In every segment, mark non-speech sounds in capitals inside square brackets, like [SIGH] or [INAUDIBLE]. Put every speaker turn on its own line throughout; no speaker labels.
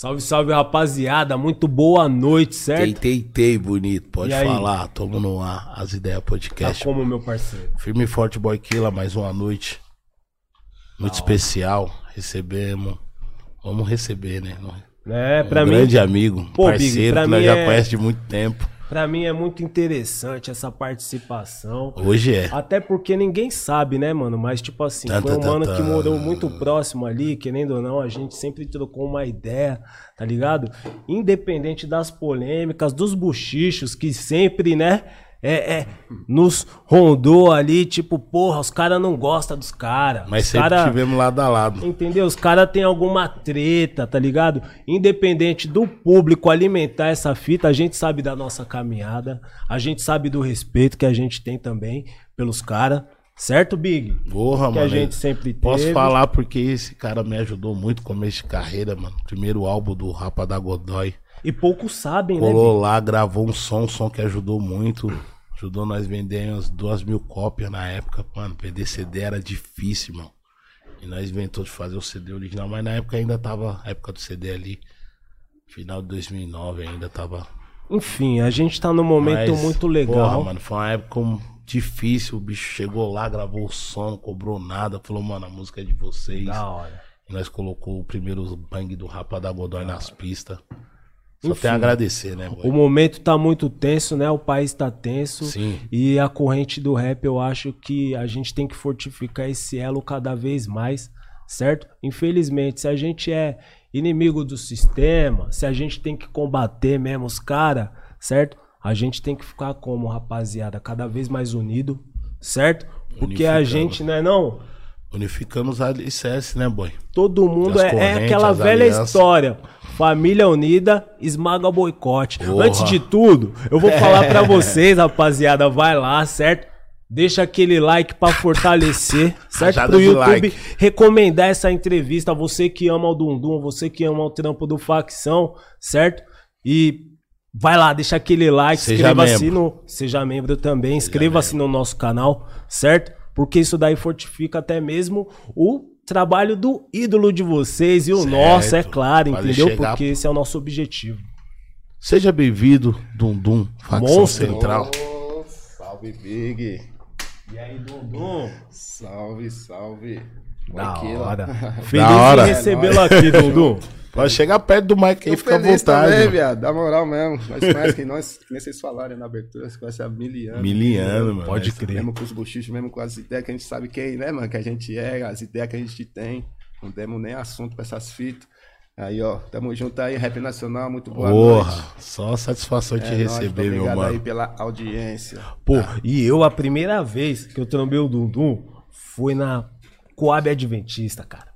Salve, salve, rapaziada. Muito boa noite, certo?
Tei, tei, tei, bonito. Pode
E aí?
falar. Tamo no ar. As ideias
Tá
podcast.
como, meu parceiro?
Firme e forte, boy Killa. Mais uma noite. Muito especial. Recebemos. Vamos receber, né?
É,
Um
pra mim,
grande amigo.
Pô, Big,
parceiro
pra
que nós já
é-
conhece de muito tempo.
Pra mim é muito interessante essa participação.
Hoje é.
Até porque ninguém sabe, né, mano? Mas, tipo assim,
Tá,
foi um
tá,
mano
tá,
que
tá.
morou muito próximo ali, querendo ou não, a gente sempre trocou uma ideia, tá ligado? Independente das polêmicas, dos buchichos que sempre, né, é, é, nos rondou ali, tipo, porra, os caras não gostam dos caras.
Mas
os
sempre
cara,
tivemos lado a lado.
Entendeu? Os caras têm alguma treta, tá ligado? Independente do público alimentar essa fita, a gente sabe da nossa caminhada, a gente sabe do respeito que a gente tem também pelos caras, certo, Big?
Porra,
que
mano.
a gente sempre teve.
Posso falar porque esse cara me ajudou muito no começo de carreira, mano. Primeiro álbum do Rapa da Godoy.
E poucos sabem, né?
Colou lá, gravou um som, um som que ajudou muito. Ajudou nós vender umas duas mil cópias na época. Mano, perder CD era difícil, mano. E nós inventou de fazer o CD original, mas na época ainda tava, a época do CD ali, final de 2009 ainda tava.
Enfim, a gente tá num momento
Mas,
muito legal.
Porra, mano, foi uma época difícil. O bicho chegou lá, gravou o som, não cobrou nada. Falou, mano, a música é de vocês.
Da hora.
E nós colocou o primeiro bang do Rapa da Godoy nas pistas. Só
Enfim.
tem a agradecer, né, boy?
O momento tá muito tenso, né? O país tá tenso.
Sim.
E a corrente do rap, eu acho que a gente tem que fortificar esse elo cada vez mais, certo? Infelizmente, se a gente é inimigo do sistema, se a gente tem que combater mesmo os caras, certo? A gente tem que ficar como, rapaziada, cada vez mais unido, certo? Porque a gente, não é não?
Unificando os alicerces, né, boy?
Todo mundo é, é aquela velha
alianças.
história. Família unida esmaga o boicote.
Porra.
Antes de tudo, eu vou [LAUGHS] falar pra vocês, rapaziada, vai lá, certo? Deixa aquele like pra fortalecer, certo? Pro YouTube
like.
recomendar essa entrevista, você que ama o Dundum, você que ama o trampo do Facção, certo? E vai lá, deixa aquele like, inscreva-se no, seja membro também, inscreva-se no nosso canal, certo? Porque isso daí fortifica até mesmo o trabalho do ídolo de vocês e o
Certo.
nosso, é claro,
Fazer
entendeu?
chegar-
Porque esse é o nosso objetivo.
Seja bem-vindo, Dundum, facção
Monstro.
central.
Ô, salve, Big.
E aí, Dundum?
Salve, salve.
Da hora. [LAUGHS] Feliz
hora.
em recebê-lo aqui, Dundum. [LAUGHS]
Pode chegar perto do mic aí, fica à vontade.
também,
mano.
viado. Dá moral mesmo. Nós conhecemos que nós, que nem vocês falaram na abertura, nós conhecemos há mil anos.
Miliano, mano.
Pode
Essa-
crer.
Mesmo com os bochichos, mesmo com as ideias que a gente sabe quem, né, mano? Que a gente é, as ideias que a gente tem. Não demos nem assunto pra essas fitas. Aí, ó, tamo junto aí, Rap Nacional, muito boa
Porra,
noite.
só satisfação te
É
receber,
muito
meu
obrigado aí
mano.
pela audiência.
Pô, e eu, a primeira vez que eu trombei o Dundum foi na Coab Adventista, cara.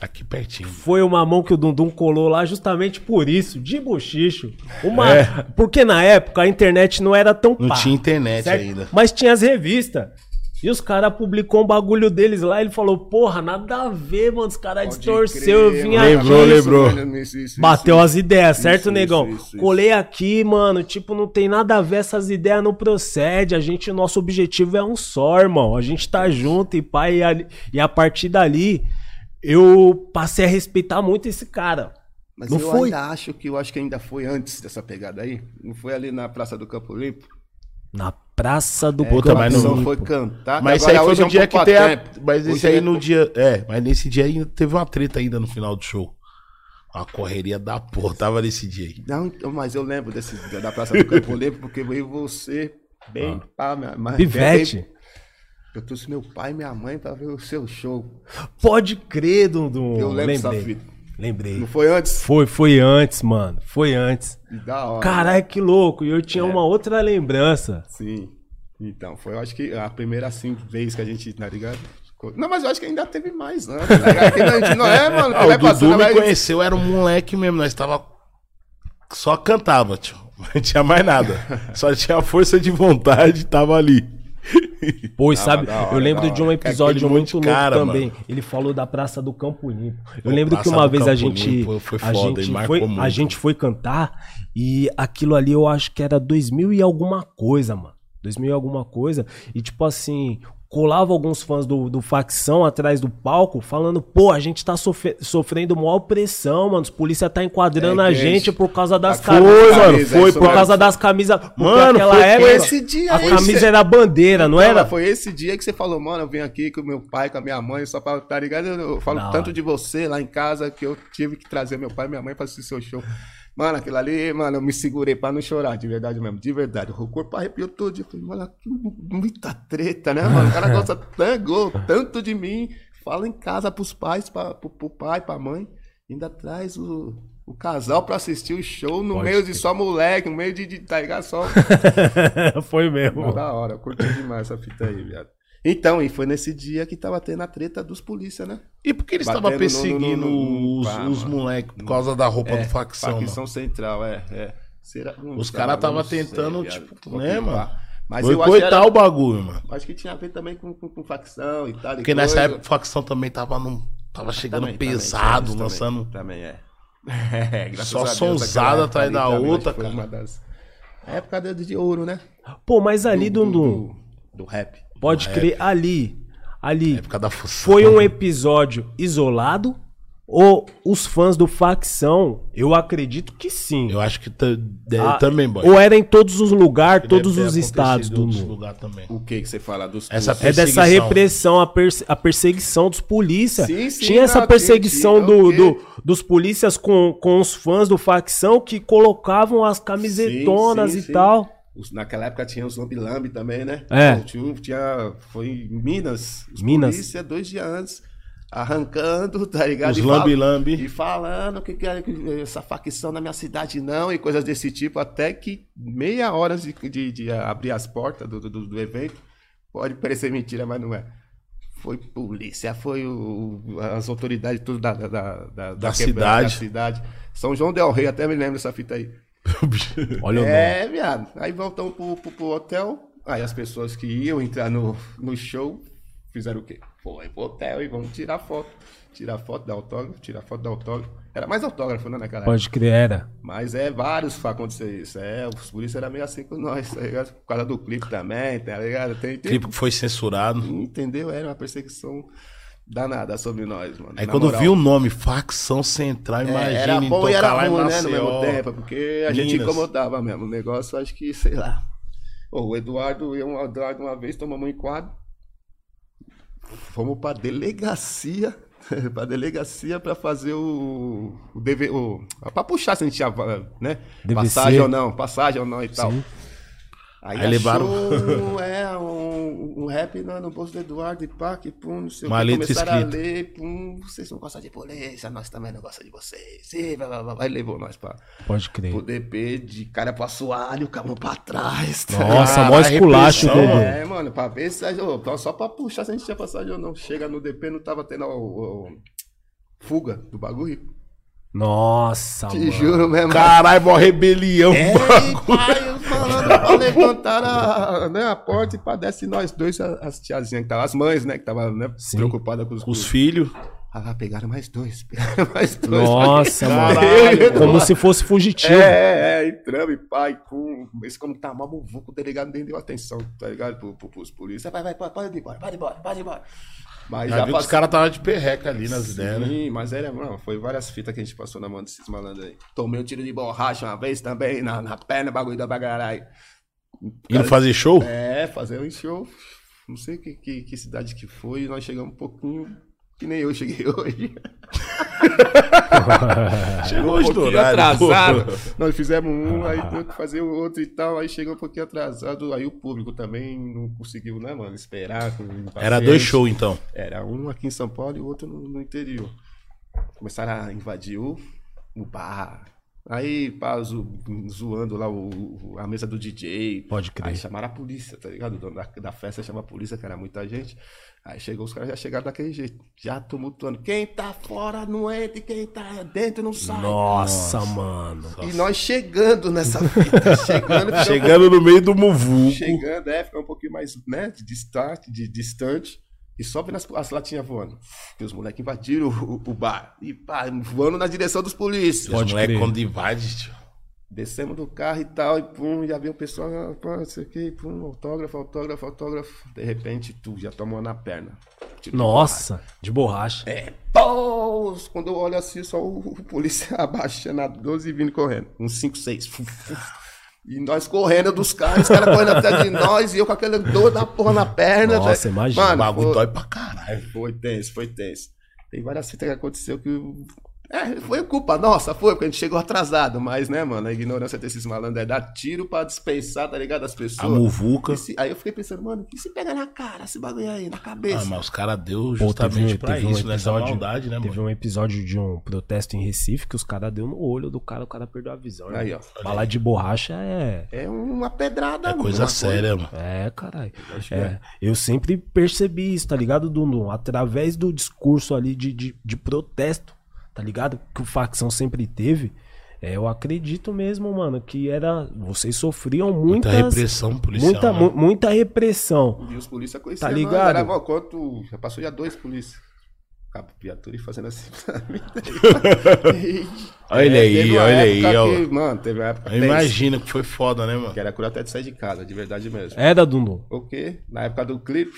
Aqui pertinho.
Foi uma mão que o Dundum colou lá justamente por isso, de bochicho. Uma...
É.
Porque na época a internet não era tão
Não
pá,
tinha internet
certo?
ainda.
Mas tinha as revistas. E os caras publicou um bagulho deles lá, ele falou, porra, nada a ver, mano, os caras distorceu, eu
crer,
vim
mano.
Lembrou,
aqui,
lembrou.
Isso,
bateu
isso.
as ideias, certo,
Isso,
negão?
isso, isso,
Colei aqui, mano, tipo, não tem nada a ver, essas ideias não procedem, a gente, o nosso objetivo é um só, irmão, a gente tá junto e pai, e, ali- e a partir dali, eu passei a respeitar muito esse cara.
Mas
Não
eu
foi?
ainda acho que eu acho que ainda foi antes dessa pegada aí. Não foi ali na Praça do Campo Limpo?
Na Praça do Campo
mas
Só
não-
Limpo.
foi cantar.
Mas isso aí foi
hoje
no
é um
dia que tem a... Mas esse aí
é
no dia... É, mas nesse dia ainda teve uma treta ainda no final do show. Uma correria da porra, tava nesse dia aí.
Não, então, mas eu lembro desse, da Praça do Campo Limpo, porque veio você bem pá, minha mãe.
Pivete.
bem- Eu trouxe meu pai e minha mãe pra ver o seu show.
Pode crer, Dundum.
Eu lembro dessa
Lembrei.
fita.
Lembrei.
Não foi antes?
Foi, foi antes, mano. Foi antes.
E Da hora.
Caralho, que louco. E eu
É.
tinha uma outra lembrança.
Sim. Então, foi, eu acho que a primeira, assim, vez que a gente, tá ligado? Não, mas eu acho que ainda teve mais antes, a gente não é, mano.
Ah, o Dudu
passando,
me conheceu, era um moleque mesmo, nós tava... Só cantava, tio. [LAUGHS] Não tinha mais nada. Só tinha força de vontade, tava ali. [LAUGHS]
Pois, sabe,
da hora,
eu lembro de um episódio muito louco
cara,
também.
mano.
Ele falou da Praça do Campo Limpo. Eu
Pô,
lembro que uma vez a
Campo
gente,
Limpo foi
a
foda,
gente
ele marcou
foi, a
muito.
gente foi cantar e aquilo ali eu acho que era 2000 e alguma coisa, mano. 2000 e alguma coisa. E tipo assim, colava alguns fãs do, do facção atrás do palco, falando, pô, a gente tá sofre- sofrendo maior pressão, mano. Os polícia tá enquadrando
É,
a
que
gente
esse-
por causa das
Foi,
camisas.
mano,
Foi,
foi isso
por causa das camisas.
Mano, foi-
época,
foi esse dia
a camisa
cê-
era bandeira, não
Não,
era?
foi esse dia que você falou, mano, eu vim aqui com meu pai, com a minha mãe, só pra, tá ligado? Eu, falo
Da
tanto de você lá em casa que eu tive que trazer meu pai e minha mãe pra assistir seu show. Mano, aquilo ali, mano, eu me segurei pra não chorar, de verdade mesmo, de verdade. O corpo arrepiou todo. Eu falei, mano, que muita treta, né, mano? O cara [LAUGHS] gosta tanto, tanto de mim. Fala em casa pros pais, pra, pro, pro pai, pra mãe. Ainda traz o, o casal pra assistir o show no
Pode
meio de só moleque, no meio de, de tá ligado? Só [LAUGHS]
foi mesmo.
da hora, eu curti demais essa fita aí, viado. Então, e foi nesse dia que tava tendo a treta dos polícia, né?
E por que eles estavam
no-
perseguindo
no- no-
os,
pá,
os
mano.
moleques por causa da roupa do facção, mano?
Facção Central, é, é. Será? Não
Os
sei,
cara
mano,
tava
sei,
tentando,
viado.
tipo,
Vou
né, mano?
Mas eu acho que,
Boicotar
era,
o bagulho, mano.
acho que tinha a ver também com, com, com facção e tal. e
Porque nessa
coisa.
época a facção também tava num. Tava chegando
Também, também,
pesado,
isso
lançando.
Também, também é. [LAUGHS] É, graças
Só
a Deus,
sonzada atrás da
também,
outra,
foi
cara.
Uma das... Época de, de ouro, né?
Pô, mas ali do, do-
do, do rap.
Pode crer, ali, ali,
Época da fução.
foi um episódio isolado? Ou os fãs do facção, eu acredito que sim.
Eu acho que
Ah,
também, boy.
Ou era em todos os lugares, todos os estados
em
do mundo.
lugares também.
O que que você fala dos
Essa
É dessa
Perseguição.
repressão, a, perse- a perseguição dos polícias.
Sim, sim,
tinha essa
não,
perseguição
tinha, tinha,
do, do- dos polícias com, com os fãs do facção que colocavam as camisetonas
Sim,
e tal.
Os- naquela época tinha os Lambi Lambi também, né?
É.
Tinha, tinha- foi em Minas. Os
Minas.
polícia, dois dias antes, arrancando, tá ligado?
Os
E fal-
lambi-lambi.
E falando que, que, que essa facção na minha cidade não, e coisas desse tipo, até que meia hora de, de, de abrir as portas do, do, do evento, pode parecer mentira, mas não é. Foi polícia, foi o- as autoridades tudo da, da, da, da,
Da
quebrada,
cidade.
da cidade. São João Del Rey, até me lembro dessa fita aí. [LAUGHS]
Olha o nome.
É, viado. Aí voltamos pro, pro, pro hotel. Aí as pessoas que iam entrar no, no show fizeram o quê? Foi pro hotel e vamos tirar foto. Tirar foto da autógrafo, tirar foto da autógrafo. Era mais autógrafo, né, naquela.
Pode crer, era.
Mas é vários pra acontecer isso. É, os polícia era meio assim com nós, tá ligado? Por causa do clipe também, tá ligado? Tem, tem,
Clipe que foi censurado.
Entendeu? Era uma perseguição danada sobre nós, mano.
Aí quando
moral.
viu o nome, facção central,
É,
imagina.
era
em
bom e
tocar
era ruim, né, no mesmo tempo, porque a gente
Minas.
incomodava mesmo. O negócio, acho que, sei lá. O Eduardo, eu e o Eduardo uma vez tomamos um enquadro. Fomos pra delegacia. [LAUGHS] pra delegacia pra fazer o. o, DV, o pra puxar se a gente tinha, né?
DVC.
Passagem ou não, passagem ou não e tal. Aí,
Aí levaram- [LAUGHS]
é, um, um rap no, no bolso do Eduardo e pá, que pum, não sei
Uma
o que. Começaram a ler, pum, vocês não gostam de polícia, nós também não gostamos de vocês. E blá, blá, blá, Aí levou nós pra,
Pode crer.
pro DP de cara pro assoalho, com a mão pra trás. tá
Nossa, mó esculacho,
mano.
é, mano, pra ver se. Só pra puxar se a gente tinha passagem ou não. Chega no DP, não tava tendo o, o- fuga do bagulho.
Nossa,
Te
mano.
juro mesmo.
Caralho, mó rebelião.
É, pai, pra levantar a, né, a porta e pra desce nós dois, as tiazinhas que estavam, as mães, né, que estavam né, preocupadas com os,
os filhos.
Ah, lá, pegaram mais dois, [LAUGHS] pegaram mais dois.
Nossa, mano. Como se fosse fugitivo.
É, é, entramos e pai, com. Esse como tá mal muvuco, o delegado nem deu atenção, tá ligado? Pro, pro, pros polícia. Vai, vai, pode, pode ir embora, pode ir embora, pode ir embora. Mas
Já,
já,
os caras estavam de perreca ali nas ideias, né?
Sim, mas era, mano, foi várias fitas que a gente passou na mão desses malandros aí. Tomei um tiro de borracha uma vez também, na, na perna, bagulho da bagarai.
Indo fazer show?
É, fazer um show. Não sei que, que, que cidade que foi, nós chegamos um pouquinho. Que nem eu cheguei [LAUGHS] hoje. [LAUGHS]
Chegou
um pouquinho atrasado. Nós fizemos um, [LAUGHS] aí teve que fazer o outro e tal. Aí chegou um pouquinho atrasado. Aí o público também não conseguiu, né, mano? Esperar.
Era dois shows então.
Era um aqui em São Paulo e o outro no, no interior. Começaram a invadir o, o bar. Aí, pá, zo- zoando lá o- a mesa do DJ.
Pode crer.
Aí chamaram a polícia, tá ligado? O dono da, da festa chama a polícia, que era muita gente. Aí chegou, os caras já chegaram daquele jeito, já tumultuando. Quem tá fora não entra, e quem tá dentro não sai.
Nossa, mano.
E nós chegando nessa fita, [LAUGHS] chegando,
Chegando no meio do muvuco.
chegando, é, ficar um pouquinho mais, né, de distante, de distante. E só vendo as, as latinhas voando. Que os moleques invadiram o, o bar. E pá, voando na direção dos polícias.
Os moleques quando invade, tio.
Descemos do carro e tal, e pum, já viu o pessoal, ah, pô, não sei o que, pum, autógrafo, autógrafo, autógrafo. De repente, tu já tomou na perna. Tipo,
Nossa, de borracha.
É, pô! Quando eu olho assim, só o, o polícia [LAUGHS] abaixando a 12 e vindo correndo. Uns 5, 6. E nós correndo dos caras, os caras correndo atrás de nós, e eu com aquela dor da porra na perna.
Nossa,
velho.
imagina.
O
Mano,
bagulho
foi,
dói pra caralho.
foi tenso, foi tenso. Tem várias fitas que aconteceu que. É, foi culpa nossa, foi, porque a gente chegou atrasado, mas, né, mano, a ignorância desses malandros é dar tiro pra dispensar, tá ligado? As
A
pessoas.
muvuca.
E se- aí eu fiquei pensando, mano, e se pega na cara esse bagulho aí, na cabeça?
Ah, mas os caras deu
Pô,
justamente
teve,
pra
teve
isso,
um
nessa
episódio,
maldade, né,
teve
mano?
um episódio de um protesto em Recife que os caras deu no olho do cara, o cara perdeu a visão.
Aí,
irmão.
ó.
Bala de borracha é.
É uma pedrada,
É
mano,
coisa séria, mano.
É, caralho.
Que
É, eu sempre percebi isso, tá ligado, Dundum? Através do discurso ali de, de, de protesto, tá ligado? Que o facção sempre teve. É, eu acredito mesmo, mano, que era. Vocês sofriam
Muita
muitas.
repressão policial.
muita,
né?
mu- muita repressão.
E os polícia conheciam.
Tá ligado?
Era, mano, quanto, já passou já dois polícia. Cabo viatura e fazendo assim pra mim. [LAUGHS]
Olha
É,
aí, olha aí,
época
ó.
que, mano, teve uma época
imagino que foi foda, né, mano?
que era cura até de sair de casa, de verdade mesmo.
Era, Dundum.
Porque na época do clipe,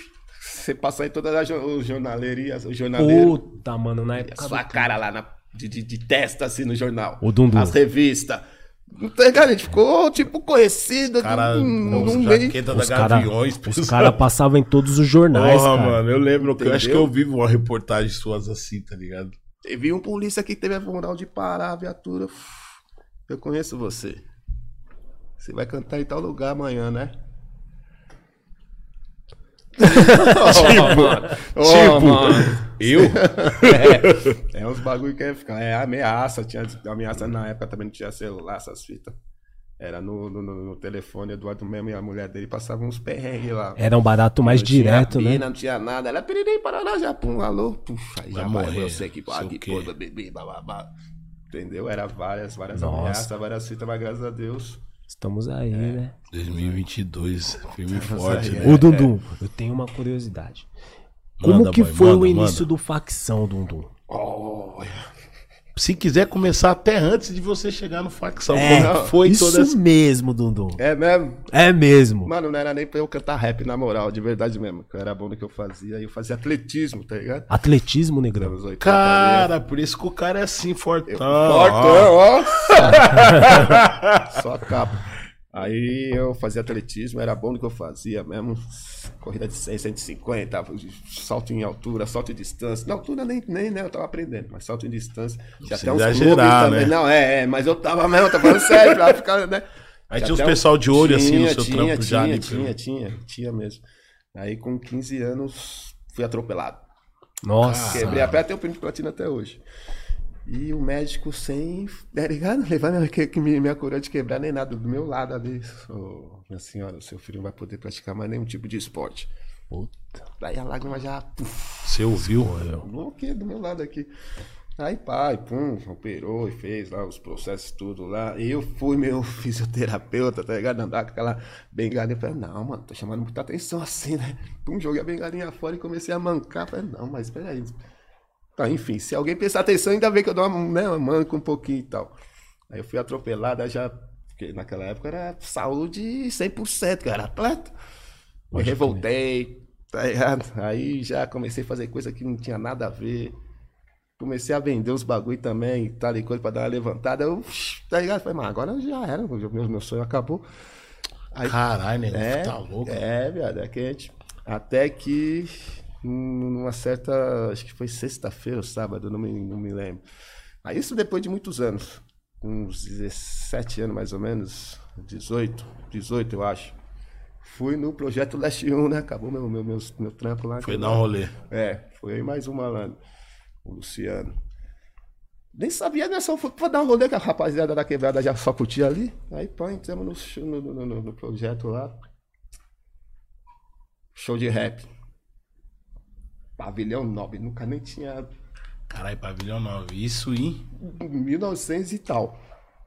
você passou em todas as jo- os jornalerias, os jornaleiros,
Puta, mano, na
a
época.
sua
do-
cara lá na- de, de, de testa assim no jornal.
O Dundum.
As revistas. Não tem, cara, a gente ficou, tipo, conhecido
Cara, jaqueta
Os
da
caras
Gaviões.
os cara passavam em todos os jornais,
Porra,
cara.
mano, eu lembro que eu acho que
Entendeu?
eu vi uma reportagem suas assim, tá ligado?
Teve um polícia que teve a moral de parar a viatura. Eu conheço você. Você vai cantar em tal lugar amanhã, né? Tipo, mano.
tipo, eu?
É, é uns bagulho que ia ficar. É ameaça. Tinha ameaça na época também não tinha celular, essas fitas. Era no, no, no- telefone, Eduardo mesmo e a mulher dele passavam uns perrengues lá.
Era um barato mais
Não tinha
direto, né?
pina, Não tinha nada. Ela piriri, parará, já, pum, alô. Puxa, aí já vai,
morrer,
você que
sei
pague, pô, bebê, bababá. Entendeu? Era várias, várias
Nossa.
ameaças, várias fitas, mas graças a Deus.
Estamos aí, né?
2022, firme e forte,
aí,
né?
Ô, Dundum, eu tenho uma curiosidade. Como
Manda,
que
boy,
foi o
manda,
início
manda.
do facção, Dundum?
Olha.
Se quiser começar até antes de você chegar no facção,
É,
que foi
isso
toda essa...
mesmo, Dundum.
É mesmo?
É mesmo.
Mano, não era nem pra eu cantar rap, na moral, de verdade mesmo. que Eu era bom no que eu fazia. Eu fazia atletismo, tá ligado?
Atletismo, negrão.
Anos 80
Cara, por isso que o cara é assim, fortão.
Fortão,
ó.
ó. [LAUGHS] Só capa. Aí eu fazia atletismo, era bom no que eu fazia mesmo. Corrida de 100, 150, salto em altura, salto em distância. Na altura nem, nem né, eu tava aprendendo, mas salto em distância. Tinha até uns clubes
exagerar,
também.
né?
Não, é, é, mas eu tava mesmo, tô falando sério, pra ficar, né?
Aí
Tinha
tinha uns
até
pessoal de olho, assim, no seu
tinha,
trampo
tinha,
já
Tinha,
pelo-
tinha, tinha mesmo. Aí com 15 anos fui atropelado.
Nossa.
Quebrei a perna, tenho primo de platina até hoje. E o médico sem, tá [LAUGHS] ligado? Levar minha, que, que minha coroa de quebrar nem nada do meu lado ali. Ô, minha senhora, o seu filho não vai poder praticar mais nenhum tipo de esporte.
Puta.
Daí a lágrima já, puf,
Você ouviu?
bloqueio do meu lado aqui. Aí pai, pum, operou e fez lá os processos tudo lá. E eu fui meu [LAUGHS] fisioterapeuta, tá ligado? Andar com aquela bengalinha. Eu falei, não, mano, tô chamando muita atenção assim, né? Pum, joguei a bengalinha fora e comecei a mancar. Falei, não, mas peraí. Tá, enfim, se alguém prestar atenção, ainda vê que eu dou uma, né, uma manca um pouquinho e tal. Aí eu fui atropelado, aí já. Porque naquela época era saúde 100%, que eu era atleta. Me
Pode
revoltei, tá ligado? Aí já comecei a fazer coisa que não tinha nada a ver. Comecei a vender os bagulho também, tal e coisa, pra dar uma levantada. Eu, tá ligado? Falei, mas agora já era, meu, meu, sonho acabou. Aí,
Caralho, nego,
é,
tá louco.
é, viado, é quente. Até que numa certa, acho que foi sexta-feira ou sábado, não me, não me lembro. Aí isso depois de muitos anos, uns 17 anos mais ou menos, 18, 18 eu acho. Fui no projeto Leste 1, né? Acabou meu, meu, meu, meu trampo lá.
Foi dar um rolê.
É, foi aí mais um malandro, o Luciano. Nem sabia, né? Só foi pra dar um rolê que a rapaziada da quebrada já só curtia ali. Aí, pô, entramos no, no, no- no projeto lá. Show de rap. Pavilhão 9, nunca nem tinha
Caralho, pavilhão 9. Isso em
1900 e tal.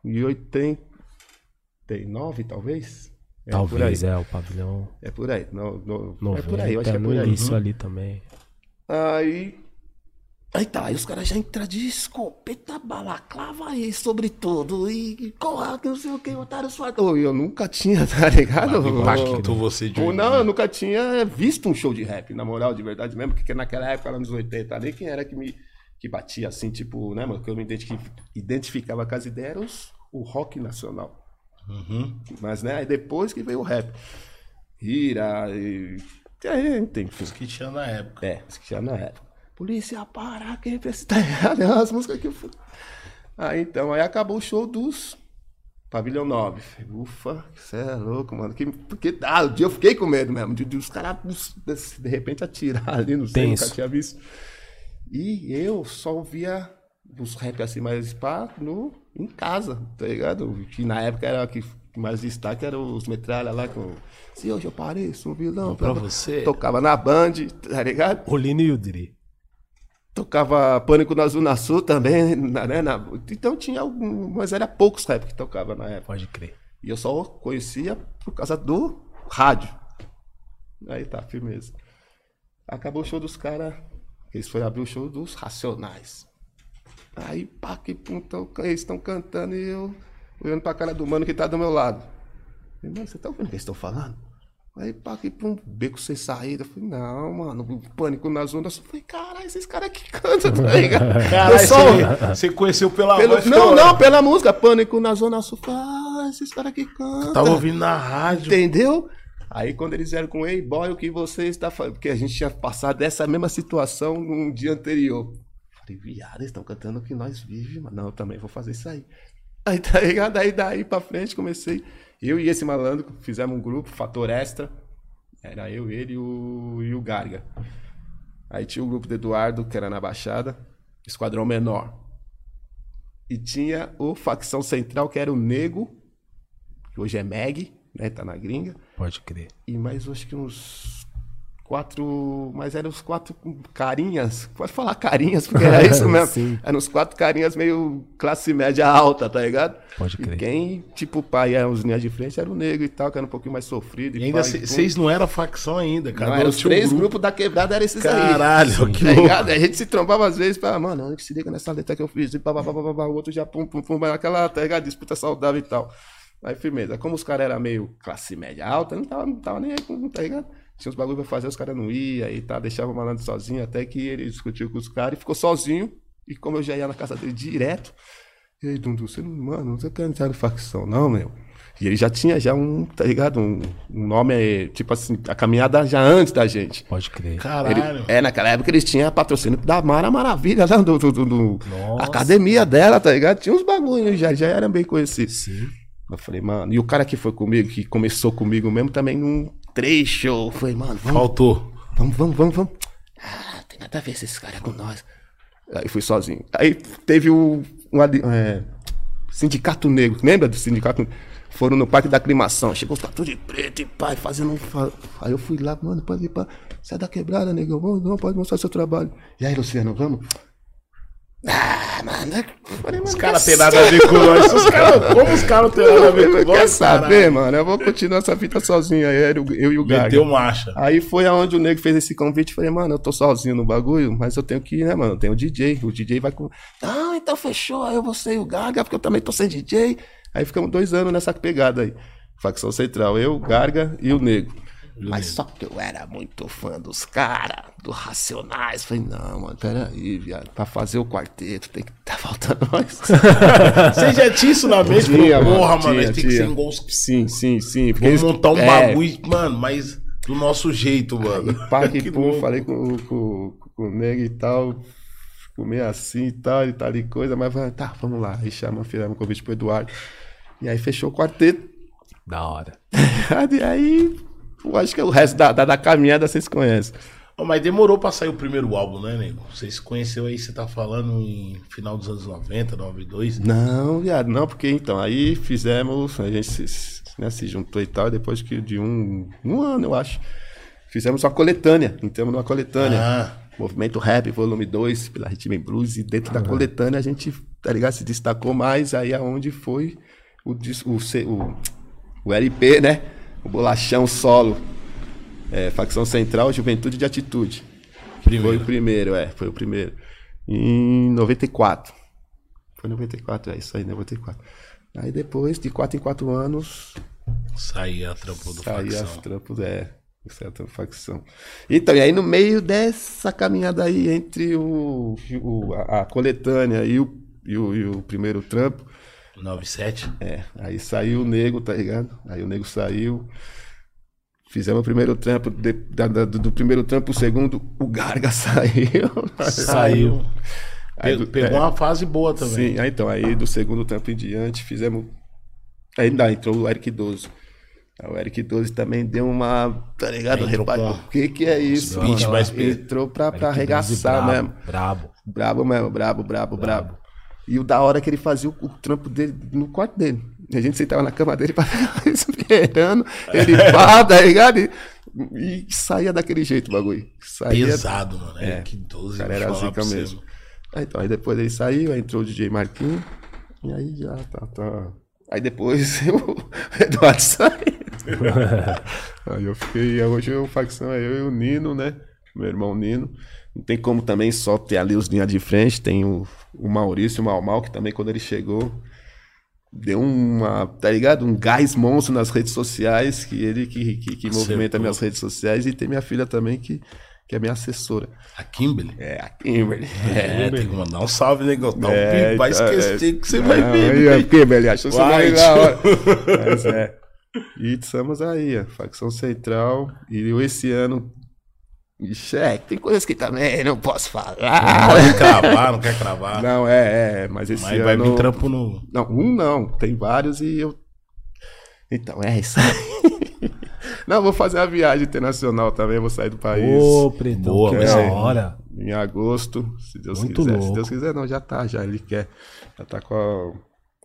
E 89, talvez? É
Talvez,
por aí.
é, o pavilhão
É por aí. Não, não,
90,
é por aí, eu acho que é
no
por aí.
início ali também.
Aí Aí tá, aí os caras já entram de escopeta, balaclava e sobretudo, e corra, que não sei o que, otário sua. Ô, Eu nunca tinha, [LAUGHS] tá ligado?
Impactou você de
Ou não, eu nunca tinha visto um show de rap, na moral, de verdade mesmo, porque naquela época, lá nos 80, ali, quem era que me que batia assim, tipo, né, mano, que eu me identifi- identificava com as ideias, era os- o rock nacional.
Uhum.
Mas, né, aí depois que veio o rap. Ira, e. e aí, tem
Os que tinha na época.
é, isso que já na época. Polícia, para, quem precisa [LAUGHS] tá errado, é as músicas que eu fui. Aí então, aí acabou o show dos Pavilhão 9. Falei, Ufa, você é louco, mano. Que, porque ah, o dia eu fiquei com medo mesmo, de, de os caras de, repente atirar [LAUGHS] ali, não sei,
Tenso.
nunca tinha visto. E eu só ouvia os rap assim mais pá no, em casa, tá ligado? Que na época era o que mais destaque era os metralha lá com. Se hoje eu pareço um vilão
Pra você.
Tocava na Band, tá ligado?
Olino e o Dri.
Tocava Pânico na Zona Sul também, né? na- então tinha algum, mas era poucos rap que tocava na época.
Pode crer.
E eu só conhecia por causa do rádio. Aí tá, firmeza. Acabou o show dos caras. Eles foram abrir o show dos Racionais. Aí, pá, que pum, tão- eles estão cantando e eu olhando pra cara do mano que tá do meu lado. Falei, mano, você tá ouvindo o que eles estão falando? Aí, pá, que pum, beco sem saída. Eu falei, não, mano, pânico nas ondas. Eu falei, caralho, esses caras que cantam, tá ligado? [LAUGHS]
Caralho,
só-
você, conheceu pela
pelo-
voz.
não, não, pela música, pânico na zona sul. Ah, esses caras que cantam.
Tava ouvindo na rádio.
Entendeu? Aí quando eles vieram com Ei Boy, o que você está fazendo? Porque a gente tinha passado essa mesma situação no dia anterior. Falei, viado, eles estão cantando o que nós vivemos, mano. Não, eu também vou fazer isso aí. Aí tá ligado? Aí daí pra frente comecei. Eu e esse malandro fizemos um grupo, Fator Extra. Era eu, ele e o, e o Garga. Aí tinha o grupo do Eduardo, que era na Baixada, Esquadrão Menor. E tinha o Facção Central, que era o Nego, que hoje é Meg, né? Tá na gringa.
Pode crer.
E mais acho que uns quatro. Mas eram os quatro carinhas. Pode falar carinhas, porque era isso [LAUGHS] mesmo. Eram os quatro carinhas meio classe média alta, tá ligado?
Pode crer.
E quem, tipo, o pai era os linhas de frente, era o negro e tal, que era um pouquinho mais sofrido.
E ainda
pai, pum.
vocês não eram facção ainda, cara.
Não, eram os três
grupo.
grupos da quebrada, eram esses aí.
Caralho, que
Tá ligado? A gente se trombava às vezes pra, mano, se liga nessa letra que eu fiz, e pá, pá, pá, pá, pá, pá, o outro já pum, pum, pum, mas aquela, tá ligado? Disputa saudável e tal. Aí, firmeza. Como os caras eram meio classe média alta, não tava, não tava nem aí, com- tá ligado? Tinha uns bagulho pra fazer, os caras não iam e tá, deixava o malandro sozinho, até que ele discutiu com os caras e ficou sozinho. E como eu já ia na casa dele direto, e aí, Dundu, você não, mano, você quer entrar no facção, não, meu? E ele já tinha já um, tá ligado? Um, um nome, eh, tipo assim, a caminhada já antes da gente.
Pode crer.
Ele-
Caralho.
é, naquela época eles tinham patrocínio da Mara Maravilha, lá do, do, do- do-
Nossa.
academia dela, tá ligado? Tinha uns bagulhos, já, já eram bem conhecidos.
Sim.
Eu falei, mano, e o cara que foi comigo, que começou comigo mesmo, também num trecho. Eu falei, mano, vamos,
Faltou.
vamos, vamos, vamos, vamos. Ah, tem nada a ver esses caras com nós. Aí fui sozinho. Aí teve o um, é, Sindicato Negro, lembra do Sindicato? Foram no Parque da Aclimação, chegou os tatu de preto e pai, fazendo um. fa- Aí eu fui lá, mano, pode ir pra. Sai da quebrada, negão, vamos, não, pode mostrar seu trabalho. E aí, Luciano, vamos? Ah, mano, eu falei,
Os caras
quer
têm nada a ver com nós. Os cara, como os caras não têm nada a ver com
Quer
nós,
saber, mano? Eu vou continuar essa fita sozinho. Aí o- eu e o Gaga.
Meteu marcha.
Aí foi aonde o nego fez esse convite. Falei, mano, eu tô sozinho no bagulho, mas eu tenho que ir, né, mano? Tem o DJ. O DJ vai com. Ah, então fechou. Aí eu vou ser o Garga, porque eu também tô sem DJ. Aí ficamos dois anos nessa pegada aí. Facção Central, eu, o Garga e o Nego. Mas só que eu era muito fã dos caras, do Racionais. Falei, não, mano, peraí, viado. Pra fazer o quarteto tem que tá faltando nós. [LAUGHS]
Você já tinha isso na mente?
Tinha,
Falou, Porra,
mano,
mano,
tinha,
tem que ser igual os...
sim, sim, sim. porque
Vamos
eles-
montar um
é,
bagulho, mano, mas do nosso jeito, mano.
Pá, [LAUGHS] que pum, falei com, com, com o nego e tal. Meio assim e tal, e tal e coisa, mas tá, vamos lá. Aí chama, fizemos um convite pro Eduardo. E aí fechou o quarteto.
Da hora. [LAUGHS]
e aí, eu acho que o resto da, da, da caminhada vocês conhecem.
Ô, Mas demorou pra sair o primeiro álbum, né, nego? Você se conheceu aí, você tá falando em final dos anos 90, 92.
Não, viado, não, porque então, aí fizemos, a gente se, né, se juntou e tal, depois que de um, um ano, eu acho, fizemos uma coletânea, entramos numa coletânea.
Ah,
Movimento Rap, volume 2, pela and Blues, e dentro da coletânea a gente, tá ligado, se destacou mais, aí aonde foi o, o, C- o, o LP, né? O bolachão solo. É, facção Central, Juventude de Atitude. Foi o
primeiro.
primeiro, é, foi o primeiro. em 94. Foi 94, é isso aí, 94. Aí depois, de 4 em 4 anos,
Saía a trampo do
saía
facção.
as trampos, é, certa facção. Então, e aí no meio dessa caminhada aí entre o, o- a, a coletânea e o, e, o, e o primeiro trampo,
97.
é, aí saiu o nego, tá ligado? Aí o nego saiu. Fizemos o primeiro trampo, de- da- da- do, primeiro trampo, o segundo, o Garga [LAUGHS] saiu.
Saiu.
Aí do-
pegou
é.
uma fase boa também.
Sim, aí então, aí do segundo tempo em diante fizemos. Ainda entrou o Eric 12. Aí O Eric 12 também deu uma. Tá ligado?
Entrou
Repa-
com-
O que que é isso,
mais
Entrou pra, pra arregaçar
brabo,
mesmo.
Brabo.
Brabo mesmo, brabo, brabo, brabo. E o da hora é que ele fazia o, o trampo dele no quarto dele. A gente sentava na cama dele [LAUGHS] esperando ele pá, tá ligado? E, e saía daquele jeito o bagulho. Saía,
Pesado, mano.
É.
que 12.
o cara era zica mesmo. Aí, então, aí depois ele saiu, aí entrou o DJ Marquinhos. E aí já tá, tá. Aí depois [LAUGHS] o Eduardo saiu. [LAUGHS] aí eu fiquei. Hoje o facção é eu e o Nino, né? Meu irmão Nino. Não tem como também só ter ali os linhas de frente. Tem o, o Maurício, o Mal Mal, que também quando ele chegou. Deu uma, tá ligado? Um gás monstro nas redes sociais, que ele que, que, que movimenta minhas redes sociais, e tem minha filha também, que, que é minha assessora.
A Kimberly.
É, a Kimberly.
É, tem que mandar um salve, negão. Dá um
É,
vai
então,
esquecer
é.
que você vai ver.
Aí, é porque, velho, achou você
Vai,
hora. Mas é. E estamos aí, a facção central. E esse ano. Ixi, é, tem coisas que também não posso
Não
falar.
pode cravar, não quer cravar.
Não, é, é, mas esse
Mas
ano.
vai vir trampo no.
Não, um não, tem vários e eu. Então, é isso aí. [LAUGHS] Não, vou fazer uma viagem internacional também, vou sair do país.
Ô, Pretão,
Boa,
que da
ser.
hora.
Em agosto, se Deus
Muito
quiser.
louco.
Se Deus quiser, não, já tá, já ele quer. Já tá com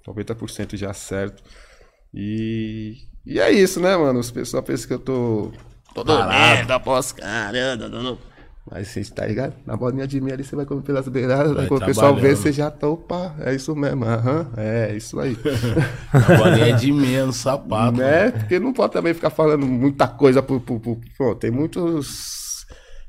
a 90% já certo. E, e é isso, né, mano? Os pessoal pensam que eu tô. Tô dormindo após caramba. não, não. Mas você tá ligado? Na bolinha de meia ali você vai comer pelas beiradas.
Vai
quando o pessoal vê, você já tá, opa, é isso mesmo. Aham, é isso aí. [LAUGHS]
A bolinha de meia no sapato.
né? Porque não pode também ficar falando muita coisa por. por, por- pô, tem muitos.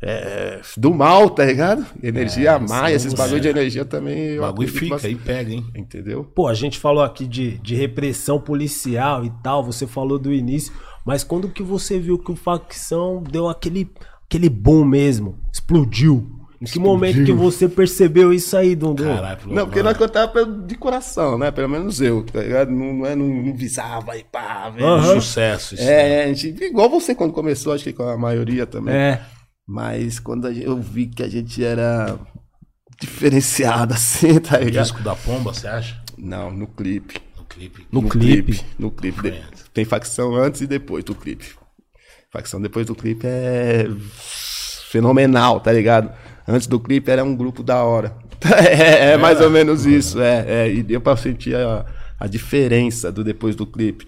É, do mal, tá ligado? Energia a mais, esses bagulho
é.
de energia também.
O bagulho fica
bastante.
aí, pega, hein?
Entendeu?
Pô, a gente falou aqui de, de repressão policial e tal, você falou do início, mas quando que você viu que o facção deu aquele, aquele boom mesmo? Explodiu? Em que momento que você percebeu isso aí, Dundum?
Caralho,
Não, porque nós contava pelo- de coração, né? Pelo menos eu, tá ligado? Não, não, é- não, não visava e pá, velho.
Aham.
Sucesso. Isso.
É, a gente, igual você quando começou, acho que com a maioria também.
É,
Mas quando gente- eu vi que a gente era diferenciado [LAUGHS] assim, tá
O
ligado?
disco da pomba, você acha?
Não, no clipe.
No clipe.
no, clipe.
No clipe. De-. Tem facção antes e depois do clipe. Facção depois do clipe é fenomenal, tá ligado? Antes do clipe era um grupo da hora. [LAUGHS] É, é mais ou menos isso, é, é. E deu pra sentir a, a diferença do depois do clipe.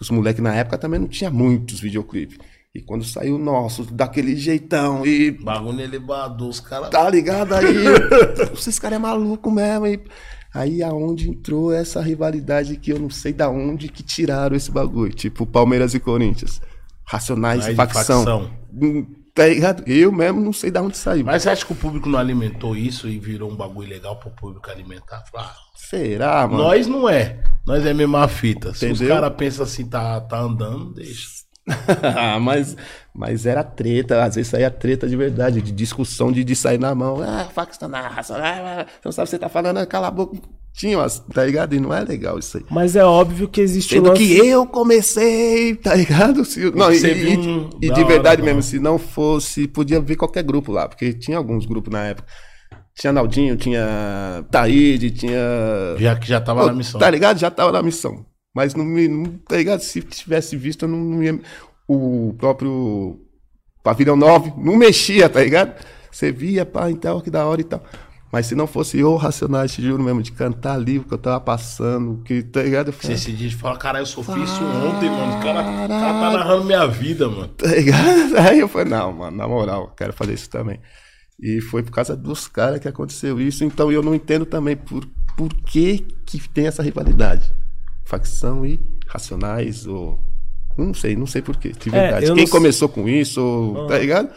Os moleques na época também não tinha muitos videoclipes. E quando saiu o nosso, daquele jeitão, e
Bagulho elevador, os caras.
tá ligado aí? [LAUGHS] Esses caras é maluco mesmo. E aí aonde entrou essa rivalidade que eu não sei da onde que tiraram esse bagulho. Tipo Palmeiras e Corinthians. Racionais e facção.
facção.
Hum, Tá ligado? Eu mesmo não sei da onde saiu.
Mas você acha que o público não alimentou isso e virou um bagulho legal pro público alimentar? Ah,
Será, mano?
nós não é. Nós é a mesma fita. Se os
Entendeu?
caras pensam assim, tá, tá andando, deixa. [LAUGHS]
mas, mas era treta, às vezes saía treta de verdade, de discussão, de, de sair na mão. Ah, facção na raça. Ah, você não sabe o que você tá falando, cala a boca. Tinha umas, tá ligado? E não é legal isso aí.
Mas é óbvio que existe
Sendo
lance...
que eu comecei, tá ligado? Se, não, e,
Você
e-
um
e
da
de
hora,
verdade
da
mesmo, se não fosse, podia ver qualquer grupo lá, porque tinha alguns grupos na época. Tinha Naldinho, tinha Taíde, tinha.
Já que já tava
Pô,
na missão.
Tá ligado? Já tava na missão. Mas não me. Não, tá ligado? Se tivesse visto, eu não, não ia. O próprio Pavilhão 9 não mexia, tá ligado? Você via, pá, então, que da hora e tal. Mas se não fosse eu, Racionais, te juro mesmo, de cantar ali o que eu tava passando, que, tá ligado?
Você esse dia fala, caralho, eu sofri isso ontem, mano. O cara, cara tá narrando minha vida, mano.
tá ligado? [LAUGHS] Aí eu falei, não, mano, na moral, quero fazer isso também. E foi por causa dos caras que aconteceu isso, então eu não entendo também por, por que que tem essa rivalidade. Facção e Racionais, ou... Não sei, não sei por quê, de verdade.
eu
Quem
não
começou com isso, ou- tá ligado?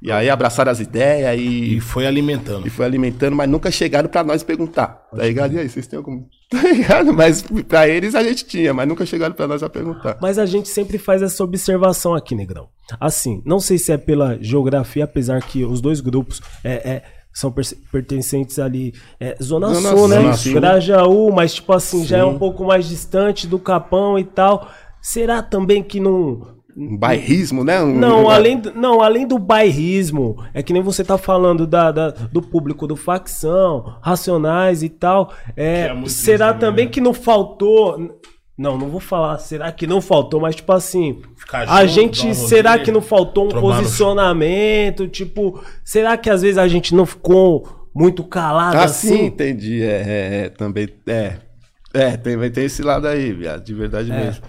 E aí abraçaram as ideias
E
e,
foi alimentando.
e foi alimentando, mas nunca chegaram pra nós perguntar. Tá ligado? E aí, vocês têm algum. [LAUGHS] Tá ligado? Mas pra eles a gente tinha, mas nunca chegaram pra nós a perguntar.
Mas a gente sempre faz essa observação aqui, Negrão. Assim, não sei se é pela geografia, apesar que os dois grupos é, é, são pertencentes ali. É, Zona,
Zona
Sul,
Sul,
né?
sim.
Grajaú, mas tipo assim, já é
Sim.
um pouco mais distante do Capão e tal. Será também que não.
Um bairrismo, né? Um-
Não, além, do- não, além do bairrismo, é que nem você tá falando da, da- do público do facção, racionais e tal. É,
Que é
será
isso, né?
também que não faltou. Não, não vou falar, será que não faltou, mas tipo assim,
Ficar
a
junto,
gente, será que não faltou um posicionamento? Tipo, será que às vezes a gente não ficou muito calado
Ah, sim,
assim?
entendi. É, é, é, também. É. É, tem, tem esse lado aí, viado, de verdade mesmo.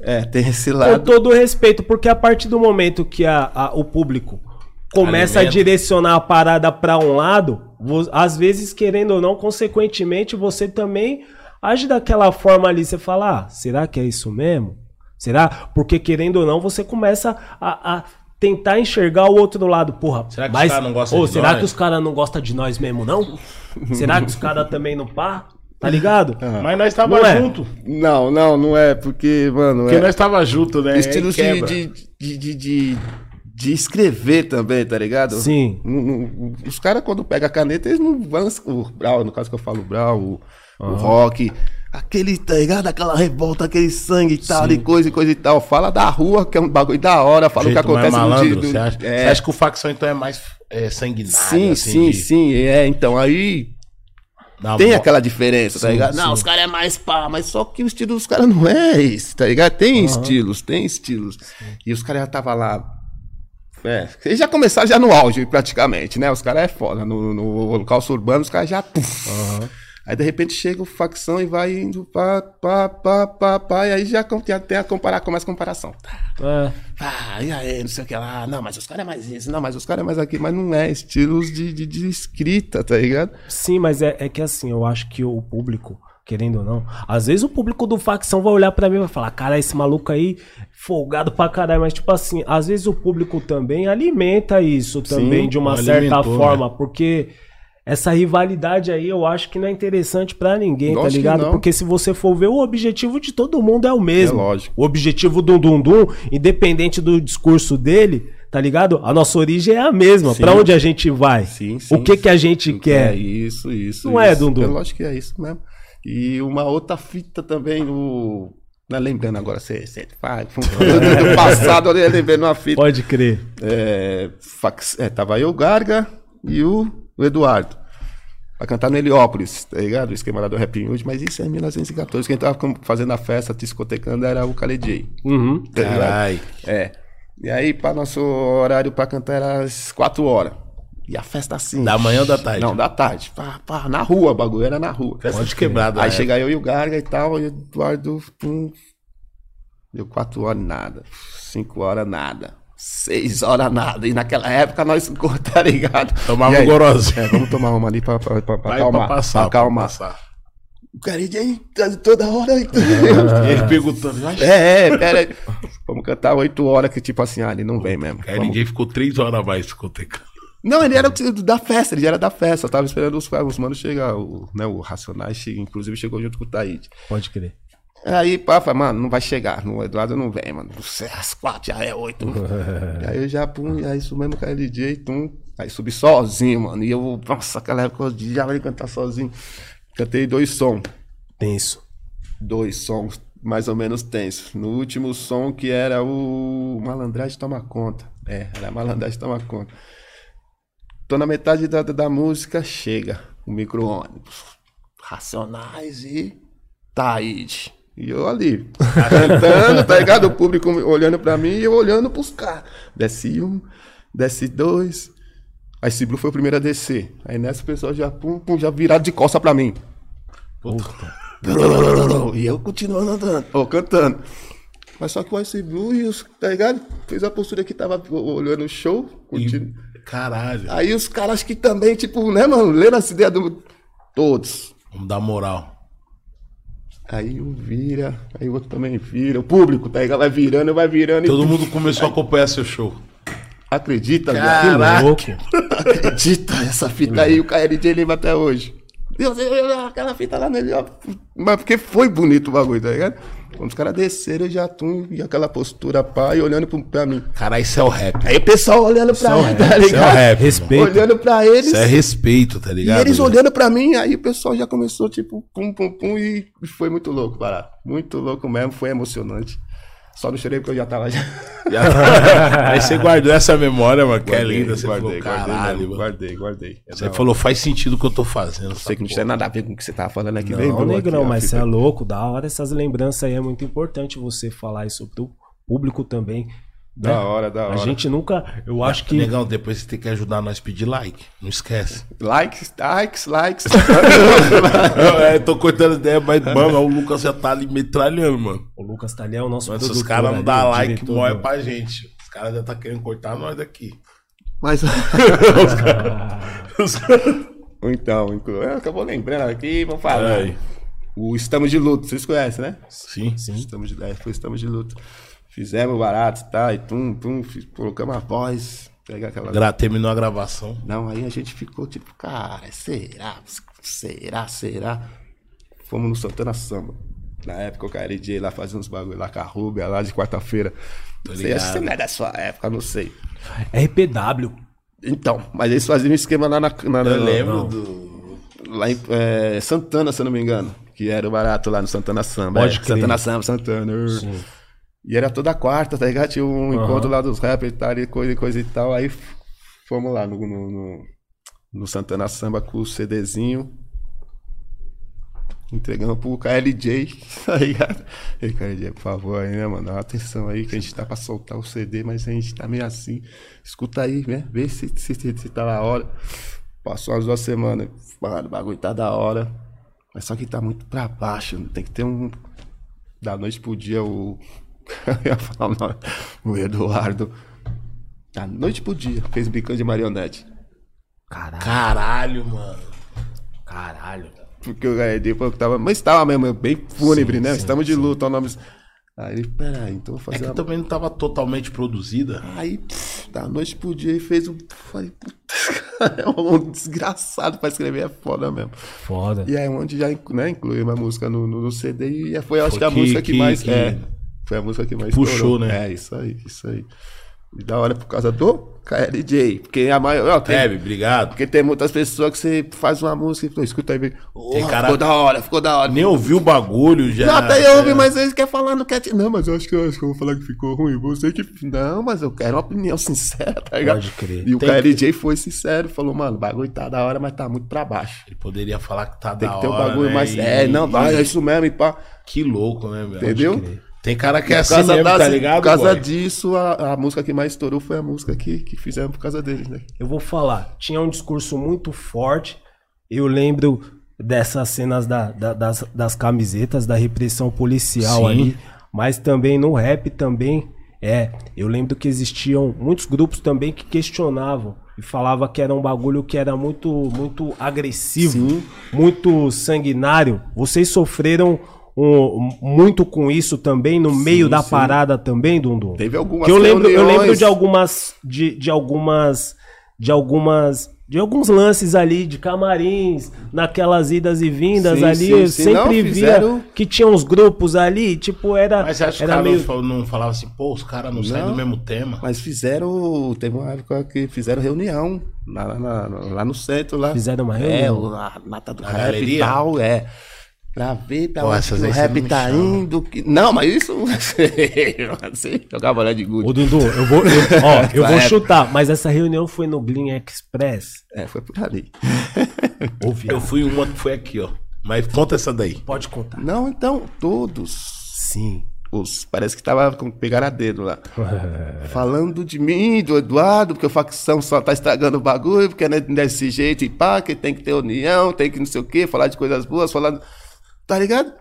É, tem esse
Com
lado.
todo o respeito, porque a partir do momento que a- a- o público começa
Alimenta.
a direcionar a parada pra um lado, às vezes, querendo ou não, consequentemente, você também age daquela forma ali. Você fala, ah, será que é isso mesmo? Será? Porque querendo ou não, você começa a, a tentar enxergar o outro lado. Porra,
Será que os
mas,
caras não gostam de
será
nós?
que os caras não gostam de nós mesmo, não? será que os caras também não pá? Tá ligado?
Mas nós tava
Não é.
junto.
Não, não, não é, porque, mano.
Porque
é...
nós tava junto, né?
estilos
Aí
de, de, de, de, de- escrever também, tá ligado?
Sim.
Os caras, quando pegam a caneta, eles não vão. O Brau, no caso que eu falo, o Brau, o, o Rock. Aquele, tá ligado? Aquela revolta, aquele sangue e tal, e coisa e coisa e tal. Fala da rua, que é um bagulho da hora. Fala o que
Jeito mais
acontece no
malandro,
dia.
você, acha,
é.
acha que o facção então é mais é, sanguinário?
Sim,
assim,
sim,
de-
sim. É, então aí
Não,
tem aquela diferença, tá
Sim,
ligado?
sim.
Não, os caras é mais pá, mas só que o estilo dos caras não é esse, tá ligado? Tem estilos, tem estilos. E os caras já tava lá. É, eles já começaram já no auge, praticamente, né? Os caras é foda. No, no holocausto urbano, os caras já. puf. Aí de repente chega o facção e vai indo pá, pá, pá, pá, pá, e aí já tem a comparar, começa a comparação.
É.
Ah, e aí, não sei o que lá. Não, mas os caras é mais isso, não, mas os caras é mais aqui, mas não é estilos de, de, de escrita, tá ligado?
Sim, mas é, é que assim, eu acho que o público, querendo ou não, às vezes o público do facção vai olhar pra mim e vai falar, cara, esse maluco aí, folgado pra caralho, mas tipo assim, às vezes o público também alimenta isso também de uma certa
alimentou,
forma, porque essa rivalidade aí eu acho que não é interessante pra ninguém, tá
Lógico
ligado? Porque se você for ver, o objetivo de todo mundo é o mesmo.
É lógico.
O objetivo do Dum Dum, independente do discurso dele, tá ligado? A nossa origem é a mesma.
Sim.
Pra onde a gente vai?
Sim, sim.
O que que a gente
É
quer?
isso, isso.
Não é,
isso.
Dundu?
É lógico que é isso mesmo. E uma outra fita também, o. Não é lembrando agora, você, você faz. [LAUGHS] do passado, eu lembrando uma fita.
Pode crer.
É, fax- é, tava eu, o Garga e o, o Eduardo. Pra cantar no Heliópolis, tá ligado? O esquema lá do Rap Hood, mas isso é em 1914. Quem tava fazendo a festa, discotecando, era o Khaled
Uhum.
tá?
Carai.
É. E aí, para nosso horário pra cantar era às 4 horas. E a festa assim.
Da manhã ou da tarde?
Não, da tarde. Pá, pá, na rua, o bagulho era na rua.
Festa de quebrado.
Aí
né?
chega eu e o Garga e tal, e o Eduardo. Pum, deu 4 horas nada. 5 horas nada. 6 horas nada. E naquela época nós, [LAUGHS] tá ligado?
Tomava um gorozinho.
É, vamos tomar uma ali pra, pra, pra, pra acalmar.
pra passar.
pra acalmar.
pra passar.
O cara aí, tá toda hora.
Ele perguntando. "Mas
É, é, pera aí. Vamos cantar 8 horas que tipo assim, ah, ele não vem mesmo.
Aí
Vamos-
ninguém ficou três horas a mais discotecando.
Não, ele era da festa, ele já era da festa. Eu tava esperando os, os manos chegar, o, né, o Racionais, inclusive chegou junto com o Taíde.
Pode crer.
Aí, pá, falei, mano, não vai chegar. No Eduardo não vem, mano. Você, às quatro, já é oito. e [LAUGHS] aí eu já, pum, aí isso mesmo com a LJ, tum. Aí subi sozinho, mano. E eu, nossa, aquela época eu já ia cantar sozinho. Cantei dois sons.
Tenso.
Dois sons, mais ou menos tensos. No último som, que era o Malandragem Toma Conta. É, era Malandragem Toma Conta. Tô na metade da, da, da música, chega o micro-ônibus. Racionais e Taíde. E eu ali, cantando, tá ligado? O público olhando pra mim e eu olhando pros caras. Desce um, desce dois. Aí Ciblu foi o primeiro a descer. Aí nessa o pessoal já, pum, pum, já virado de costa pra mim. [LAUGHS] E eu continuando andando, ou cantando. Mas só que o Ice Blue e os, tá ligado? Fez a postura que tava olhando o show. continu-
Caralho.
Aí os caras que também, tipo, né, mano, lendo essa ideia do. Todos.
Vamos dar moral.
Aí um vira, aí o outro também vira. O público, tá ligado? Vai virando, vai virando.
Todo
e...
mundo começou a acompanhar seu show.
Acredita,
Caraca.
louco.
Acredita, essa fita aí, o KLJ lembra até hoje. Deus, aquela fita lá nele, ó. Mas porque foi bonito o bagulho, tá ligado? Quando os caras desceram, eu já tum, e aquela postura pá, e olhando pro- pra mim.
Cara, isso é o rap.
Aí o pessoal olhando pra
é
mim, tá
Isso é o
ligado?
rap. irmão.
Respeito.
Olhando pra eles.
Isso é respeito, tá
E
ligado?
eles
velho?
olhando pra mim, aí o pessoal já começou, tipo, pum, pum, pum, e foi muito louco, parar. Muito louco mesmo, foi emocionante. Só não chorei porque eu já tava já. [LAUGHS]
Aí você guardou essa memória, mano, que é
Guardei,
linda. Você
guardei,
falou,
guardei,
caralho,
guardei, guardei. É
Você falou, faz sentido o que eu tô fazendo.
Sei que não tinha nada a ver com o que você tava falando aqui.
Não,
lembrou a
mas você é louco, da hora essas lembranças aí é muito importante você falar isso pro público também. Né?
Da hora, da hora.
A gente nunca, eu acho que
Negão, depois você tem que ajudar nós a pedir like. Não esquece.
Likes, likes, likes.
eu, [LAUGHS] é, tô cortando ideia, mas, mano, o Lucas já tá ali metralhando, mano.
o Lucas Talhão é o nosso
Mas os caras não
ali,
dão
o
like,
diretor
morre pra gente. Os caras já tá querendo cortar nós daqui.
Mas.
Os [LAUGHS] caras- [LAUGHS]
então, inclu- eu acabou lembrando aqui, vamos falar.
Aí.
O Estamos de Luto, vocês conhecem, né?
Sim.
Sim.
Estamos de, é, foi Estamos de Luto. Fizemos barato, tá? E tum, tum, colocamos a voz. Pegar aquela.
Gra- terminou a gravação.
Não, aí a gente ficou tipo, cara, será? Será? Será? Fomos no Santana Samba. Na época o KLJ lá fazia uns bagulho lá com a Rubia, lá de quarta-feira. Não sei, acho que você não é da sua época, não sei.
RPW.
Então, mas eles faziam um esquema lá na. na
Eu
na-
lembro do.
Lá em é, Santana, se eu não me engano. Que era o barato lá no Santana Samba.
Pode
é,
crer.
Santana Samba, Santana.
Sim.
E era toda quarta, tá ligado? Tinha um
Aham.
encontro lá dos rappers e tal, e coisa, e coisa e tal. Aí fomos lá no, no, no, Santana Samba com o CDzinho. Entregamos pro KLJ, [LAUGHS] tá ligado? Ei, KLJ, por favor, aí, né, mano? Dá uma atenção aí que a gente tá pra soltar o CD, mas a gente tá meio assim. Escuta aí, né? Vê se, se, se, se tá na hora. Passou as duas semanas. Mano, o bagulho tá da hora. Mas só que tá muito pra baixo. Tem que ter um. Da noite pro dia, o. Eu ia falar o nome. O Eduardo. Da noite pro dia. Fez brincando de marionete.
Caralho,
Caralho, mano.
caralho.
Porque o HED falou que tava. Mas tava mesmo, bem fúnebre,
Sim,
né?
sim,
Estamos de luta, o nome. Aí ele, peraí, então vou
É
fazer
que
uma...
também não tava totalmente produzida.
Aí, pff, da noite pro dia, ele fez um. Falei, puta, cara, é um desgraçado pra escrever, é foda mesmo.
Foda.
E é onde já né, inclui uma música no, no, no CD e foi, acho
Foi
que, a
que-
música que,
que-
mais.
que
É, foi a música que mais
puxou,
estourou.
né?
É, isso aí, isso aí. E da hora por causa do KLJ. Porque a maioria. Tem,
obrigado.
porque tem muitas pessoas que você faz uma música e fala, escuta aí, vem.
Tem
"Oh,
cara-
Ficou da hora, ficou da hora.
Nem ouviu o bagulho já.
Não, até ouve, mas eles querem falar, não quer. Não, mas eu acho que eu, acho que eu vou falar que ficou ruim. Você que. Não, mas eu quero uma opinião [LAUGHS] sincera, tá ligado?
Pode crer.
E o
Tem
KLJ foi sincero, falou, mano, o bagulho tá da hora, mas tá muito pra baixo.
Ele poderia falar que tá
Tem
da
que ter um
hora,
bagulho
né?
mais.
E-
É, não, vai, é isso mesmo, e pá.
Que louco, né, velho?
Entendeu?
Tem cara que é
Por
assim mesmo,
das-
tá ligado,
Por causa
boy?
disso, a, a música que mais estourou foi a música que, que fizemos por causa deles, né?
Eu vou falar, tinha um discurso muito forte. Eu lembro dessas cenas da- da- das, das camisetas, da repressão policial
Sim.
ali. Mas também no rap também é. Eu lembro que existiam muitos grupos também que questionavam e falava que era um bagulho que era muito muito agressivo,
Sim.
muito sanguinário. Vocês sofreram um- muito com isso também no meio da
sim.
parada também, Dundum?
Teve algumas
Que eu lembro, eu lembro
reuniões.
de algumas de, de algumas de algumas de alguns lances ali de camarins, naquelas idas e vindas
Sim,
ali,
sim,
eu
sim.
sempre
Não, fizeram-
via que tinha uns grupos ali, tipo era
Mas você acha que
era
caras
meio
não, falavam assim, pô, os caras não, saem
Não.
do mesmo tema?
Mas fizeram. Teve uma época que fizeram reunião lá, lá, lá- lá no centro lá.
Fizeram uma
É,
reunião?
o- a nata do
Na
rap
galeria?
e tal, é. Pra ver pra
Pô,
onde o
você
rap tá
chama.
indo. Que... Não, mas isso. [LAUGHS] assim, jogava lá de
Ô
good.
Dudu, eu vou, eu, [LAUGHS] ó, eu vou chutar, mas essa reunião foi no Glean Express.
É, foi por ali. [LAUGHS]
Ouvi.
Eu fui uma que foi aqui, ó. Mas conta essa daí.
Pode contar.
Não, então, todos.
Sim.
Os, parece que tava com pegar a dedo lá. Falando de mim, do Eduardo, porque o facção só tá estragando o bagulho, porque é desse jeito e pá, que tem que ter união, tem que não sei o quê, falar de coisas boas, falando. Tá ligado?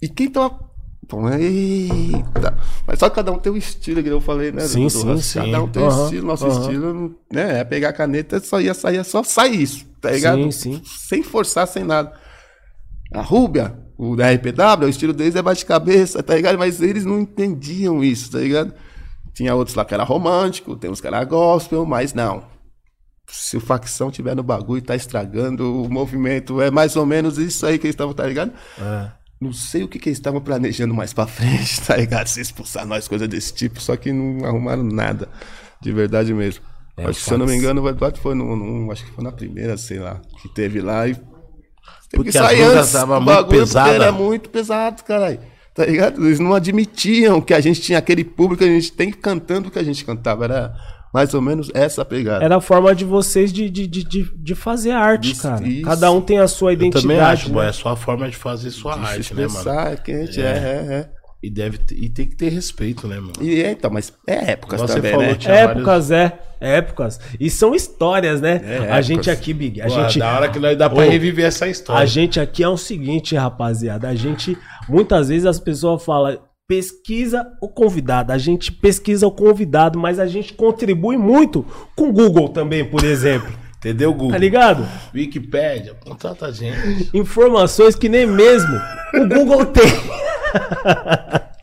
E quem tava. Pô, eita. Mas só cada um tem um estilo, que eu falei, né?
Sim,
Dudu?
sim,
Cada
sim.
um tem um
Aham,
estilo, nosso
aham.
estilo, né? É pegar a caneta, só ia sair, só sai isso, tá ligado?
Sim, sim.
Sem forçar, sem nada. A Rúbia, o da RPW, o estilo deles é bate-cabeça, tá ligado? Mas eles não entendiam isso, tá ligado? Tinha outros lá que era romântico, tem uns que era gospel, mas não. Se o facção tiver no bagulho, tá estragando o movimento. É mais ou menos isso aí que eles estavam, tá ligado?
É.
Não sei o que, que eles estavam planejando mais pra frente, [LAUGHS] tá ligado? Se expulsar nós, coisa desse tipo, só que não arrumaram nada. De verdade mesmo.
É,
acho que, se eu não me engano, o Eduardo foi no, no- Acho que foi na primeira, sei lá, que teve lá e. Teve
Porque
que
as
sair
músicas
antes
tava muito pesada.
Era muito pesado, caralho. Tá ligado? Eles não admitiam que a gente tinha aquele público, a gente tem cantando o que a gente cantava. Era mais ou menos essa a pegada.
Era a forma de vocês de, de, de, de, de fazer arte,
Isso,
cara.
isso.
Cada um tem a sua
Eu também
identidade.
acho, boy,
né?
é só a forma de fazer sua
De
arte, né, mano?
é quente, é, é, é.
E, deve ter- e tem que ter respeito, né, mano?
E é, então, mas é épocas
Você
também,
falou,
né?
Épocas, é. Épocas. E são histórias, né?
É,
a
épocas.
gente aqui, Big, a
Pô,
gente.
Da hora que nós dá pra
Ô,
reviver essa história.
A gente aqui é o seguinte, rapaziada. A gente. Muitas vezes as pessoas falam. Pesquisa o convidado, a gente pesquisa o convidado, mas a gente contribui muito com o Google também, por exemplo.
Entendeu, Google?
Tá ligado?
Wikipédia, contrata a gente.
Informações que nem mesmo o Google [LAUGHS] tem.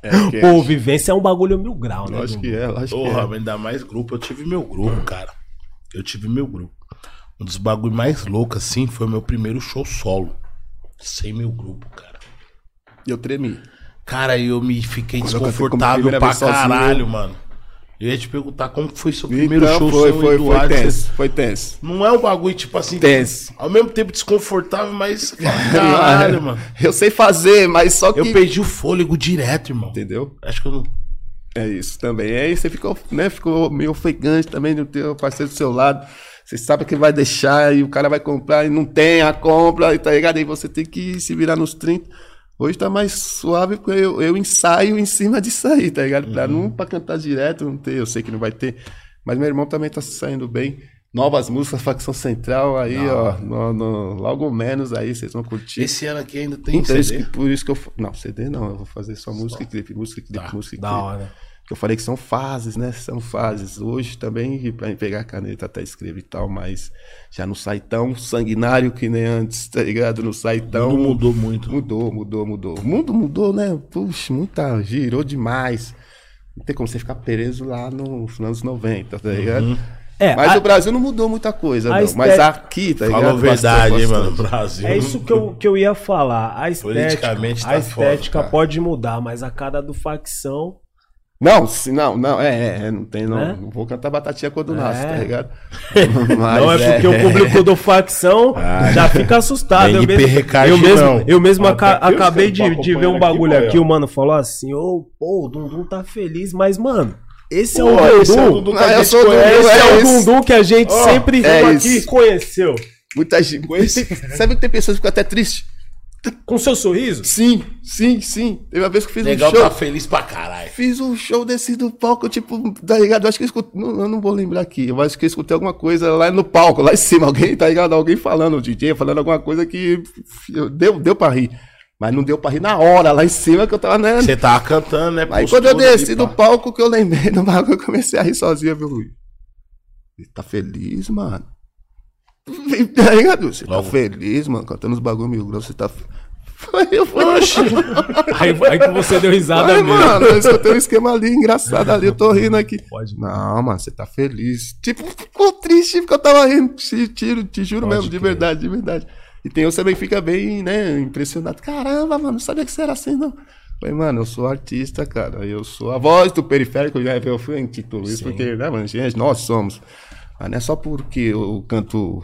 É.
Pô, vivência é um bagulho mil grau, né?
Lógico
Dudu?
que é, lógico que
Porra,
é.
mas ainda mais grupo. Eu tive meu grupo, cara. Eu tive meu grupo. Um dos bagulho mais loucos, assim, foi meu primeiro show solo. Sem meu grupo, cara.
E eu tremi.
Cara, eu me fiquei
Quando
desconfortável
primeira
pra
vez sozinho,
caralho, mano. Eu ia te perguntar como foi seu primeiro
Então,
show
foi,
seu,
foi, foi
Eduardo.
tenso, foi tenso.
Não é um bagulho, tipo assim,
Tenso.
ao mesmo tempo desconfortável, mas. [LAUGHS] Caralho, mano.
Eu sei fazer, mas só que...
Eu perdi o fôlego direto, irmão.
Entendeu?
Acho que eu não.
É isso também. Aí você ficou, né, ficou meio ofegante também de ter o parceiro do seu lado. Você sabe que vai deixar e o cara vai comprar e não tem a compra, e tá ligado? Aí você tem que se virar nos 30. Hoje tá mais suave porque eu, eu ensaio em cima disso aí, tá ligado? Pra não pra cantar direto, não ter, eu sei que não vai ter. Mas meu irmão também tá se saindo bem. Novas músicas, facção central aí, ó. no- no- logo menos aí, vocês vão curtir.
Esse ano aqui ainda tem
Então, isso
CD.
que- por isso que eu. Não, CD não, eu vou fazer só música e clipe, música e clipe,
Tá,
música e
Da
clipe.
hora.
Que eu falei que são fases, né? São fases. Hoje também, pra pegar a caneta até escrever e tal, mas já não sai tão sanguinário que nem antes, tá ligado? Não sai tão.
Não mudou muito.
Mudou, mudou, mudou. O mundo mudou, né? Puxa, muita. Girou demais. Não tem como você ficar preso lá nos anos 90, tá ligado?
É,
Mas
a-
o Brasil não mudou muita coisa,
a
não.
estética-
Mas aqui, tá ligado?
Falou verdade,
Bastante,
hein, mano. Brasil.
É isso que eu, que eu ia falar. A estética,
Politicamente
a
tá
estética
foda,
pode mudar, mas a cara do facção.
Não, se, não, não, é, é, é, não tem, não.
Né?
Não vou cantar batatinha quando
É.
nasce, tá ligado? [LAUGHS]
não é porque o público do facção já fica assustado. Eu mesmo, eu mesmo, eu mesmo aca- acabei de, de ver um bagulho
aqui,
aqui, o mano falou assim: Ô, pô, o Dundum tá feliz, mas, mano, esse é o
esse é o
Dundum.
Ah, eu sou
conhece.
Esse é,
é
o. Dundum que a gente
Ó,
sempre
é
aqui conheceu.
Muita gente. tem- [LAUGHS] sabe que tem pessoas que ficam até tristes?
Com seu sorriso?
Sim, sim, sim. Teve uma vez que eu fiz
Legal
um show.
tá feliz pra caralho.
Fiz um show desse do palco, tipo, tá ligado? Eu acho que eu escutei. Não, eu não vou lembrar aqui. Eu acho que eu escutei alguma coisa lá no palco, lá em cima. Alguém, tá ligado? Alguém falando, o DJ falando alguma coisa que eu- deu, deu pra rir. Mas não deu pra rir na hora, lá em cima que eu tava, né?
Você tava cantando, né?
Aí quando eu desci do palco que eu lembrei [LAUGHS] do bagulho, eu comecei a rir sozinho, viu? Ele tá feliz, mano? [LAUGHS] Tá ligado? Você
Logo.
tá feliz, mano? Cantando os bagulho mil graus, você tá. [LAUGHS] Eu fui.
Aí, aí que você deu risada
Ai,
mesmo.
mano, eu escutei um esquema ali engraçado ali, eu tô rindo aqui.
Pode.
Não, mano, você tá feliz. Tipo, ficou triste porque eu tava rindo. Te, tiro, te juro
Pode
mesmo, de verdade, de verdade. E tem você também fica bem, né, impressionado. Caramba, mano, não sabia que você era assim, não. Falei, mano, eu sou artista, cara. Eu sou a voz do periférico, já eu fui intitulo isso, porque, né, mano, gente, nós somos. Mas não é só porque eu canto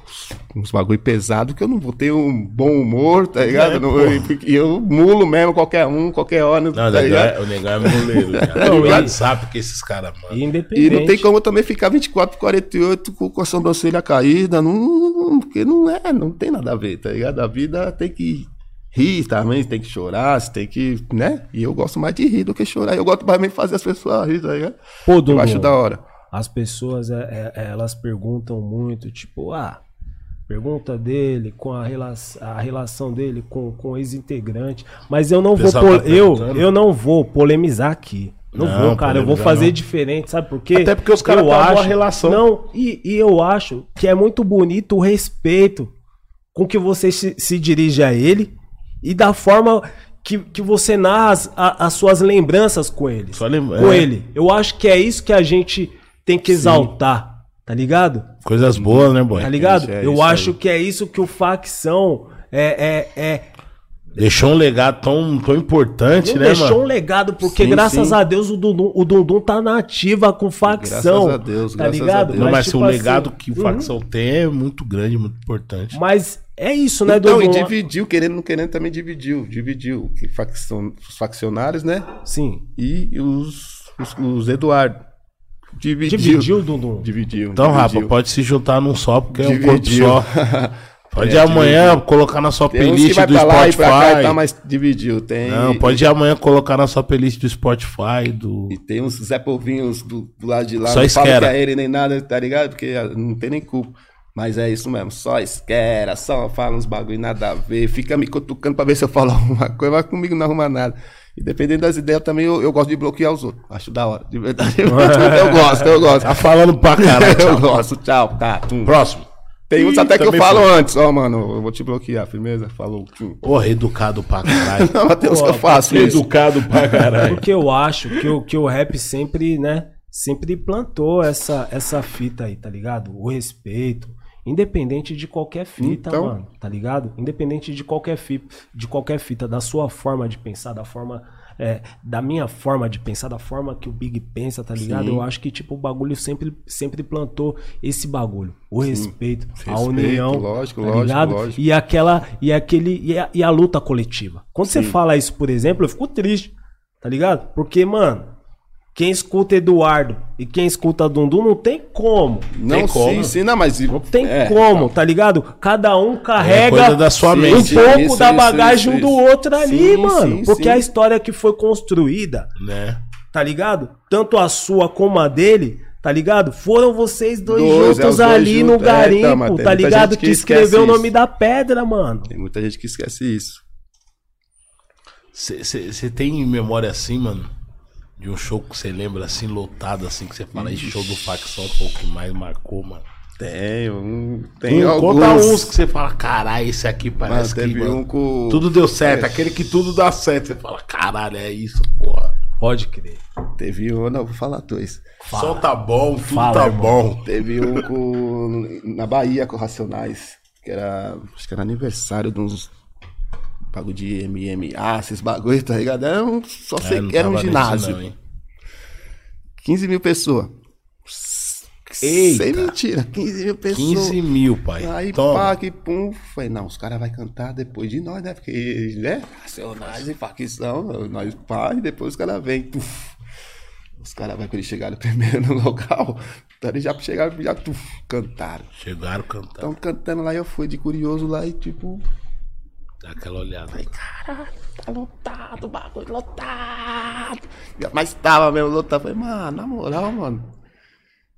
uns bagulho pesado que eu não vou ter um bom humor, tá ligado?
É,
Não- porque eu mulo mesmo qualquer um, qualquer hora,
Não,
tá
o negão
ligado?
é, o negão é moleiro. cara.
E-
WhatsApp que esses caras, mano.
Independente.
E não tem como eu também ficar 24 por 48 com, com a sobrancelha caída, não, porque não é, não tem nada a ver, tá ligado? A vida tem que rir também, tem que chorar, você tem que, né? E eu gosto mais de rir do que chorar. Eu gosto mais de fazer as pessoas rir, tá ligado?
Pô,
Eu
Dundum,
acho da hora.
As pessoas é, é, elas perguntam muito, tipo, ah, pergunta dele com a, rela a relação dele com, com o ex-integrante. Mas eu não vou
tá
eu, eu não vou polemizar aqui. Não,
Não,
vou, cara, eu vou fazer
não.
diferente, sabe por quê?
Até porque os caras
acho-
relação.
Não, e, e eu acho que é muito bonito o respeito com que você se, se dirige a ele e da forma que, que você narra as, a- as suas lembranças com ele.
Lembra-
Com
é.
ele. Eu acho que é isso que a gente tem que exaltar, tá ligado?
Coisas boas, né, boy?
Tá ligado?
É
Eu acho
aí.
que é isso que o facção é, é, é
Deixou um legado tão, tão importante,
não
né,
deixou
mano?
um legado, porque
Sim,
graças
sim.
a Deus o Dundum, o Dundum tá na ativa com facção.
Graças a Deus,
tá
graças a
ligado?
Deus.
Não, mas,
tipo
o
assim,
legado que o
uhum.
facção tem é muito grande, muito importante.
Mas é isso, né,
Então, e
Dundum?
dividiu, querendo ou não querendo, também dividiu. Dividiu que facção, os faccionários, né?
Sim.
E os, os, os Eduardo. Dividiu.
Dividiu Dundum.
Dividiu.
Então,
dividiu.
pode se juntar num só, porque é um corpo
Dividiu.
só. [LAUGHS] Pode
É,
amanhã
dividiu.
colocar na sua
Tem uns que
playlist
vai
do
pra lá e pra cá e
Spotify.
tá, mas dividiu. Tem,
Não, pode ir amanhã colocar na sua playlist do Spotify, do.
E tem uns Zé Povinhos do, do lado de lá.
Só
não falo que é ele nem nada, tá ligado? Porque ah, não tem nem culpa. Mas é isso mesmo, só esquera, só fala uns bagulho nada a ver, fica me cutucando pra ver se eu falo [LAUGHS] alguma coisa, mas comigo não arruma nada. E dependendo das ideias também, eu, eu gosto de bloquear os outros. Acho da hora, de verdade. [LAUGHS] eu gosto, eu gosto.
Tá falando pra caralho. [LAUGHS]
eu gosto, tchau, tá. tum.
Próximo.
Tem uns
Ih,
até que eu falo
foi.
antes, ó, mano, eu vou te bloquear, firmeza? Falou.
Porra, educado pra caralho. [LAUGHS]
Não, uns que eu faço isso.
educado pra caralho.
Porque eu acho que o, que o rap sempre, né, sempre plantou essa, essa fita aí, tá ligado? O respeito, independente de qualquer fita,
Então.
mano, tá ligado? Independente de qualquer fita, de qualquer fita, da sua forma de pensar, da forma é, da minha forma de pensar, da forma que o Big pensa, tá ligado?
Sim.
Eu acho que tipo o bagulho sempre sempre plantou esse bagulho, o respeito, a
Respeito,
união,
lógico,
tá
lógico,
ligado?
lógico.
E aquela e aquele e a, e a luta coletiva. Quando você fala isso, por exemplo, eu fico triste, tá ligado? Porque, mano, quem escuta Eduardo e quem escuta Dundum não tem como.
Não,
como.
sim, sim, não, mas.
Não tem
é,
como, tá ligado? Cada um carrega
coisa da sua
um
mente.
pouco
Isso,
da
isso,
bagagem
isso,
um do
isso.
outro ali,
Sim,
mano.
sim,
porque
sim.
a história que foi construída,
né?
tá ligado? Tanto a sua como a dele, tá ligado? Foram vocês dois,
Dois, é, os
juntos
dois
ali no.
É,
garimpo,
então, mas tem
tá ligado? Que,
que
escreveu o nome
isso.
da pedra, mano.
Tem muita gente que esquece isso.
Você tem memória assim, mano? De um show que você lembra assim, lotado, assim, que você fala, esse show do facção foi o que mais marcou, mano.
Tem, um, tem
Um,
alguns.
conta uns que você fala, caralho, esse aqui
Mano,
parece que.
teve
mano,
um com.
Tudo deu certo,
É.
aquele que tudo dá certo. Você fala, caralho, é isso, porra.
Pode crer.
Teve um, não, vou falar dois.
Só tá bom, tudo
Fala,
tá
irmão.
bom.
Teve um com. Na Bahia com Racionais. Que era. Acho que era aniversário de uns. Bagulho de MMA, esses bagulho, tá ligado? Era um, só sei
É,
que era um ginásio.
não, hein?
15 mil pessoas.
Eita.
Sem mentira, 15 mil pessoas.
15 mil, pai.
Aí,
Toma.
pá, que pum. Falei, não, os caras vão cantar depois de nós, né? Porque, né? Racionais e facção, nós pá, e depois os caras vêm. Os caras, quando eles chegaram [LAUGHS] primeiro no local, então eles já chegaram, já tuf, cantaram.
Chegaram cantando.
Então, cantando lá, eu fui de curioso lá e, tipo,
Dá aquela olhada.
caralho, tá lotado, o bagulho lotado. Mas tava mesmo lotado. Falei, mano, na moral, mano.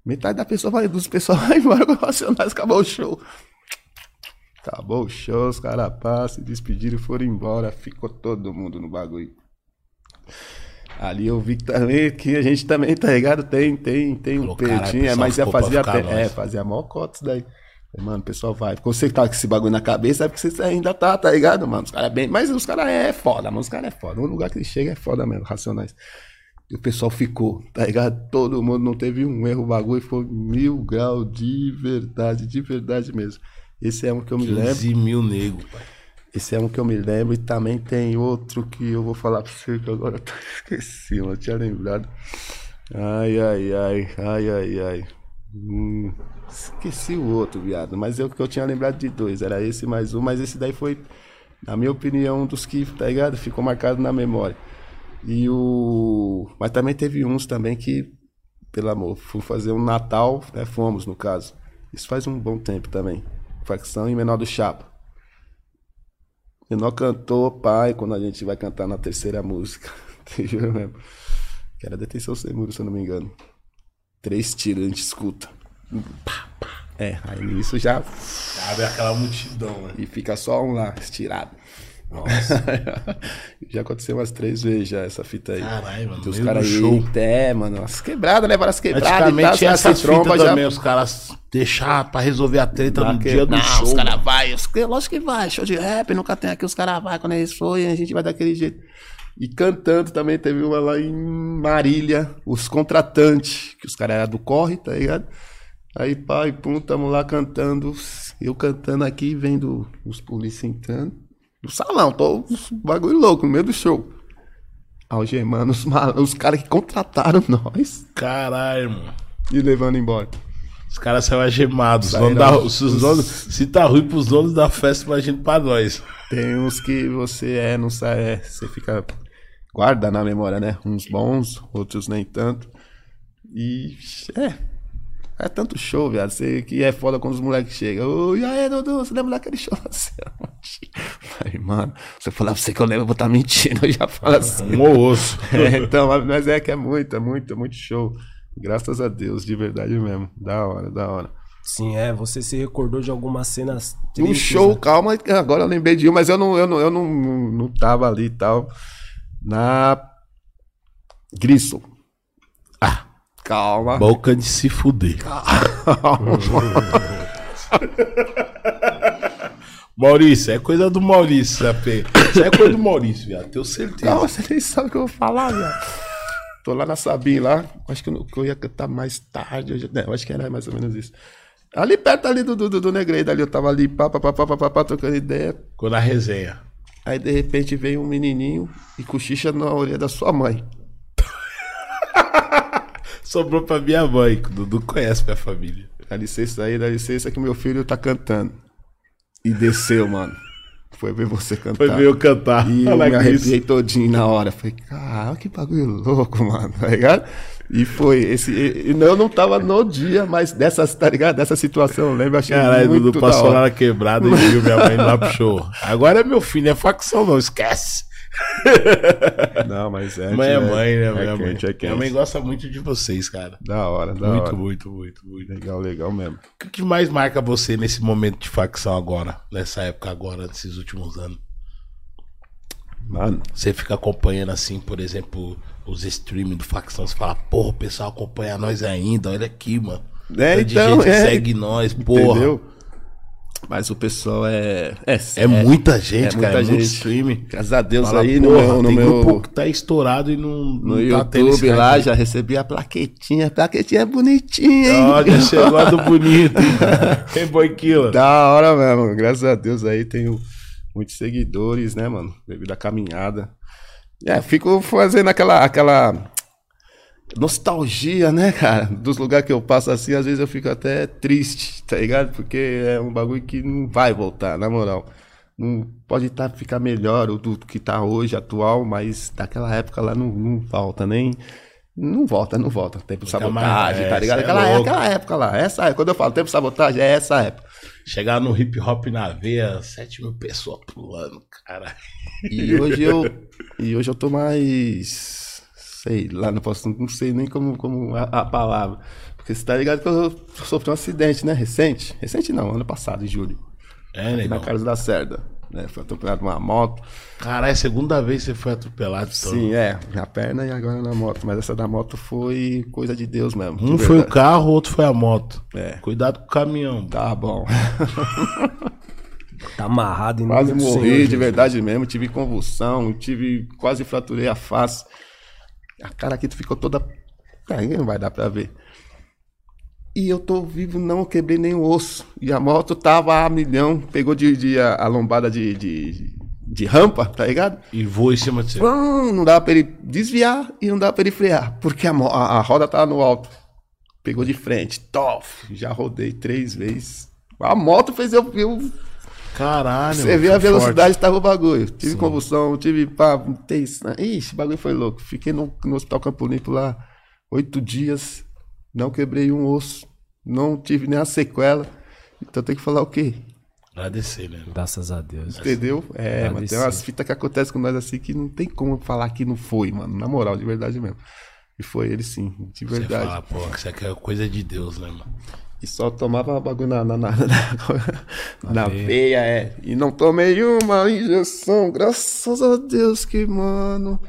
Metade da pessoa vai, dos pessoal vai embora com o Racionais, acabou o show. Acabou o show, os caras pá, se despediram e foram embora. Ficou todo mundo no bagulho. Ali eu vi também que a gente também, tá ligado? Tem, tem, tem um peitinho, mas fazia
ficar,
até, é,
nós.
fazia mó cota isso daí. Mano, o pessoal vai. Porque você que tá com esse bagulho na cabeça, é porque você ainda tá, tá ligado, mano? Os caras é bem. Mas os caras é foda, mano. Os caras é foda. O lugar que ele chega é foda mesmo, racionais. E o pessoal ficou, tá ligado? Todo mundo não teve um erro, o bagulho foi mil graus de verdade, de verdade mesmo. Esse é um que eu me lembro.
15 mil nego, pai.
Esse é um que eu me lembro. E também tem outro que eu vou falar pra você que agora eu [LAUGHS] tô- esqueci, mano. Eu tinha lembrado. Ai, ai, ai, ai, ai, ai. Hum, esqueci o outro, viado. Mas eu que eu tinha lembrado de dois. Era esse mais um, mas esse daí foi, na minha opinião, um dos que, tá ligado? Ficou marcado na memória. E o. Mas também teve uns também que, pelo amor, fui fazer um Natal, né? Fomos, no caso. Isso faz um bom tempo também. Facção e menor do Chapa. Menor cantor, pai, quando a gente vai cantar na terceira música. [LAUGHS] Te juro mesmo. Que era Detenção Sem se eu não me engano. Três tiros a gente escuta. Pá, pá. É, aí nisso já.
Abre aquela multidão, né?
E fica só um lá, estirado. Nossa. [LAUGHS] já aconteceu umas três vezes já essa fita aí.
Caralho, mano, meio
caras
show.
É, mano. As quebradas, né? Várias quebradas.
Antigamente essas
tromba já-
também, os caras deixar pra resolver a treta no dia do
não,
show.
Os caras vai, os, lógico que vai, show de rap, nunca tem aqui, os caras vai, quando eles forem, a gente vai daquele jeito. E cantando também, teve uma lá em Marília, os contratantes, que os caras eram do corre, tá ligado? Aí, pai, pum, tamo lá cantando, eu cantando aqui, vendo os polícia entrando. No salão, tô bagulho louco, no meio do show. Algemando os, mal- os caras que contrataram [LAUGHS] nós
Caralho, mano.
e levando embora.
Os caras saíram algemados. Os
Saíram-
da- se, os donos- se tá ruim pros donos da festa, imagina pra nós.
Tem uns que você é, não sabe, é, você fica. Guarda na memória, né? Uns bons, outros nem tanto. E. É. É tanto show, viado. Você que é foda quando os moleques chegam. Ô, e aí, Dudu, você lembra daquele show? Você, [LAUGHS] Falei, mano, se eu falar pra você que eu lembro, eu vou estar mentindo. Eu já falo assim.
Um osso. [LAUGHS]
É, então, mas- é que é muito, é muito, é muito show. Graças a Deus, de verdade mesmo. Da hora, da hora.
Sim, é. Você se recordou de algumas cenas
Um
tristes,
show,
né?
calma, agora eu lembrei de um, mas eu não, eu não, eu não, não, não tava ali e tal. Na Grissom. Ah, calma.
Boca de se fuder. [LAUGHS] Maurício, é coisa do Maurício, AP. Isso é coisa do Maurício, viado. Tenho certeza.
Calma, você nem sabe o que eu vou falar, viado. Tô lá na Sabim lá. Acho que eu, que eu ia cantar mais tarde. Hoje, né, eu acho que era mais ou menos isso. Ali perto ali do, do, do, do Negreiro, ali eu tava ali, pá, pá, pá, pá, pá, pá, pá, trocando ideia.
Ficou na resenha.
Aí de repente veio um menininho e cochicha na orelha da sua mãe. [LAUGHS]
Sobrou pra minha mãe, que o Dudu conhece minha família.
Dá licença aí, dá licença que meu filho tá cantando. E desceu, mano. Foi ver você cantar.
Foi ver eu cantar.
E eu
Olha
me
isso.
arrepiei todinho na hora. Falei, cara, que bagulho louco, mano, tá ligado? E foi esse. E, eu não tava no dia, mas dessas, tá ligado? Dessa situação, eu lembro, achei
Caralho,
muito
Dudu passou lá na quebrada e viu minha mãe lá pro show. Agora é meu filho, é facção não, esquece.
Não, mas é.
Mãe é mãe, né?
É
Minha mãe.
quente, é quente.
Minha mãe gosta muito de vocês, cara.
Da hora, da
Muito,
hora.
muito, muito, muito.
Legal, legal mesmo.
O que que mais marca você nesse momento de facção agora? Nessa época agora, nesses últimos anos?
Mano,
Você fica acompanhando assim, por exemplo, os streams do facção, você fala, porra, o pessoal acompanha nós ainda, olha aqui, mano.
É,
Tanto de
então,
gente que
é.
segue nós, porra.
entendeu? Mas o pessoal é. É,
É, muita gente,
é
cara,
muita
é muito
gente.
stream.
Graças a Deus
Fala,
aí no meu. No
tem
meu...
grupo que tá estourado e não,
No
não tá esse
YouTube lá
hype.
já recebi a plaquetinha. A plaquetinha é bonitinha, hein?
Já chegou a do bonito. [LAUGHS] Tem boiquila.
Da hora mesmo. Graças a Deus aí tenho muitos seguidores, né, mano? Devido à caminhada. É, fico fazendo aquela, aquela nostalgia, né, cara? Dos lugares que eu passo assim, às vezes eu fico até triste, tá ligado? Porque é um bagulho que não vai voltar, na moral. Não pode tá, ficar melhor do que tá hoje, atual, mas daquela época lá não, não volta nem. Não volta, não volta. Tempo de sabotagem,
mais,
tá
é,
ligado?
é
Aquela, é aquela época lá. Essa. Quando eu falo tempo de sabotagem, é essa época.
Chegar no hip hop na veia, 7 mil pessoas pulando, cara.
E hoje eu. e hoje eu tô mais. Sei lá, não posso. Não sei nem como, como a, a palavra. Porque você tá ligado que eu sofri um acidente, né? Recente. Recente não, ano passado, em julho.
É,
Aqui na. Carlos da Cerda. Né? Foi atropelado uma moto.
Caralho, é segunda vez que você foi atropelado. Então.
Sim, é. Na perna e agora na moto. Mas essa da moto foi coisa de Deus mesmo.
Um foi o carro, o outro foi a moto.
É.
Cuidado com o caminhão.
Tá bom. [LAUGHS]
Tá amarrado em
Quase morri,
Senhor
de verdade mesmo. Tive convulsão, tive. Quase fraturei a face. A cara aqui ficou toda. Aí não vai dar pra ver. E eu tô vivo, não quebrei nenhum osso. E a moto tava a milhão, pegou de, de a, a lombada de, de, de rampa, tá ligado?
E voa em cima de você.
Prum, Não dava pra ele desviar e não dava pra ele frear, porque a, a, a roda tava no alto. Pegou de frente, tof, já rodei três vezes. A moto fez eu, eu
Caralho.
você vê a velocidade, tava o bagulho. Tive convulsão, tive pá, tem, ixi, o bagulho foi louco. Fiquei no, no Hospital Campo Limpo lá oito dias, não quebrei um osso, não tive nem a sequela. Então tem que falar o quê?
Agradecer, né?
Graças a Deus.
Entendeu? É, mano, tem umas fitas que acontecem com nós assim que não tem como falar que não foi, mano. Na moral, de verdade mesmo. E foi ele sim, de
Você
verdade.
fala, pô, que isso aqui é coisa de Deus, né, mano?
E só tomava bagulho na, na, na, na, na
veia.
veia, é. E não tomei uma injeção, graças a Deus que, mano.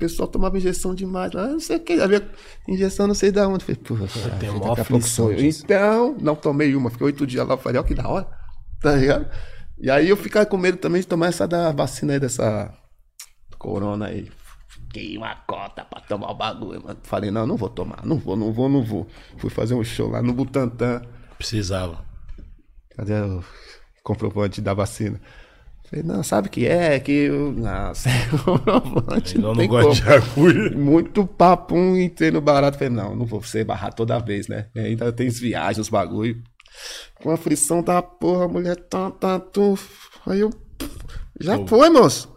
Pessoal tomava injeção demais. Ah, não sei o que, havia injeção não sei da onde. Falei, pô,
tenho
daqui
mó
a pouco
aflição.
Então, não tomei uma, fiquei oito dias lá, falei, ó, que da hora, [LAUGHS] tá ligado? E aí eu ficava com medo também de tomar essa da vacina aí, dessa corona aí. Fiquei uma cota pra tomar o bagulho, mano. Falei, não, não vou tomar, não vou, não vou, não vou. Fui fazer um show lá no Butantã.
Precisava.
Cadê o comprovante da vacina? Falei, não, sabe o que é? Que eu. Nossa, é [LAUGHS] comprovante.
Eu não
tem
gosto de agulha.
Muito papum entrei no barato. Falei, não, não vou ser barrar toda vez, né? E ainda tem as viagens, os bagulho. Com a frição da porra, a mulher tá, tá, tu. Aí eu. Já foi, moço.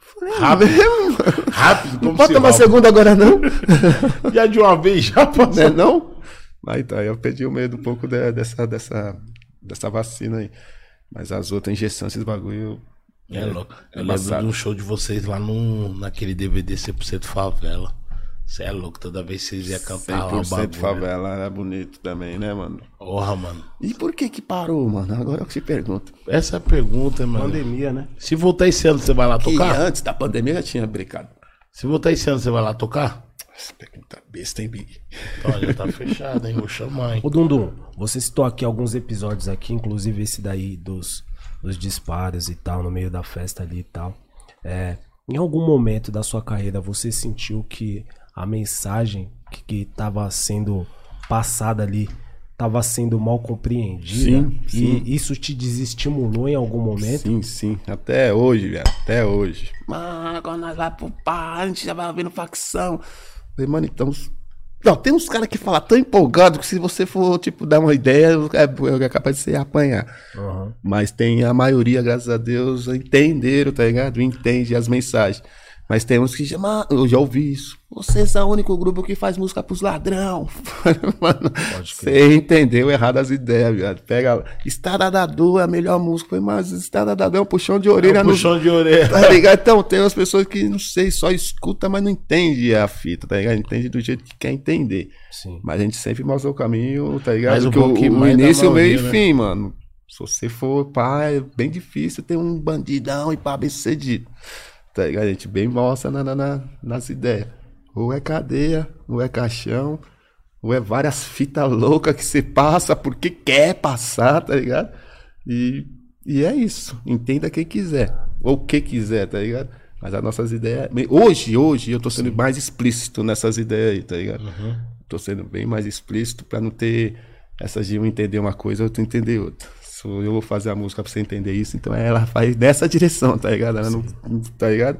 Falei,
Rápido.
mesmo, mano.
Rápido,
Não
como
pode
se
tomar segunda agora, não? [LAUGHS]
Já de uma vez, já passou.
né, não? Mas então, eu perdi o medo um pouco de- dessa, dessa, dessa vacina aí. Mas as outras injeções, esses bagulho.
É louco. Eu
embaçado.
lembro de um show de vocês lá no, naquele DVD 100% Favela. Você é louco, toda vez que vocês iam cantar lá o
100%
bagulho.
favela era bonito também, né, mano?
Porra, mano.
E por que que parou, mano? Agora eu te pergunto.
Essa é a pergunta, mano.
Pandemia, né?
Se voltar esse ano, você vai lá
Que
tocar?
antes da pandemia já tinha brincado.
Se voltar esse ano, você vai lá tocar?
Essa pergunta besta, hein, Big?
Já tá fechado, hein? Vou chamar, hein?
Ô Dundum, você citou aqui alguns episódios aqui, inclusive esse daí dos, dos disparos e tal, no meio da festa ali e tal. É, em algum momento da sua carreira você sentiu que a mensagem que, que tava sendo passada ali tava sendo mal compreendida?
Sim, sim.
E isso te desestimulou em algum momento?
Sim, sim. Até hoje, velho. Até hoje. Mano, agora nós vamos pro par, a gente já vai vendo facção. Falei, mano, então. Não, tem uns caras que falam tão empolgado que se você for, tipo, dar uma ideia, é, é capaz de você apanhar.
Aham.
Mas tem a maioria, graças a Deus, entenderam, tá ligado? Entende as mensagens. Mas tem uns que mano, eu já ouvi isso. Vocês são o único grupo que faz música pros ladrão. [LAUGHS] Mano, você entendeu errado as ideias, viado. Pega. Estrada da Dor é a melhor música. Falei, mas Estrada da Dor é um puxão de orelha
É um
no-
puxão de orelha.
Tá ligado? Então, tem umas pessoas que, não sei, só escuta, mas não entende a fita, tá ligado? Entende do jeito que quer entender.
Sim.
Mas a gente sempre mostra o caminho, tá ligado?
Mais um
Que o- o, início, o meio e
né?
fim, mano. Se você for pá, é bem difícil ter um bandidão e pá bem sucedido. Tá ligado? A gente bem mostra na, na- na- nas ideias. Ou é cadeia, ou é caixão, ou é várias fitas loucas que você passa porque quer passar, tá ligado? E, e é isso. Entenda quem quiser. Ou o que quiser, tá ligado? Mas as nossas ideias. Hoje, hoje, eu tô sendo mais explícito nessas ideias aí, tá ligado? Tô sendo bem mais explícito pra não ter essas de um entender uma coisa, outro entender outra. Se eu vou fazer a música pra você entender isso, então ela faz nessa [LAUGHS] direção, tá ligado? Ela não, tá ligado?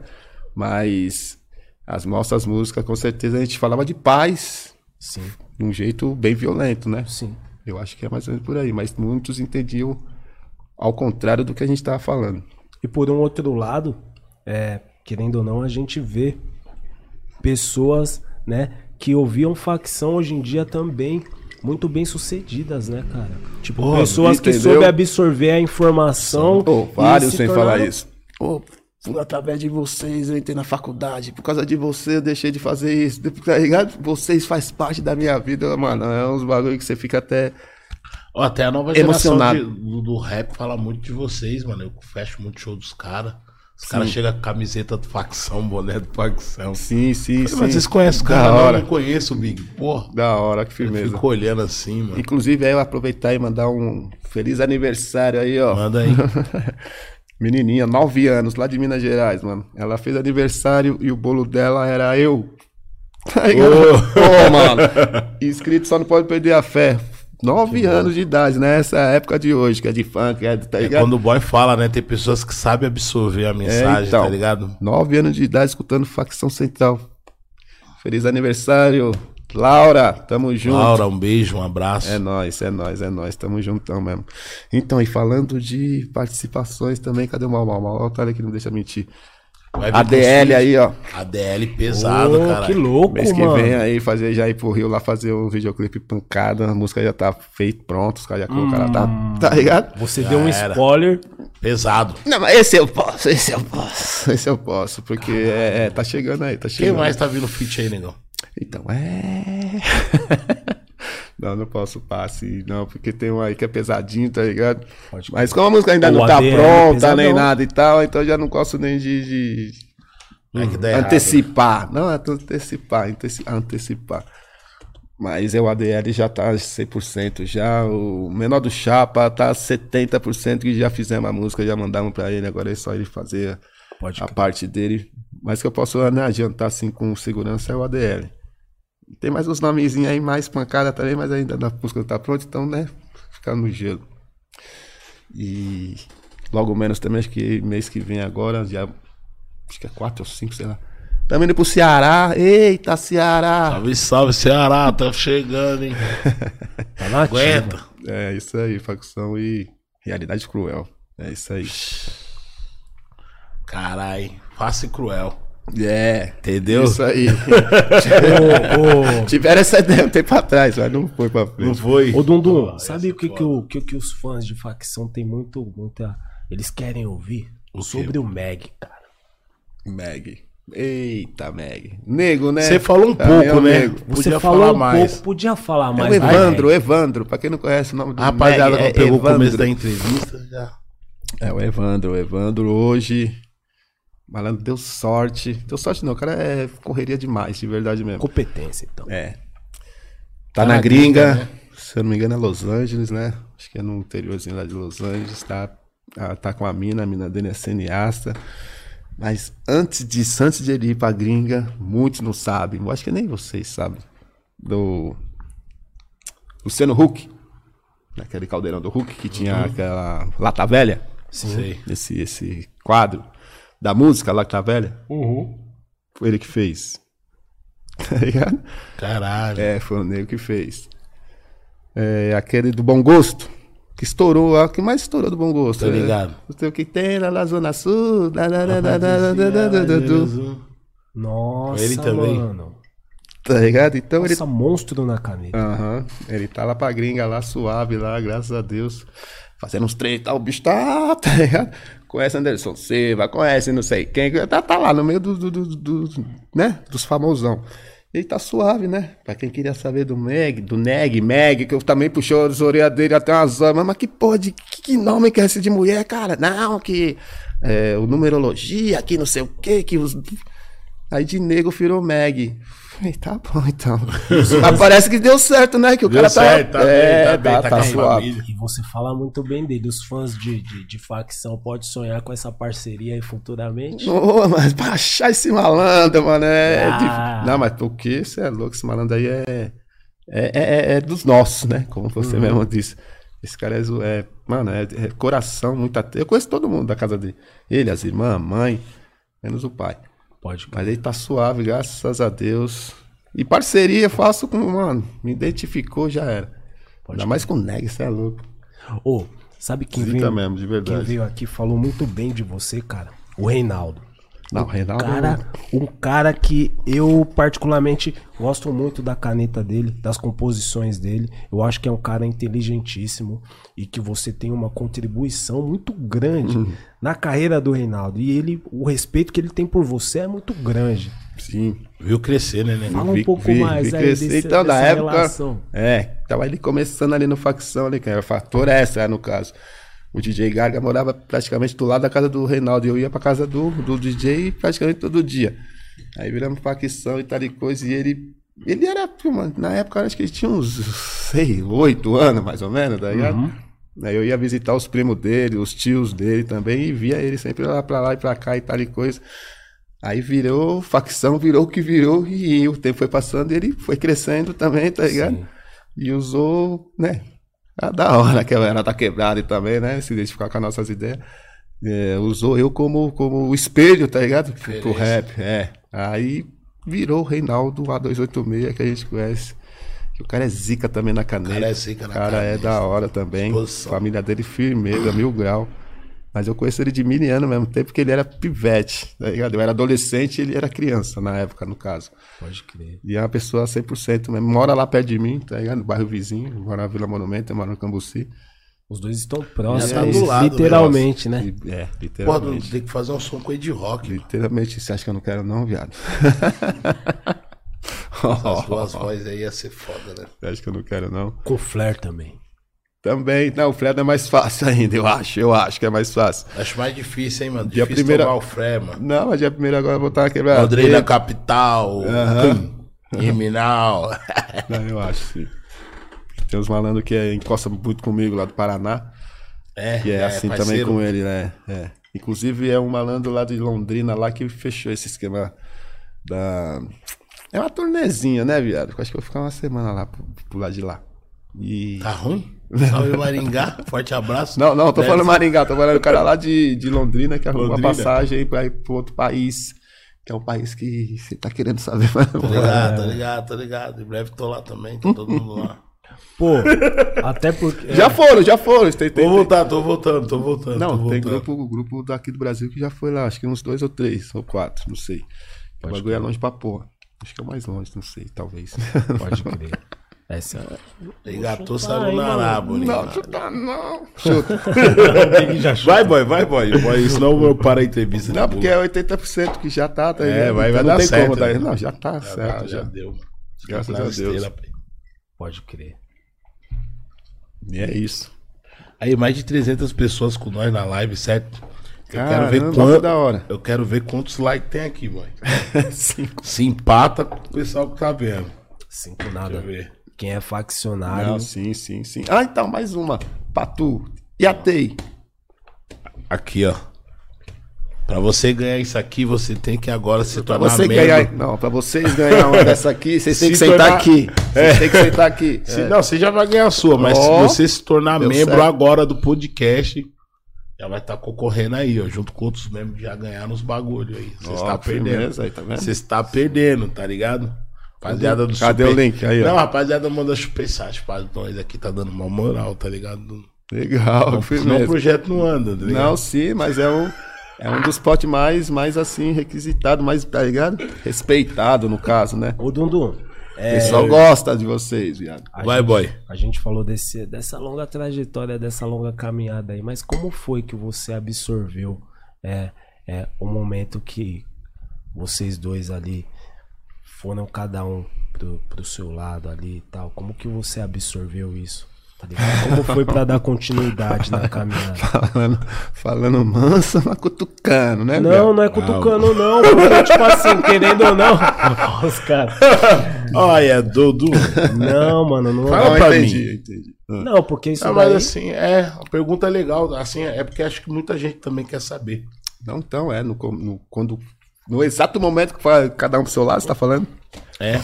Mas as nossas músicas, com certeza, a gente falava de paz
Sim.
de um jeito bem violento, né?
Sim.
Eu acho que é mais ou menos por aí, mas muitos entendiam ao contrário do que a gente tava falando.
E por um outro lado, é, querendo ou não, a gente vê pessoas, né, que ouviam facção hoje em dia também muito bem sucedidas, né, cara? Tipo,
Porra,
pessoas que
entendeu?
soube absorver a informação.
Pô,
e
vários
se
sem
tornaram-
falar isso. Pô, fui através de vocês eu entrei na faculdade. Por causa de você eu deixei de fazer isso. Tá ligado? Vocês faz parte da minha vida, mano. É uns bagulho que você fica até.
Até a nova geração de- do, do rap fala muito de vocês, mano. Eu fecho muito show dos caras. Os caras chegam com camiseta do facção, boné do facção.
Sim, sim, sim.
Mas vocês conhecem o
Da
cara? Não,
hora.
eu não conheço, Big. Porra.
Da hora, que firmeza.
fico olhando assim, mano.
Inclusive, aí eu aproveitar e mandar um feliz aniversário aí, ó.
Manda aí. [LAUGHS]
Menininha, 9 anos, lá de Minas Gerais, mano. Ela fez aniversário e o bolo dela era eu. Tá ligado? Pô, mano. Inscrito só não pode perder a fé. 9 anos de idade, né? Essa época de hoje, que é de funk, é, tá
É
ligado?
quando o boy fala, né? Tem pessoas que sabem absorver a mensagem,
então.
tá ligado?
9 anos de idade escutando Facção Central. Feliz aniversário, Laura. Tamo junto.
Laura, um beijo, um abraço.
É nóis, é nóis, é nóis. Tamo juntão mesmo. Então, e falando de participações também, cadê o Mal Mal? Mal tá ali que não deixa mentir. ADL aí, ó.
ADL pesado,
Ô,
cara.
que louco,
Mês que
mano.
vem aí fazer já ir pro Rio lá fazer um videoclipe pancada, a música já tá feita, pronto, os caras já colocaram, tá, tá ligado?
Você deu um
era.
spoiler.
Pesado.
Não, mas esse eu posso, esse eu posso, esse eu posso, porque é, é, tá chegando aí, tá
Quem
chegando.
mais tá vindo feat aí, negão?
Então, é... [LAUGHS] não, não posso passe, não, porque tem um aí que é pesadinho, tá ligado?
Pode
Mas como a música ainda
O
não tá
ADL é
pronta,
pesadão.
nem nada e tal, então eu já não gosto nem de... de-
é errado.
antecipar. Não, é antecipar, anteci- antecipar. Mas é o ADL já tá 100% já. O menor do Chapa tá 70% que já fizemos a música, já mandamos pra ele. Agora é só ele fazer
Pode
a parte dele. Mas que eu posso né, adiantar assim com segurança é o ADL. Tem mais uns nomezinhos aí, mais pancada também, mas ainda a música não tá pronta, então, né? Ficar no gelo. E logo menos também, acho que mês que vem agora, já. Acho que é 4 ou 5, sei lá. Estamos indo pro Ceará. Eita, Ceará!
Salve, salve, Ceará, tá chegando, hein? [LAUGHS]
Tá na ativa.
Aguenta.
É isso aí, facção e realidade cruel. É isso aí.
Carai, fácil e cruel.
É,
Entendeu?
isso aí. [LAUGHS]
Ô, ô,
Tiveram essa ideia um tempo atrás, mas não foi pra frente.
Não foi?
Ô, Dundum,
Ah,
sabe o que,
é
que, o, que, que os fãs de facção tem muito, muita. Eles querem ouvir
O quê?
sobre o Meg, cara.
Meg. Eita, Meg. Nego, né?
Você falou um
é
pouco,
um
né?
nego.
Você
Podia
falou
falar
um
mais.
pouco, podia falar
É
mais.
o
vai,
Evandro,
Meg.
Evandro. Pra quem não conhece o nome do
A rapaziada,
Meg,
quando pegou o
Evandro.
começo da entrevista, já.
É o Evandro. O Evandro hoje. Malandro deu sorte. Deu sorte não, o cara é correria demais, de verdade mesmo.
Competência, então.
É. Tá
Tá
na
na
gringa,
gringa, né?
se eu não me engano é Los Angeles, né? Acho que é no interiorzinho lá de Los Angeles, tá, tá, tá com a mina, a mina dele é cineasta. Mas antes disso, antes de ele ir pra gringa, muitos não sabem, eu acho que nem vocês sabem, do Luciano Huck, naquele caldeirão do Huck, que tinha aquela Lata Velha,
Sei.
esse, esse quadro da música Lata Velha, foi ele que fez. [LAUGHS] Tá ligado?
Caralho.
É, foi o nego que fez. É, aquele do Bom Gosto, que estourou, é o que mais estourou do Bom Gosto.
Tá ligado.
O teu que tem lá na Zona Sul. da, da, da, da, da, da, da, da, da, da.
Nossa,
Ele também.
mano.
Tá ligado? Então ele.
Nossa, monstro na caneta.
Aham. Ele tá lá pra gringa, lá suave, lá, graças a Deus. Fazendo uns treinos e tal, o bicho tá, [LAUGHS] tá ligado? Conhece Anderson Silva, conhece não sei quem. Tá, tá lá no meio do, do, do- do- né? dos famosão. Ele tá suave, né? Pra quem queria saber do Meg, do Neg, Meg, que eu também puxou as orelhas dele até umas horas. Mas que porra de que, que nome que é esse de mulher, cara? Não, que é, o numerologia, que não sei o quê, que os. Aí de nego virou Meg. Falei, tá bom então. [LAUGHS] Mas parece que deu certo, né? Que o
Deu
cara
certo,
tá.
tá bem,
é,
tá bem, tá
suave.
família.
E você fala muito bem dele. Os fãs de, de, de facção podem sonhar com essa parceria aí futuramente.
Ô, mas pra achar esse malandro, mano, é.
Ah.
difícil. Não, mas o que? Você é louco, esse malandro aí é. É, é, é dos nossos, né? Como você mesmo disse. Esse cara é, é mano, é, é coração, muita. Eu conheço todo mundo da casa dele. Ele, as irmãs, a mãe, menos o pai.
Pode.
Mas ele tá suave, graças a Deus. E parceria faço com, mano, me identificou, já era. Ainda mais com o Neg, você é louco.
Ô, sabe quem
Zica
veio,
mesmo, de
quem
verdade.
veio aqui falou muito bem de você, cara? O Reinaldo.
Não, Reinaldo.
Cara, um cara que eu particularmente gosto muito da caneta dele, das composições dele. Eu acho que é um cara inteligentíssimo e que você tem uma contribuição muito grande
Uhum.
na carreira do Reinaldo. E ele, o respeito que ele tem por você é muito grande.
Sim.
Viu crescer, né, né?
Fala um
Vi-
pouco
vi-
mais
vi
aí
crescer.
desse,
Então, na
dessa
época-
relação.
É, tava ele começando ali no facção ali, que era fator essa, no caso. O DJ Garga morava praticamente do lado da casa do Reinaldo. E eu ia pra casa do, do DJ praticamente todo dia. Aí viramos facção e tal e coisa. E ele. Ele era, na época, acho que ele tinha uns, sei, oito anos mais ou menos, tá ligado? Aí eu ia visitar os primos dele, os tios dele também, e via ele sempre lá pra lá e pra cá e tal e coisa. Aí virou facção, virou o que virou, e o tempo foi passando e ele foi crescendo também, tá ligado?
Sim.
E usou, né? A da hora que ela tá quebrada e também, né? Se identificar com as nossas ideias. É, usou eu como, como o espelho, tá ligado? Pro, pro rap, é. Aí virou o Reinaldo A286 que a gente conhece. O cara é zica também na caneta.
O cara é zica na
O cara é
caneta.
da hora também.
Disposição.
Família dele firmeza, mil grau. Mas eu conheço ele de mil anos mesmo tempo, porque ele era pivete, tá ligado? Eu era adolescente e ele era criança na época, no caso.
Pode crer.
E é uma pessoa 100% mesmo. Mora lá perto de mim, tá ligado? No bairro vizinho. Mora na Vila Monumento, eu moro no Cambuci.
Os dois estão próximos.
tá do lado,
literalmente, né?
E- É,
Pô,
literalmente.
tem que fazer um som com Ed Rock. mano.
Literalmente, você acha que eu não quero não, viado?
As [LAUGHS] duas vozes aí ia ser foda, né?
Você acha que eu não quero não?
Com Flair também.
Também. Não, o Fred é mais fácil [LAUGHS] ainda, eu acho. Eu acho que é mais fácil.
Acho mais difícil, hein, mano?
Dia
Difícil
primeira-
tomar o Fré, mano.
Não, mas dia primeiro agora eu vou estar quebrado.
Londrina capital.
Aham.
Criminal. [LAUGHS]
Não, eu acho, sim. Tem uns malandros que é, encosta muito comigo lá do Paraná.
É,
Que é, assim também com ele, né? É. Inclusive é um malandro lá de Londrina lá que fechou esse esquema da. É uma turnezinha, né, viado? Acho que eu vou ficar uma semana lá pro, pro lado de lá. E.
Tá ruim? Salve Maringá. Forte abraço.
Não, não, tô
Deve-
falando Maringá, tô falando o cara lá de, de Londrina que arrumou
Londrina.
uma passagem pra ir pro outro país. Que é um país que você tá querendo saber. mas-
Tô ligado, tô ligado, tô ligado. Em breve tô lá também, tá todo mundo lá.
Pô, até porque.
Já foram, já foram. Tem, tem,
Vou
tem-
voltar, tô voltando, tô voltando.
Não,
tô
tem
voltando.
grupo, grupo daqui do Brasil que já foi lá, acho que uns dois ou três, ou quatro, não sei. O bagulho é longe pra porra. Acho que é mais longe, não sei, talvez. [LAUGHS]
Pode crer. Essa mano.
Arábio.
não, chuta não. Chuta.
Vai, boy, vai, boy. boy senão eu paro a entrevista.
Não, porque é 80% que já tá, tá
É, vai-
Então
vai
não
dar
tem
certo,
como
né?
Não, já tá
já,
certo.
já
Já.
deu.
Graças a Deus.
esteira, pai.
Pode crer.
E é isso.
Aí, mais de 300 pessoas com nós na live, certo? Eu quero
Caramba,
ver
que
quanto,
da hora.
Eu quero ver quantos likes tem aqui, boy. [LAUGHS]
Cinco.
Se empata com o pessoal que tá vendo.
Cinco
Deixa
nada.
eu ver.
Quem é faccionário.
Não, sim, sim, sim. Ah, então, mais uma. Patu. E a TEI?
Aqui, ó. Pra você ganhar isso aqui, você tem que agora se
Pra
tornar
você
membro.
ganhar. Não, pra vocês ganhar uma [LAUGHS] dessa aqui, vocês têm
Se
que sentar
tornar-
aqui. Vocês têm que sentar aqui. [LAUGHS]
Se- Não, você já vai ganhar a sua, mas
Ó,
se você se tornar membro
certo.
agora do podcast, já vai estar concorrendo aí, ó, junto com outros membros que já ganharam os bagulho aí. Você
Ó,
está perdendo.
aí, tá vendo?
Você está perdendo, tá ligado? Rapaziada do
Cadê o link? Aí, ó.
Não, rapaziada, manda superchat pra nós aqui, tá dando uma moral, tá ligado?
Legal,
Senão o projeto não anda, tá ligado?
Não, sim, mas é um, é um dos potes mais, mais assim, requisitado, mais, tá ligado? Respeitado, no caso, né?
Ô, Dundum,
O
é,
pessoal gosta de vocês, viado.
a
Vai,
gente-
boy.
A gente falou desse, dessa longa trajetória, dessa longa caminhada aí, mas como foi que você absorveu é, é, o momento que vocês dois ali foram cada um pro, pro seu lado ali e tal? Como que você absorveu isso? Tá? Como foi pra dar continuidade na caminhada? [LAUGHS]
Falando, falando mansa, mas cutucando, né,
Não, não é cutucando, não. Porque, tipo assim, querendo ou não. [LAUGHS] Os caras.
Olha, Dudu.
Não, mano, não
Fala
Não,
pra
entendi,
mim.
entendi. Ah.
Não, porque isso
Não, mas
daí-
assim, é, a pergunta é legal, assim, é porque acho que muita gente também quer saber.
Não, então, é, no, no- quando, no exato momento que fala cada um pro seu lado, você tá falando?
É.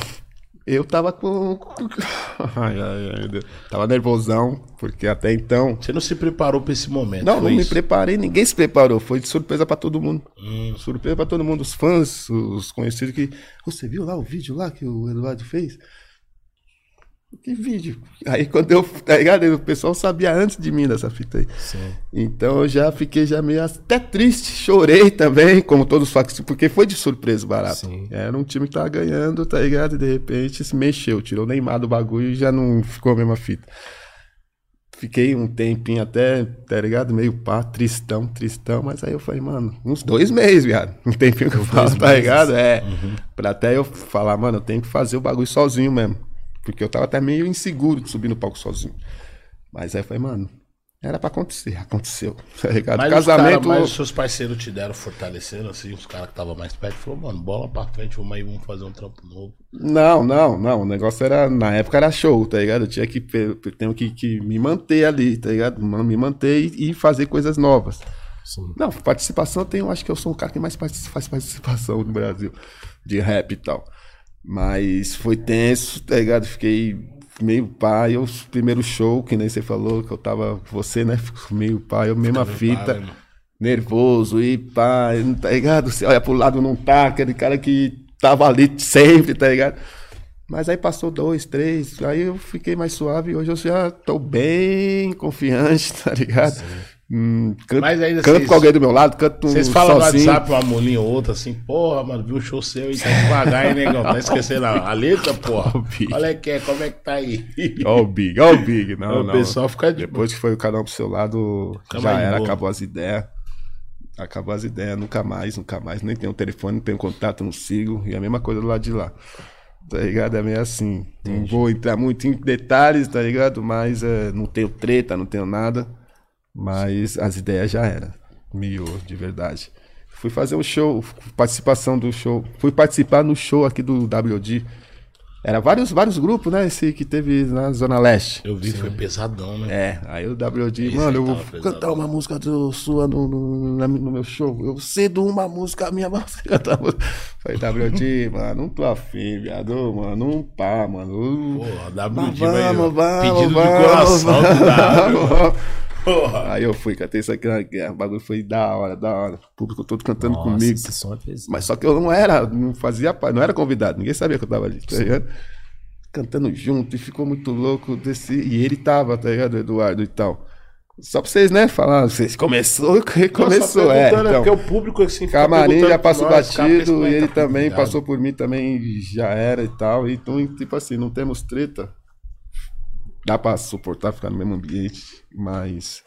Eu tava com. [LAUGHS] Ai, ai, ai, Deus. Tava nervosão, porque até então.
Você não se preparou pra esse momento.
Não, não me
isso?
preparei, ninguém se preparou. Foi de surpresa pra todo mundo.
Hum.
Surpresa pra todo mundo, os fãs, os conhecidos que. "Ô, Você viu lá o vídeo lá que o Eduardo fez? Que vídeo? Aí quando eu. Tá ligado? O pessoal sabia antes de mim dessa fita aí.
Sim.
Então eu já fiquei já meio até triste, chorei também, como todos os factos, porque foi de surpresa barato.
Sim.
Era um time que tava ganhando, tá ligado? E de repente se mexeu, tirou o Neymar do bagulho e já não ficou a mesma fita. Fiquei um tempinho até, tá ligado? Meio pá, tristão, tristão, mas aí eu falei, mano, uns dois meses, viado. Um tempinho que eu falo, tá ligado? É. Pra até eu falar, mano, eu tenho que fazer o bagulho sozinho mesmo. Porque eu tava até meio inseguro de subir no palco sozinho. Mas aí eu falei, mano, era pra acontecer, [LAUGHS] aconteceu. Tá ligado?
Mas,
Casamento.
os cara, mas os seus parceiros te deram fortalecendo, assim, os caras que estavam mais perto, falou, mano, bola pra frente, vamos aí, vamos fazer um trampo novo.
Não, não, não. O negócio era. Na época era show, tá ligado? Eu tinha que. Tenho que, que me manter ali, tá ligado? Me manter e, e fazer coisas novas.
Sim.
Não, participação eu tenho, acho que eu sou o cara que mais faz participação no Brasil, de rap e tal. Mas foi tenso, tá ligado? Fiquei meio pai, eu, primeiro show, que nem você falou, que eu tava com você, né? Meio pai, eu mesma fita,
Para, né?
nervoso, e pá, tá ligado? Você olha pro lado, não tá, aquele cara que tava ali sempre, tá ligado? Mas aí passou dois, três, aí eu fiquei mais suave, hoje eu já tô bem confiante, [LAUGHS] tá ligado? Hum, canto,
Mas ainda
canto
vocês-
com alguém do meu lado, canto
Vocês falam
sozinho.
no WhatsApp uma molinha ou outra assim, porra, mano, viu o show seu e tá devagar, hein, negão? Tá esquecendo a, a letra, porra? [LAUGHS] Olha que é, como é que tá aí?
Ó o Big, ó o Big. Não, [LAUGHS]
o
não.
pessoal fica de
Depois que foi o canal pro seu lado,
Fica
já era,
boa.
acabou as ideias. Acabou as ideias, nunca mais, nunca mais. Nem tenho telefone, não tenho contato, não sigo. E a mesma coisa do lado de lá. Tá ligado? É meio assim. Não vou entrar muito em detalhes, tá ligado? Mas é, não tenho treta, não tenho nada. Mas as ideias já eram. Mil, de verdade. Fui fazer um show, participação do show. Fui participar no show aqui do WD. Era vários, vários grupos, né? Esse que teve na Zona Leste.
Eu vi, foi pesadão, né?
É, aí o WD,
Esse
mano, eu vou
pesado.
cantar uma música do, sua no, no, no meu show. Eu cedo uma música, minha [LAUGHS] música cantar uma música. Falei, WD, [LAUGHS] mano, não tô afim, viado, mano, não pá, mano.
Porra,
Mas
WD, velho.
vamos, vamos,
Pedido
vamos,
de coração do W.
vamos.
Porra.
Aí eu fui, cantei isso aqui na guerra. O bagulho foi da hora, da hora. O público todo cantando
Nossa,
comigo.
esse som é pesado.
Mas só que eu não era, não fazia parte, não era convidado, ninguém sabia que eu tava ali, tá ligado? Cantando junto e ficou muito louco desse. E ele tava, tá ligado, Eduardo e tal. Só pra vocês, né, falar, vocês começou, [LAUGHS] começou,
Nossa,
é.
perguntando,
Então,
porque o público assim
Camarim já passou
nós,
batido e ele
tá
também passou por mim, também já era e tal. Então, tipo assim, não temos treta. Dá pra suportar ficar no mesmo ambiente, mas.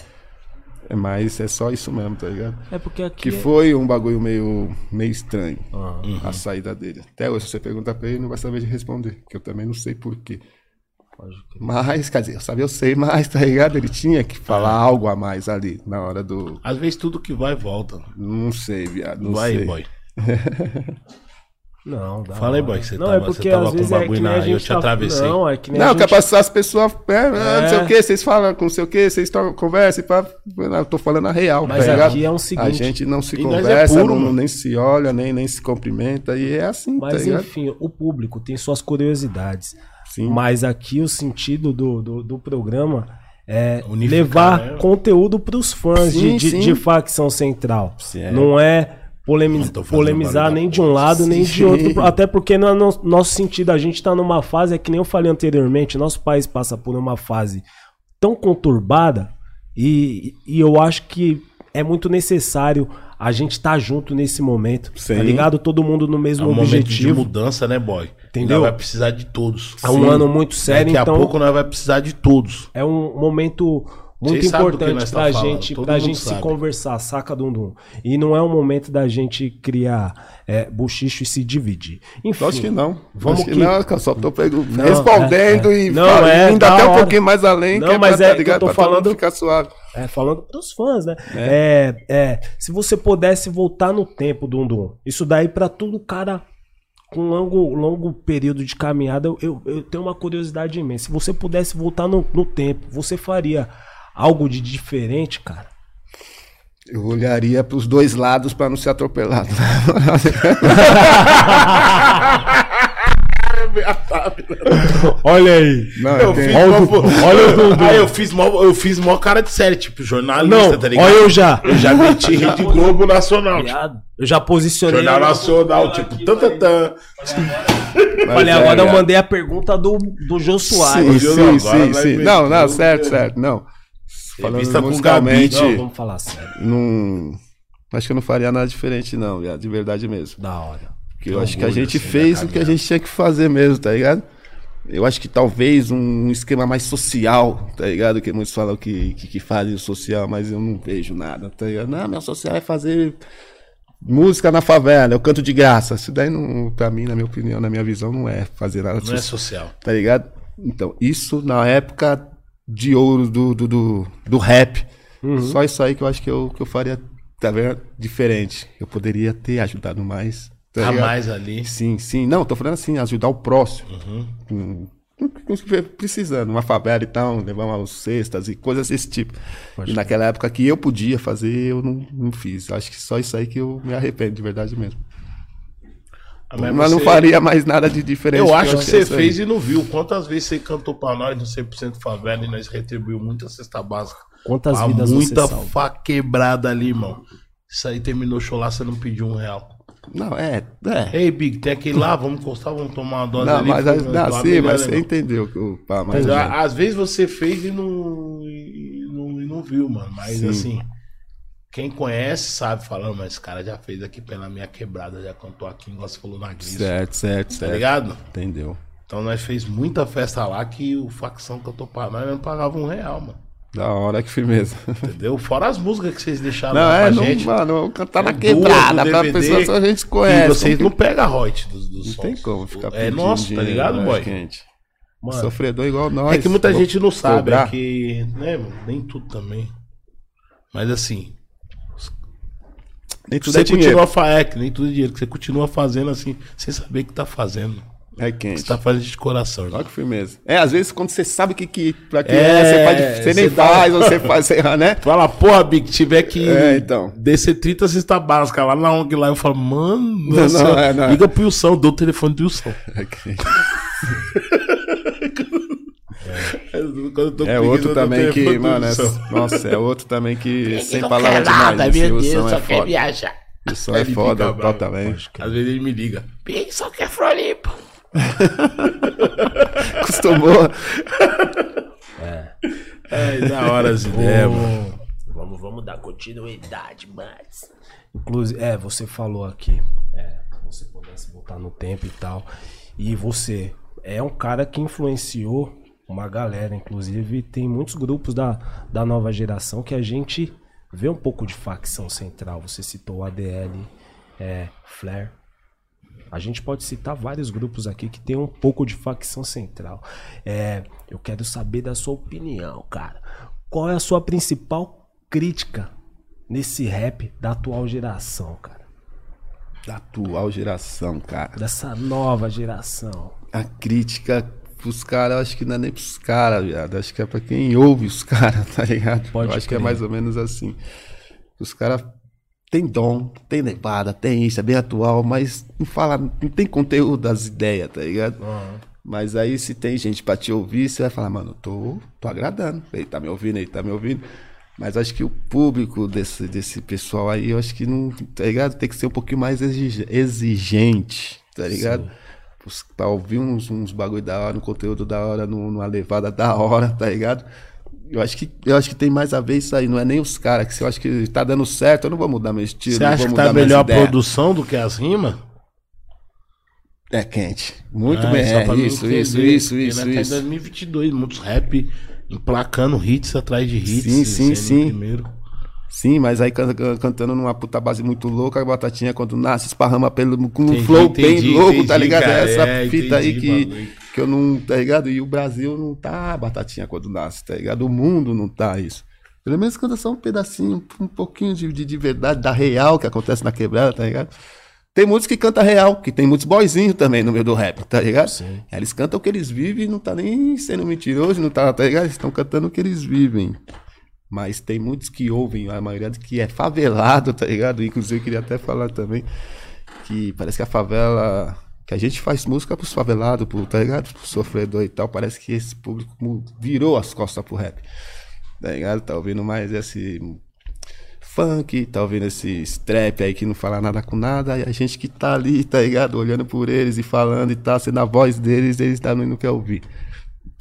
É mais, é só isso mesmo, tá ligado?
É porque aqui.
Que
é-
foi um bagulho meio, meio estranho
Ah,
a saída dele. Até hoje, se você perguntar pra ele, não vai saber de responder, que eu também não sei porquê. Mas, quer dizer, eu sabia, eu sei mais, tá ligado? Ele tinha que falar algo a mais ali, na hora do.
Às vezes tudo que vai, volta.
Não sei, viado. Não
vai,
sei.
boy. [LAUGHS]
Não, dá
Fala aí, boy, que você
não,
tava-
é
você
porque
tava
às
com
vezes
um
é
bagulho
que nem
na-
a gente
eu te
tá-
atravessei.
Não, é que nem
Não,
a
quer
gente...
as pessoas. É, ah, não sei
É.
o que, vocês falam com não sei o que, vocês tocam, conversam pá. Eu tô falando a real,
Mas
tá ligado?
aqui é um
A
seguinte-
gente não se
nós é
conversa,
puro,
não- nem se olha, nem, nem se cumprimenta, e é assim, tá
Mas
ligado?
enfim, o público tem suas curiosidades.
Sim.
Mas aqui o sentido do, do, do programa é
Unificar,
levar
né?
conteúdo para os fãs
Sim,
de, de,
sim.
de facção central.
Certo.
Não é polemi-
Não tô fazendo
polemizar nem de um lado nem de
Sim.
outro. Até porque no no- nosso sentido, a gente está numa fase, é que nem eu falei anteriormente, nosso país passa por uma fase tão conturbada e, e eu acho que é muito necessário a gente estar junto nesse momento.
Sim.
Tá ligado? Todo mundo no
É
mesmo
um momento de
objetivo.
mudança, né, boy?
Entendeu?
Nós vai precisar de todos.
É um ano muito sério,
Daqui
então
a pouco nós vai precisar de todos.
é um momento muito
Vocês
importante
tá falando,
gente, pra gente se conversar, saca, Dundum? E não é um momento da gente criar é, buchicho e se dividir. Enfim,
Acho que não.
Vamos
Acho que,
que-
não, eu só tô pegu-
Não,
respondendo
é, é.
e
Não,
fal-
é,
indo
da
até um
hora.
pouquinho mais além,
Não,
que é
mas
pra,
é
tá
eu tô
Pra
falando-
ficar suave.
É, falando pros fãs, né? É. É, se você pudesse voltar no tempo, Dundum, isso daí pra todo cara com longo, longo período de caminhada, eu, eu, eu tenho uma curiosidade imensa. Se você pudesse voltar no, no tempo, você faria algo de diferente, cara?
Eu olharia pros dois lados pra não ser atropelado. [LAUGHS]
Olha aí.
Não,
Eu
eu
fiz olha o Dudu. Aí eu fiz mó, eu fiz mó cara de série, tipo jornalista,
Não,
tá ligado?
olha eu já.
Eu já meti Rede Globo Nacional. tipo.
Eu já posicionei.
Jornal Nacional, tipo, tan, tan, tan.
É,
agora eu
é.
mandei a pergunta do, do Jô
Sim,
Soares.
eu
sim,
não,
sim, sim.
ver
Não, não, certo, certo. Não. Falando
Revista com
musicalmente,
Não, vamos falar sério.
não... Acho que eu não faria nada diferente, não, viado, de verdade mesmo.
Da hora.
Porque eu acho que a gente
assim,
fez o que a gente tinha que fazer mesmo, tá ligado? Eu acho que talvez um esquema mais social, tá ligado? Que muitos falam que, que, que fazem o social, mas eu não vejo nada, tá ligado? Não, meu social é fazer música na favela, eu canto de graça. Isso daí, não, pra mim, na minha opinião, na minha visão, não é fazer nada
Não é
social
social.
tá ligado? Então, isso na época de ouro do, do, do, do rap. Só isso aí que eu acho que eu, que eu faria tá vendo? diferente. Eu poderia ter ajudado mais. Tá
A mais ali.
Sim, sim. Não, tô falando assim, ajudar o próximo. Estiver precisando, uma favela e tal, levar umas cestas e coisas desse tipo. e naquela época que eu podia fazer, eu não, não fiz. Acho que só isso aí que eu me arrependo, de verdade mesmo.
Ah,
Mas, não
você-
faria mais nada de diferente.
Eu acho que
é
você
isso aí.
fez e não viu. Quantas vezes você cantou pra nós no 100% favela e nós retribuiu muita cesta básica.
Quantas vidas
Muita
você salva?
faca quebrada ali, irmão. Isso aí terminou o show lá, você não pediu um real.
Não, é. é.
Ei, Big, tem aquele lá, vamos encostar, vamos tomar uma dose
Não,
ali.
mas, não,
tua
sim, mas
né,
você entendeu que o pá, mas,
Mas,
é.
às vezes você fez e não, e não, e não viu, mano. Mas
Sim.
assim, quem conhece sabe falando, mas esse cara já fez aqui pela minha quebrada, já cantou aqui, igual você falou na Gris.
Certo, certo,
Tá
certo.
ligado?
Entendeu?
Então nós fez muita festa lá que o facção cantou pra nós, nós não pagava um real, mano.
Da hora, que firmeza.
Entendeu? Fora as músicas que vocês deixaram
Não,
lá
é,
pra
não,
gente.
mano, cantar na
Com
quebrada, pra pessoa só a gente
E
conhece.
vocês
como
não pegam a royalties dos, dos
Não
sons.
tem como ficar
É nosso, tá
dinheiro,
ligado,
né,
boy?
Quente.
Mano,
Sofredor igual nós.
É que muita gente não sabe,
cobrar.
é que, né, mano, nem tudo também. Mas assim,
Nem tudo
você
é dinheiro.
continua fazendo, é, nem tudo é dinheiro, que você continua fazendo assim, sem saber o que tá fazendo.
É
Você
quente.
tá fazendo de coração,
Olha que firmeza. É, às vezes quando você sabe que, que pra que
É,
é, você, faz, você nem
você
faz, ou você faz, você, né? [LAUGHS]
Fala, porra, Big, tiver que
É, então.
descer 30 cesta básicas lá na ONG lá, eu falo, mano,
Não, não, é, não.
liga pro Wilson, dou o telefone do Wilson. [LAUGHS]
É quente. [LAUGHS]
Quando eu tô
É outro também que, mano, é, nossa, é outro também que sem
não
palavras demais.
nada, meu
Wilson
Deus,
é
só quer
foda.
viajar.
Wilson é foda,
fica
também.
Às vezes ele me liga.
Big só quer Floripa. [LAUGHS]
Acostumou.
É, da hora as ideias, mano.
Vamos, vamos dar continuidade, mas.
Inclusive, é, você falou aqui, é, se você pudesse voltar no tempo e tal. E você é um cara que influenciou uma galera, inclusive tem muitos grupos da, da nova geração que a gente vê um pouco de facção central. Você citou o ADL, é, Flare. A gente pode citar vários grupos aqui que tem um pouco de facção central. É, eu quero saber da sua opinião, cara. Qual é a sua principal crítica nesse rap da atual geração, cara?
Da atual geração, cara.
Dessa nova geração.
A crítica pros caras, eu acho que não é nem pros caras, viado. Acho que é pra quem ouve os [LAUGHS] caras, tá ligado?
Pode
eu acho que é mais ou menos assim. Os caras têm dom, tem levada, tem isso, é bem atual, mas não fala, não tem conteúdo das ideias, tá ligado? Mas aí se tem gente pra te ouvir, você vai falar, mano, tô, tô agradando. Ele tá me ouvindo, ele tá me ouvindo. Mas acho que o público desse, desse pessoal aí, eu acho que não, tá ligado? Tem que ser um pouquinho mais exige- exigente, tá ligado? Os- Pra ouvir uns, uns bagulho da hora, um conteúdo da hora, num- numa levada da hora, tá ligado? Eu acho que, eu acho que tem mais a ver isso aí, não é nem os caras, que se eu acho que tá dando certo, eu não vou mudar meu estilo.
Você
não
acha
vou
que
mudar
tá melhor a produção do que as rimas?
É quente. Muito
Ah,
bem. É, isso,
entender,
isso, isso, isso,
tá em
isso.
2022, muitos rap emplacando hits atrás de hits.
Sim, sim, sim.
Primeiro.
Sim, mas aí can- can- cantando numa puta base muito louca, a batatinha quando nasce, esparrama pelo, com um
Entendi,
flow
entendi,
bem louco, tá
entendi,
ligado?
cara,
é essa
é,
fita aí que, que eu não, tá ligado? E o Brasil não tá batatinha quando nasce, tá ligado? O mundo não tá isso. Pelo menos canta só um pedacinho, um pouquinho de, de, de verdade, da real que acontece na quebrada, tá ligado? Tem muitos que cantam real, que tem muitos boyzinhos também no meio do rap, tá ligado?
Sim.
Eles cantam o que eles vivem, não tá nem sendo mentiroso, não tá, tá ligado? Eles estão cantando o que eles vivem. Mas tem muitos que ouvem, a maioria que é favelado, tá ligado? Inclusive eu queria até falar também que parece que a favela. Que a gente faz música pros favelados, pro, tá ligado? Pro sofredor e tal. Parece que esse público virou as costas pro rap. Tá ligado? Tá ouvindo mais esse funk, tá ouvindo esse trap aí que não fala nada com nada. E a gente que tá ali, tá ligado? Olhando por eles e falando e tal, sendo a voz deles, eles tá, não quer ouvir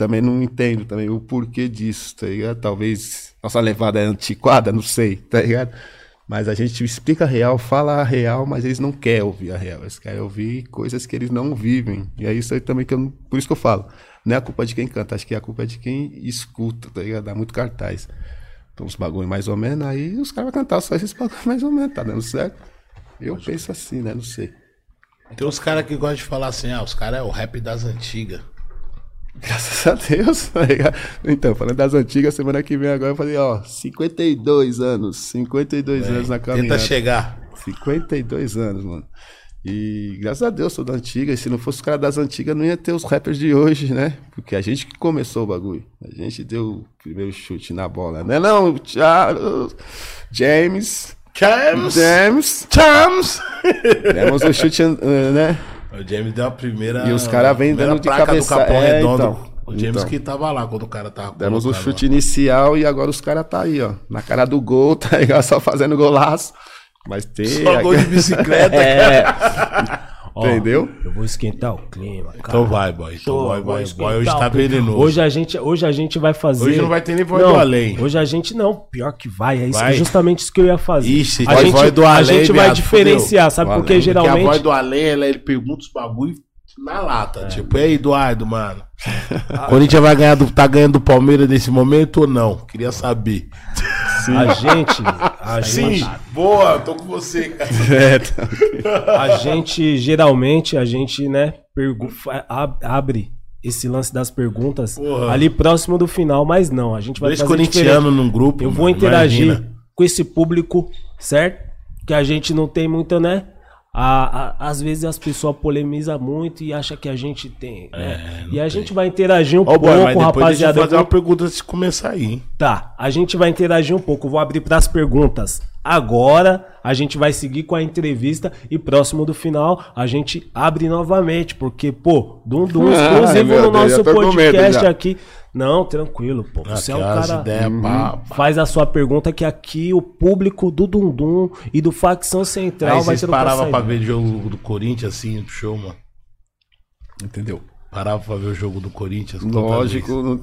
também não entendo também o porquê disso, tá ligado? Talvez nossa levada é antiquada, não sei, tá ligado? Mas a gente explica a real, fala a real, mas eles não querem ouvir a real. Eles querem ouvir coisas que eles não vivem. E é isso aí também que eu. Por isso que eu falo. Não é a culpa de quem canta, acho que a culpa é de quem escuta, tá ligado? Dá muito cartaz. Então os bagulho mais ou menos, aí os caras vão cantar só esses bagulho mais ou menos, tá dando certo? Eu penso assim, né? Não sei.
Tem uns caras que gostam de falar assim, ah, os caras é o rap das antigas.
Graças a Deus, [LAUGHS] tá ligado? Então, falando das antigas, semana que vem agora eu falei, ó, 52 anos, 52 anos na
Tenta
caminhada.
chegar.
52 anos, mano. E graças a Deus sou da antiga, e se não fosse os caras das antigas, não ia ter os rappers de hoje, né? Porque a gente que começou o bagulho. A gente deu o primeiro chute na bola, né? Não, Charles, James,
James!
James,
James!
demos o chute, eh, né?
O James deu a primeira.
E os cara vem
primeira
dando de cabeça-
do Capão
é,
Redondo.
então.
o James
Então.
que tava lá quando o cara tava.
Demos o chute
lá.
inicial e agora os caras tá aí, ó. Na cara do gol, [LAUGHS] tá ligado? Só fazendo golaço. Mas tem.
Só gol de bicicleta. [LAUGHS]
É,
Ó,
Entendeu?
Eu vou esquentar o clima, cara.
Então vai, boy. Então
Tô,
vai,
esquentar
Boy hoje tá venenoso.
Hoje a gente, hoje a gente vai fazer.
Hoje não vai ter nem voz
Não,
do além.
Hoje a gente não. Pior que vai. É isso,
Vai.
é justamente isso que eu ia fazer.
Ixi,
a gente,
voz do
a
além,
gente vai diferenciar, sabe?
Do
Porque
além.
Porque a voz
geralmente.
do além, ela, ele pergunta os bagulho Na lata, tipo, e aí, Eduardo, mano? [LAUGHS] Corinthians vai ganhar do, tá ganhando do Palmeiras nesse momento ou não? Queria saber.
A gente, a gente,
boa, tô com você, cara. [LAUGHS]
É, tá.
a gente geralmente a gente, né, pergu- abre esse lance das perguntas
Porra.
ali próximo do final, mas não, a gente vai
Dois
fazer diferente.
corintianos num grupo.
Eu vou interagir
imagina.
com esse público, certo? Que a gente não tem muito, né? A, a- às vezes as pessoas polemizam muito e acham que a gente tem. né? e a gente vai interagir um
Ó, boy, mas
pouco,
depois deixa eu
rapaziada.
fazer uma pergunta de começar aí, hein?
Tá, a gente vai interagir um pouco. Vou abrir para as perguntas agora. A gente vai seguir com a entrevista e próximo do final a gente abre novamente, porque pô, Dum Dum [LAUGHS]
Ai,
exclusivo
meu
no nosso podcast aqui. Não, tranquilo, pô. Você é um cara
ideias, pá, pá.
faz a sua pergunta que aqui o público do Dundum e do Facção Central
Aí
vai
vocês
trocar
paravam
essa
pra
ideia.
ver jogo do Corinthians, assim, show, mano.
Entendeu?
Parava pra ver o jogo do Corinthians.
Lógico, não,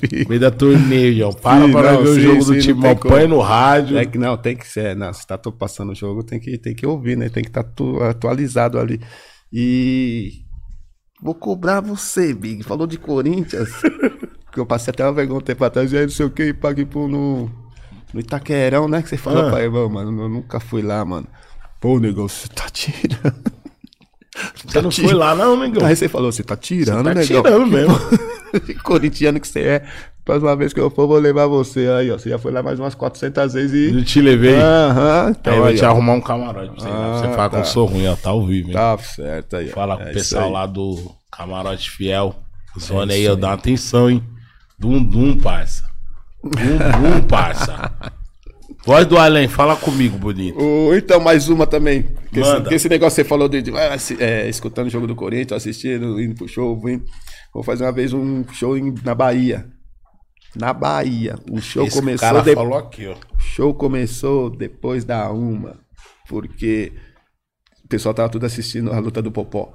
vezes? Meio da torneio, João. Para
Sim,
pra
não,
ver o
sim,
jogo
sim,
do time.
tem
Põe no rádio.
É que não, tem que ser, não, se tá to- passando o jogo, tem que, tem que ouvir, né? Tem que estar atualizado ali. E vou cobrar você, Big. Falou de Corinthians. [LAUGHS] que eu passei até uma vergonha um tempo atrás, e aí não sei o que, paguei pro no, no Itaquerão, né? Que você falou
Ah.
pra irmão, mano. Eu nunca fui lá, mano. Pô, negão, você tá tirando. [LAUGHS]
Você não foi lá, não, negão.
Aí você falou, você tá tirando,
Tá
negão.
tirando mesmo. [LAUGHS]
Corintiano que você é. Próxima vez que eu for, vou levar você aí, ó. Você já foi lá mais umas 400 vezes
Eu
e.
te levei.
Aham,
Aí
então
eu vou
aí,
te
ó.
arrumar um camarote pra você.
Ah,
você fala que eu
tá.
sou ruim, ó. Tá ao vivo, hein?
Tá certo aí. ó.
Fala com
É
o pessoal
aí.
lá do Camarote Fiel. Zona aí, ó. Dá uma atenção, hein? Dum Dum, parça. Dum Dum, parça. Voz do além, fala comigo, bonito.
Então, mais uma também. Que esse,
Manda.
esse negócio que você falou de, de ah, é, escutando o jogo do Corinthians, assistindo, indo pro show, vim. Vou fazer uma vez um show em- na Bahia. Na Bahia. O show
Esse
começou
cara
de-
falou aqui, ó.
O show começou depois da uma, porque o pessoal tava tudo assistindo a luta do Popó.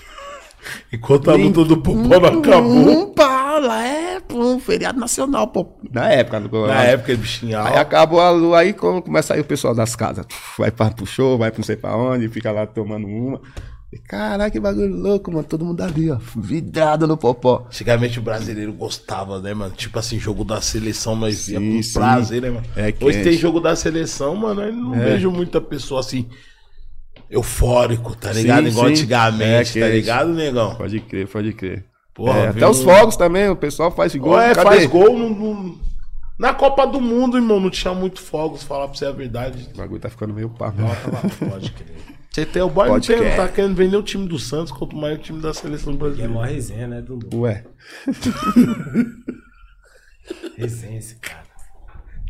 [LAUGHS]
Enquanto a luta do Popó não acabou.
Um lá é um feriado nacional, pô. Na época.
Na época, bichinho.
Aí acabou a lua, aí começa aí o pessoal das casas. Vai pra, pro show, vai pra não sei pra onde, fica lá tomando uma. Caraca, que bagulho louco, mano. Todo mundo ali, ó. Vidrado no popó.
Antigamente o brasileiro gostava, né, mano? Tipo assim, jogo da seleção, nós
Sim,
ia com
sim.
prazer, né, mano?
É
Hoje tem jogo da seleção, mano, eu não
É.
vejo muita pessoa assim, eufórico, tá ligado?
Sim,
Igual
sim.
antigamente,
É
tá ligado, negão?
Pode crer, pode crer.
Porra,
É, até os fogos também, o pessoal faz gol.
Ou é,
cadê?
faz gol no, no- na Copa do Mundo, irmão, não tinha muito fogos, falar pra você a verdade.
O bagulho tá ficando meio pá.
Bota lá, pode crer. [LAUGHS] Você tem o boy, não, não
crer.
tá querendo vender o time do Santos, quanto mais o time da seleção
E é
brasileira.
mó resenha, né, Dudu?
Ué. [LAUGHS]
Resenha esse cara.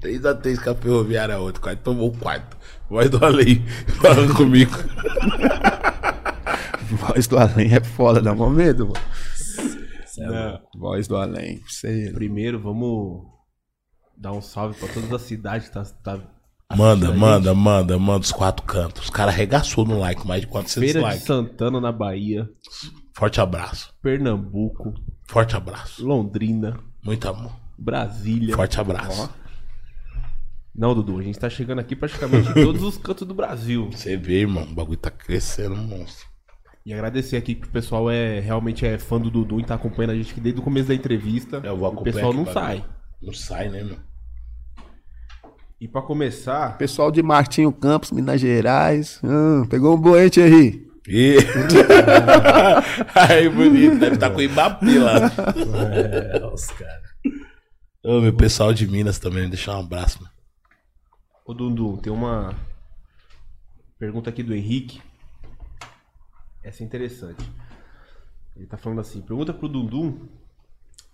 3x3 com a Ferroviária ontem, quase tomou o quarto. Voz do além, falando comigo. [LAUGHS]
Voz do além é foda, dá mó medo, mano.
É louco.
Voz do além. Sei.
Primeiro, vamos dar um salve pra todas as cidades que tá, tá
Manda, manda, manda, manda os quatro cantos. Os caras arregaçou no like, mais de 400
Feira de
likes.
Santana na Bahia,
Forte abraço.
Pernambuco,
Forte abraço.
Londrina,
Muito amor.
Brasília.
Forte abraço.
Não, Dudu, a gente tá chegando aqui praticamente em todos os cantos do Brasil. [LAUGHS]
Você vê, irmão, o bagulho tá crescendo, monstro.
E agradecer aqui que o pessoal é realmente é fã do Dudu e tá acompanhando a gente desde o começo da entrevista.
Eu vou
o
acompanhar
pessoal
aqui
não sai.
Não sai, né, meu?
E pra começar,
Pessoal de Martinho Campos, Minas Gerais. Hum, pegou um boete aí. [LAUGHS]
E... Aí, bonito, deve estar com o Ibapi lá.
É, os caras.
Ô, meu pessoal de Minas também, deixar um abraço, mano.
ô Dudu, tem uma pergunta aqui do Henrique. Essa é interessante. Ele tá falando assim: pergunta pro Dudu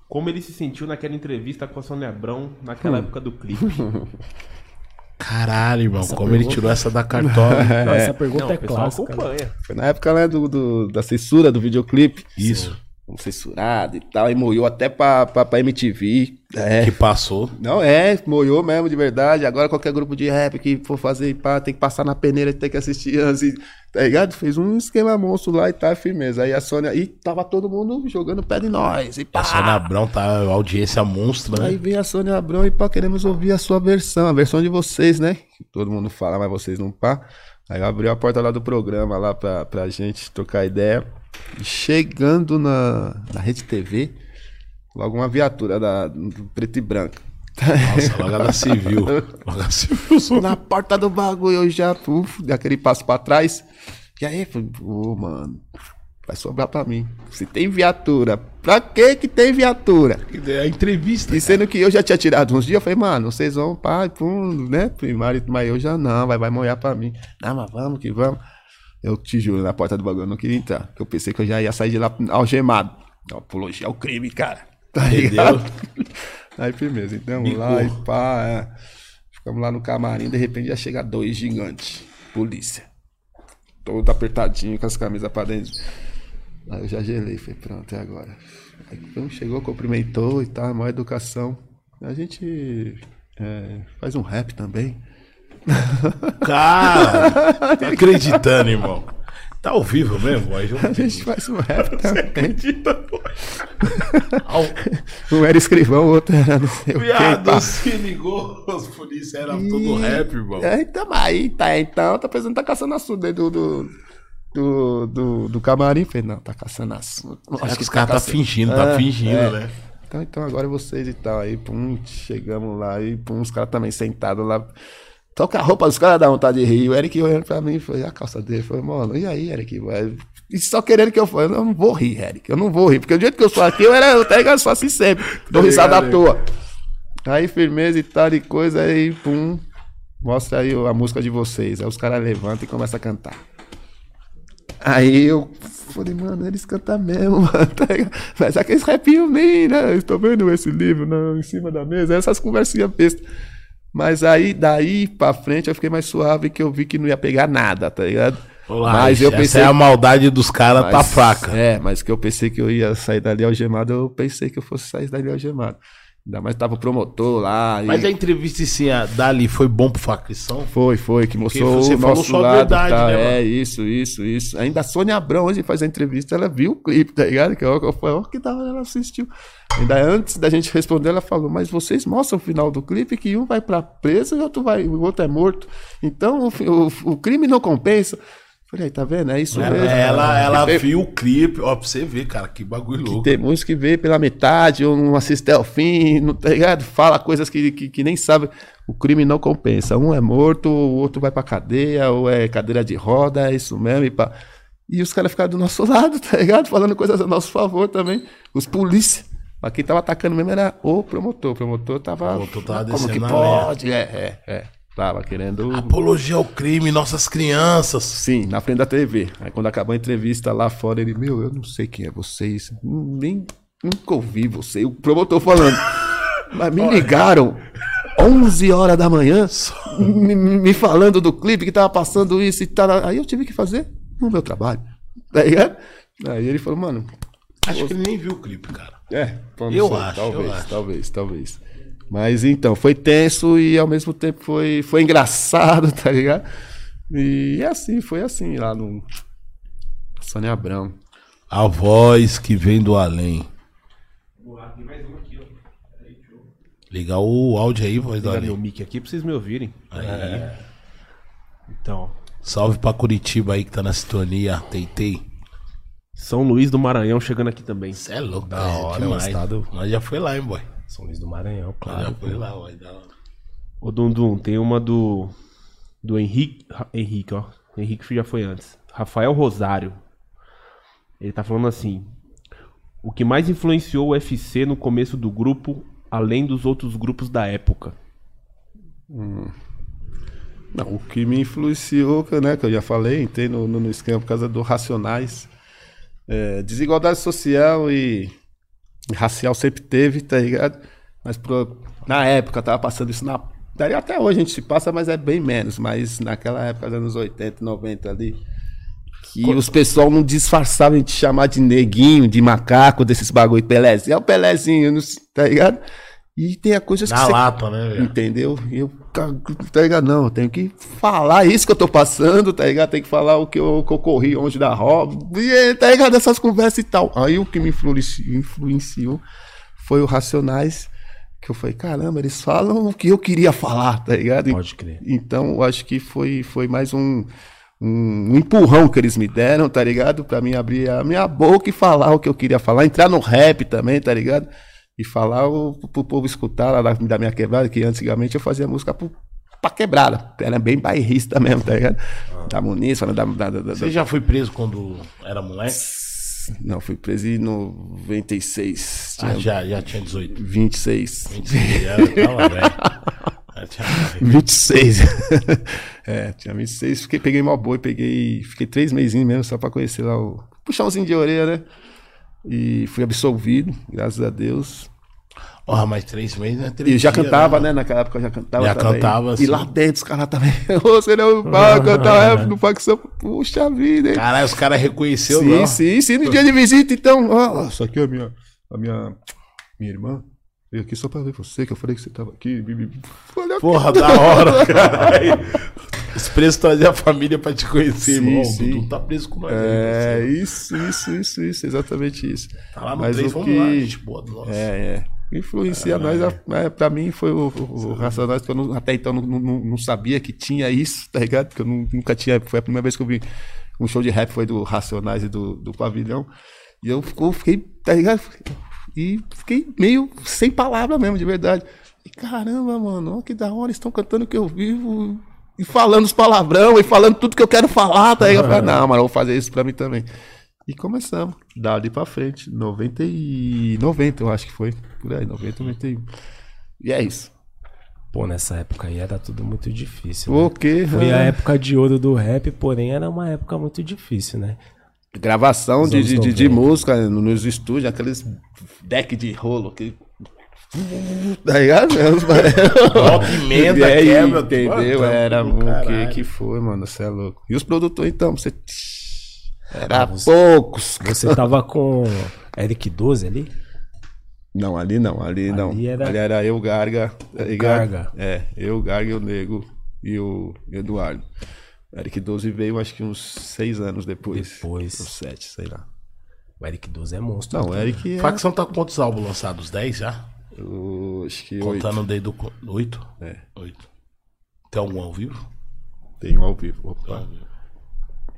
como ele se sentiu naquela entrevista com a Sônia Abrão naquela época do clipe. [LAUGHS]
Caralho, irmão, como ele tirou essa da cartola. [LAUGHS]
Não, essa pergunta
Não,
é clássica. né?
acompanha.
Foi na época né, do, do- da censura do videoclipe.
Isso.
Um censurado e tal. E moiou até pra, pra, pra MTV. É.
Que passou.
Não, é, moiou mesmo, de verdade. Agora qualquer grupo de rap que for fazer pá, tem que passar na peneira, tem que assistir antes. e- Tá ligado? Fez um esquema monstro lá e tá, firmeza. Aí a Sônia. E tava todo mundo jogando pé de nós. E pá.
A Sônia Abrão tá audiência monstro,
Aí
né?
vem a Sônia Abrão e pá, queremos ouvir a sua versão, a versão de vocês, né? Todo mundo fala, mas vocês não pá. Aí abriu a porta lá do programa lá pra, pra gente trocar ideia. E chegando na, na Rede TV, logo uma viatura da, do preto e branco.
Nossa, logo ela [LAUGHS] civil. Logo a civil. só-
na porta do bagulho, eu já, uf, dei aquele passo pra trás. E aí, falei, pô, mano, vai sobrar pra mim. Se tem viatura, pra que que tem viatura?
É a entrevista.
E sendo que eu já tinha tirado uns dias, eu falei, mano, vocês vão, pai, pum, né, primário, mas eu já não, vai, vai molhar pra mim. Não, mas vamos que vamos. Eu te juro, na porta do bagulho eu não queria entrar, porque eu pensei que eu já ia sair de lá algemado. Apologia ao crime, cara. Tá ligado? [LAUGHS] Aí, firmeza, então,
Bicou.
lá e pá, é. ficamos lá no camarim, de repente já chega dois gigantes, polícia. Todo apertadinho, com as camisas pra dentro. Aí eu já gelei, falei, pronto, é agora. Aí então, chegou, cumprimentou e tal, maior educação. A gente é, faz um rap também.
Cara, tá acreditando, irmão. Tá ao vivo mesmo, boy?
A gente faz um [LAUGHS] rap também.
Acredita, [LAUGHS] boy?
Um era escrivão, o outro era não sei o que.
Viado, [LAUGHS] se ligou, os polícia eram todo rap, irmão.
É, então, aí tá, então, tá pensando que tá caçando assunto dentro do, do, do, do, camarim. Falei, não, tá caçando assunto.
Acho que os caras tá fingindo, tá
É,
fingindo,
é.
né?
Então, então agora vocês e tal. Aí, pum, chegamos lá e pum, os caras também sentados lá. Toca a roupa dos caras, dá vontade de rir. O Eric olhando pra mim, foi a calça dele. Foi, mano, e aí, Eric? Ué, E só querendo que eu fosse. Eu não vou rir, Eric. Eu não vou rir. Porque do jeito que eu sou aqui, eu era, eu tá ligado? Só assim sempre. Dou risada à toa. Aí, firmeza e tal e coisa. Aí, pum. Mostra aí a música de vocês. Aí os caras levantam e começam a cantar. Aí eu falei, mano, eles cantam mesmo, [LAUGHS] mano. Tá? Mas aqueles rapinhos nem, né? Estou vendo esse livro né, em cima da mesa, essas conversinhas bestas. Mas aí, daí pra frente, eu fiquei mais suave que eu vi que não ia pegar nada, tá ligado?
Olá,
mas eu
essa
pensei.
é a maldade dos caras, tá fraca.
É, mas que eu pensei que eu ia sair dali algemado, eu pensei que eu fosse sair dali algemado. Ainda mais tava o promotor lá. e-
Mas a entrevista assim, a dali foi bom pro facção?
Foi, foi, que mostrou
você
o
falou
nosso
só a
lado.
verdade,
tá?
né,
é,
mano?
isso, isso, isso. Ainda a Sônia Abrão, hoje faz a entrevista, ela viu o clipe, tá ligado? Que eu, eu falei, ó, que da ela assistiu. Ainda antes da gente responder, ela falou, mas vocês mostram o final do clipe que um vai pra preso e o outro, vai, o outro é morto. Então o, o, o crime não compensa. Falei, tá vendo? É isso mesmo.
Ela, ela [LAUGHS] viu o clipe, ó, pra você ver, cara, que bagulho louco.
tem muitos que vê pela metade, ou não assiste ao fim, não, tá ligado? Fala coisas que, que, que nem sabe. O crime não compensa. Um é morto, o outro vai pra cadeia, ou é cadeira de roda, é isso mesmo. E, pá. e os caras ficaram do nosso [LAUGHS] lado, tá ligado? Falando coisas a nosso favor também. Os polícia. Mas quem tava atacando mesmo era o promotor. O promotor tava.
O promotor tava
Como que pode? É, é, é. Tava querendo.
Apologia ao crime, nossas crianças.
Sim, na frente da TV. Aí quando acabou a entrevista lá fora, ele, meu, eu não sei quem é vocês. Nem nunca ouvi você. O promotor falando. Mas me ligaram 11 horas da manhã, me, me falando do clipe que tava passando isso e tal. Aí eu tive que fazer o meu trabalho. Tá ligado? Aí ele falou, mano,
Acho que ele nem viu o clipe, cara.
é,
Eu
sei,
acho,
talvez,
eu acho.
talvez, talvez. Mas então, foi tenso e ao mesmo tempo foi, foi engraçado, [LAUGHS] tá ligado? E assim, foi assim lá no Sônia Abrão.
A voz que vem do além. Ligar o áudio aí, voz do
Ligar meu
além.
mic aqui pra vocês me ouvirem. Então,
Salve pra Curitiba aí que tá na sintonia. Teitei.
São Luís do Maranhão chegando aqui também.
Cê é louco,
Da
é
hora,
demais. Nós já foi lá, hein, boy.
São Luís do Maranhão, claro.
já foi lá, boy. Da hora.
Ô Dundum, tem uma do. Do Henrique. Henrique, ó. Henrique já foi antes. Rafael Rosário. Ele tá falando assim. O que mais influenciou o UFC no começo do grupo, além dos outros grupos da época?
Não, o que me influenciou, né, que eu já falei, entrei no, no, no esquema por causa do Racionais. É, desigualdade social e racial sempre teve, tá ligado? Mas pro- na época tava passando isso na. Até hoje a gente se passa, mas é bem menos. Mas naquela época, dos anos 80, 90 ali. Que os pessoal não disfarçavam de chamar de neguinho, de macaco, desses bagulho, Pelézinho. É o não sei, tá ligado? E tem a coisa que
Na
você
lata, né, velho?
Entendeu? Eu, tá ligado? Não, eu tenho que falar isso que eu tô passando, tá ligado? Tem que falar o que eu, que eu corri onde da roda, e, tá ligado? Essas conversas e tal. Aí o que me influenciou, influenciou foi o Racionais, que eu falei, caramba, eles falam o que eu queria falar, tá ligado?
Pode crer.
Então, eu acho que foi, foi mais um, um, um empurrão que eles me deram, tá ligado? Pra mim abrir a minha boca e falar o que eu queria falar, entrar no rap também, tá ligado? E falar o, pro povo escutar lá da, da minha quebrada, que antigamente eu fazia música pro, pra quebrada. Era bem bairrista mesmo, tá ligado? Da Muniz, falando da, da, da, da-
Você já foi preso quando era moleque?
Não, fui preso em 96.
Ah,
Tinha
já, já tinha 18.
26.
26, já tava velho. [LAUGHS] Já tinha-
26. [LAUGHS] é, tinha 26. Fiquei, peguei mó boi, peguei. Fiquei três meses mesmo só pra conhecer lá o. Puxãozinho de orelha, né? E fui absolvido, graças a Deus.
Porra, mas três meses não é
E
três
eu já
dias,
cantava,
né?
né? Naquela época eu já cantava.
Já
também.
cantava,
E
sim.
lá dentro os caras também. [LAUGHS] Ô, Você não vai cantar rap no facção. Puxa vida, hein?
Caralho, os caras reconheceu,
sim,
não?
sim, sim. No dia de visita, então. Ó, isso aqui é a minha, a minha, minha irmã. Veio aqui só pra ver você, que eu falei que você tava aqui. Olha
Porra, da hora, [LAUGHS] caralho. Os presos traziam a família pra te conhecer,
Sim,
irmão.
sim.
Tu tá preso com nós.
É, isso, isso, isso, isso, exatamente isso.
Tá lá no
Mas
3,
o
vamos
que-
lá, gente boa do nosso.
É, é. Influencia nós, é, pra mim foi o, o, o Racionais, que eu não- até então não, não, não sabia que tinha isso, tá ligado? Porque eu nu- nunca tinha, foi a primeira vez que eu vi um show de rap, foi do Racionais e do, do Pavilhão. E eu ficou, fiquei, tá ligado? E fiquei meio sem palavra mesmo, de verdade. E caramba, mano, ó, que da hora, eles estão cantando o que eu vivo. E falando os palavrão, e falando tudo que eu quero falar, tá ligado? Eu falei, não, mano, eu vou fazer isso pra mim também. E começamos, dali pra frente, 90 e 90 eu acho que foi, por aí, 90, 91. E é isso.
Pô, nessa época aí era tudo muito difícil. né?
O quê?
Foi a
Ah,
época de ouro do rap, porém era uma época muito difícil, né?
Gravação de, de, de, de
90.
música nos estúdios, aqueles deck de rolo, aquele... Tá ligado?
Rock, emenda,
aí,
quebra,
entendeu?
mano,
Era
do
o que que foi, mano, você é louco. E os produtores, então, você... Era
Ah, você-
poucos.
Você tava com Eric 12 ali?
Não, ali não, ali, não.
Ali era-
Ali era eu, Garga. tá ligado?
Garga.
É, eu, Garga e o Nego e o Eduardo. Eric 12 veio acho que uns seis anos depois.
Depois.
Uns sete, sei lá.
O Eric 12 é monstro.
Não, o Eric é.
Facção tá com quantos álbuns lançados? 10 já?
Eu acho que oito.
Contando desde o 8?
É.
8. Tem algum ao vivo?
Tem um ao vivo. Opa.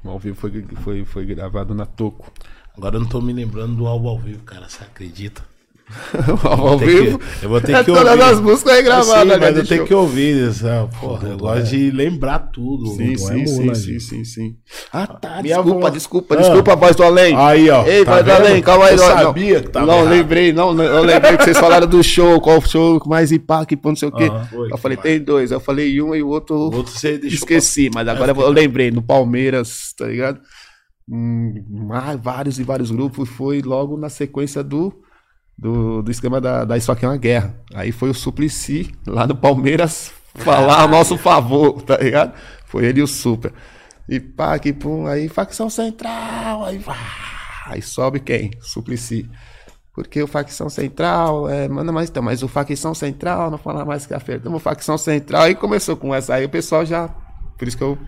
Um ao vivo foi, foi, foi gravado na Toco.
Agora eu não tô me lembrando do álbum ao vivo, cara. Você acredita? [LAUGHS]
ao vivo.
que- eu vou ter
é,
que
Todas
ouvir.
as músicas aí gravadas.
Sim,
né,
mas
de
eu tenho que ouvir essa porra. Eu gosto de lembrar tudo.
Sim, sim,
é
sim,
mula,
sim, sim, sim. Ah, tá. Desculpa, desculpa,
Ah.
desculpa, voz do além.
Aí, ó,
Ei,
tá
voz do além, calma aí.
Eu
não,
sabia que tava
Não, lembrei, não, eu lembrei que vocês falaram do show, qual show mais impacta, não sei o quê. Eu falei, tem dois. Eu falei um e o outro.
O outro você
Esqueci, mas agora eu lembrei, no Palmeiras, tá ligado? Hum, vários e vários grupos, foi logo na sequência do, do, do esquema da, da Isso Aqui é uma Guerra. Aí foi o Suplicy, lá no Palmeiras, [LAUGHS] falar a nosso favor, tá ligado? Foi ele e o Super. E pá, que pum, aí facção central, aí vá, aí sobe quem? Suplicy. Porque o facção central, é, manda mais então, mas o facção central não fala mais que a feira. Então, facção central, aí começou com essa, aí o pessoal já. Por isso que eu.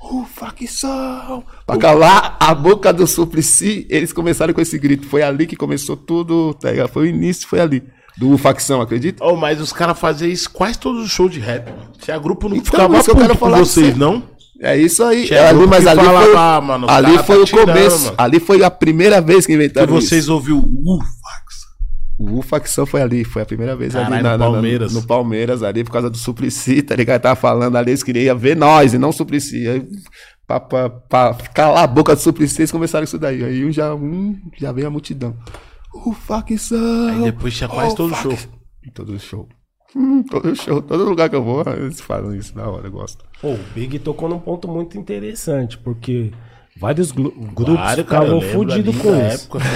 O facção! Pra calar a boca do Suplicy, eles começaram com esse grito. Foi ali que começou tudo, tá ligado? Foi o início, foi ali. Do facção, acredita?
Oh, mas os caras faziam isso quase todos os shows de rap. Se a grupo não
Então,
ficava
que eu
puto
quero
com vocês,
você.
não?
É isso aí.
Tinha
É ali, mas
que
ali
falava,
foi,
"Ah, mano, o
ali foi
tá
o
tirando,
começo.
mano."
Ali foi a primeira vez que
Que
inventaram
vocês
isso.
ouviram o Fax.
O facção foi ali, foi a primeira vez
Caralho,
ali na,
no
na- na-
Palmeiras.
no Palmeiras, ali, por causa do Suplicy, tá ligado? Tava falando ali, eles queriam ver nós e não o Suplicy. Aí, pra, pra, pra calar a boca do Suplicy, eles começaram isso daí. Aí um já, um, já veio a multidão. O facção!
Aí depois tinha quase
o
todo
fac-
show.
Todo show. Hum, todo show, todo lugar que eu vou, eles falam isso da hora, eu gosto.
Pô, o Big tocou num ponto muito interessante, porque vários grupos
eu
ficavam
ali
com isso.
época. [LAUGHS]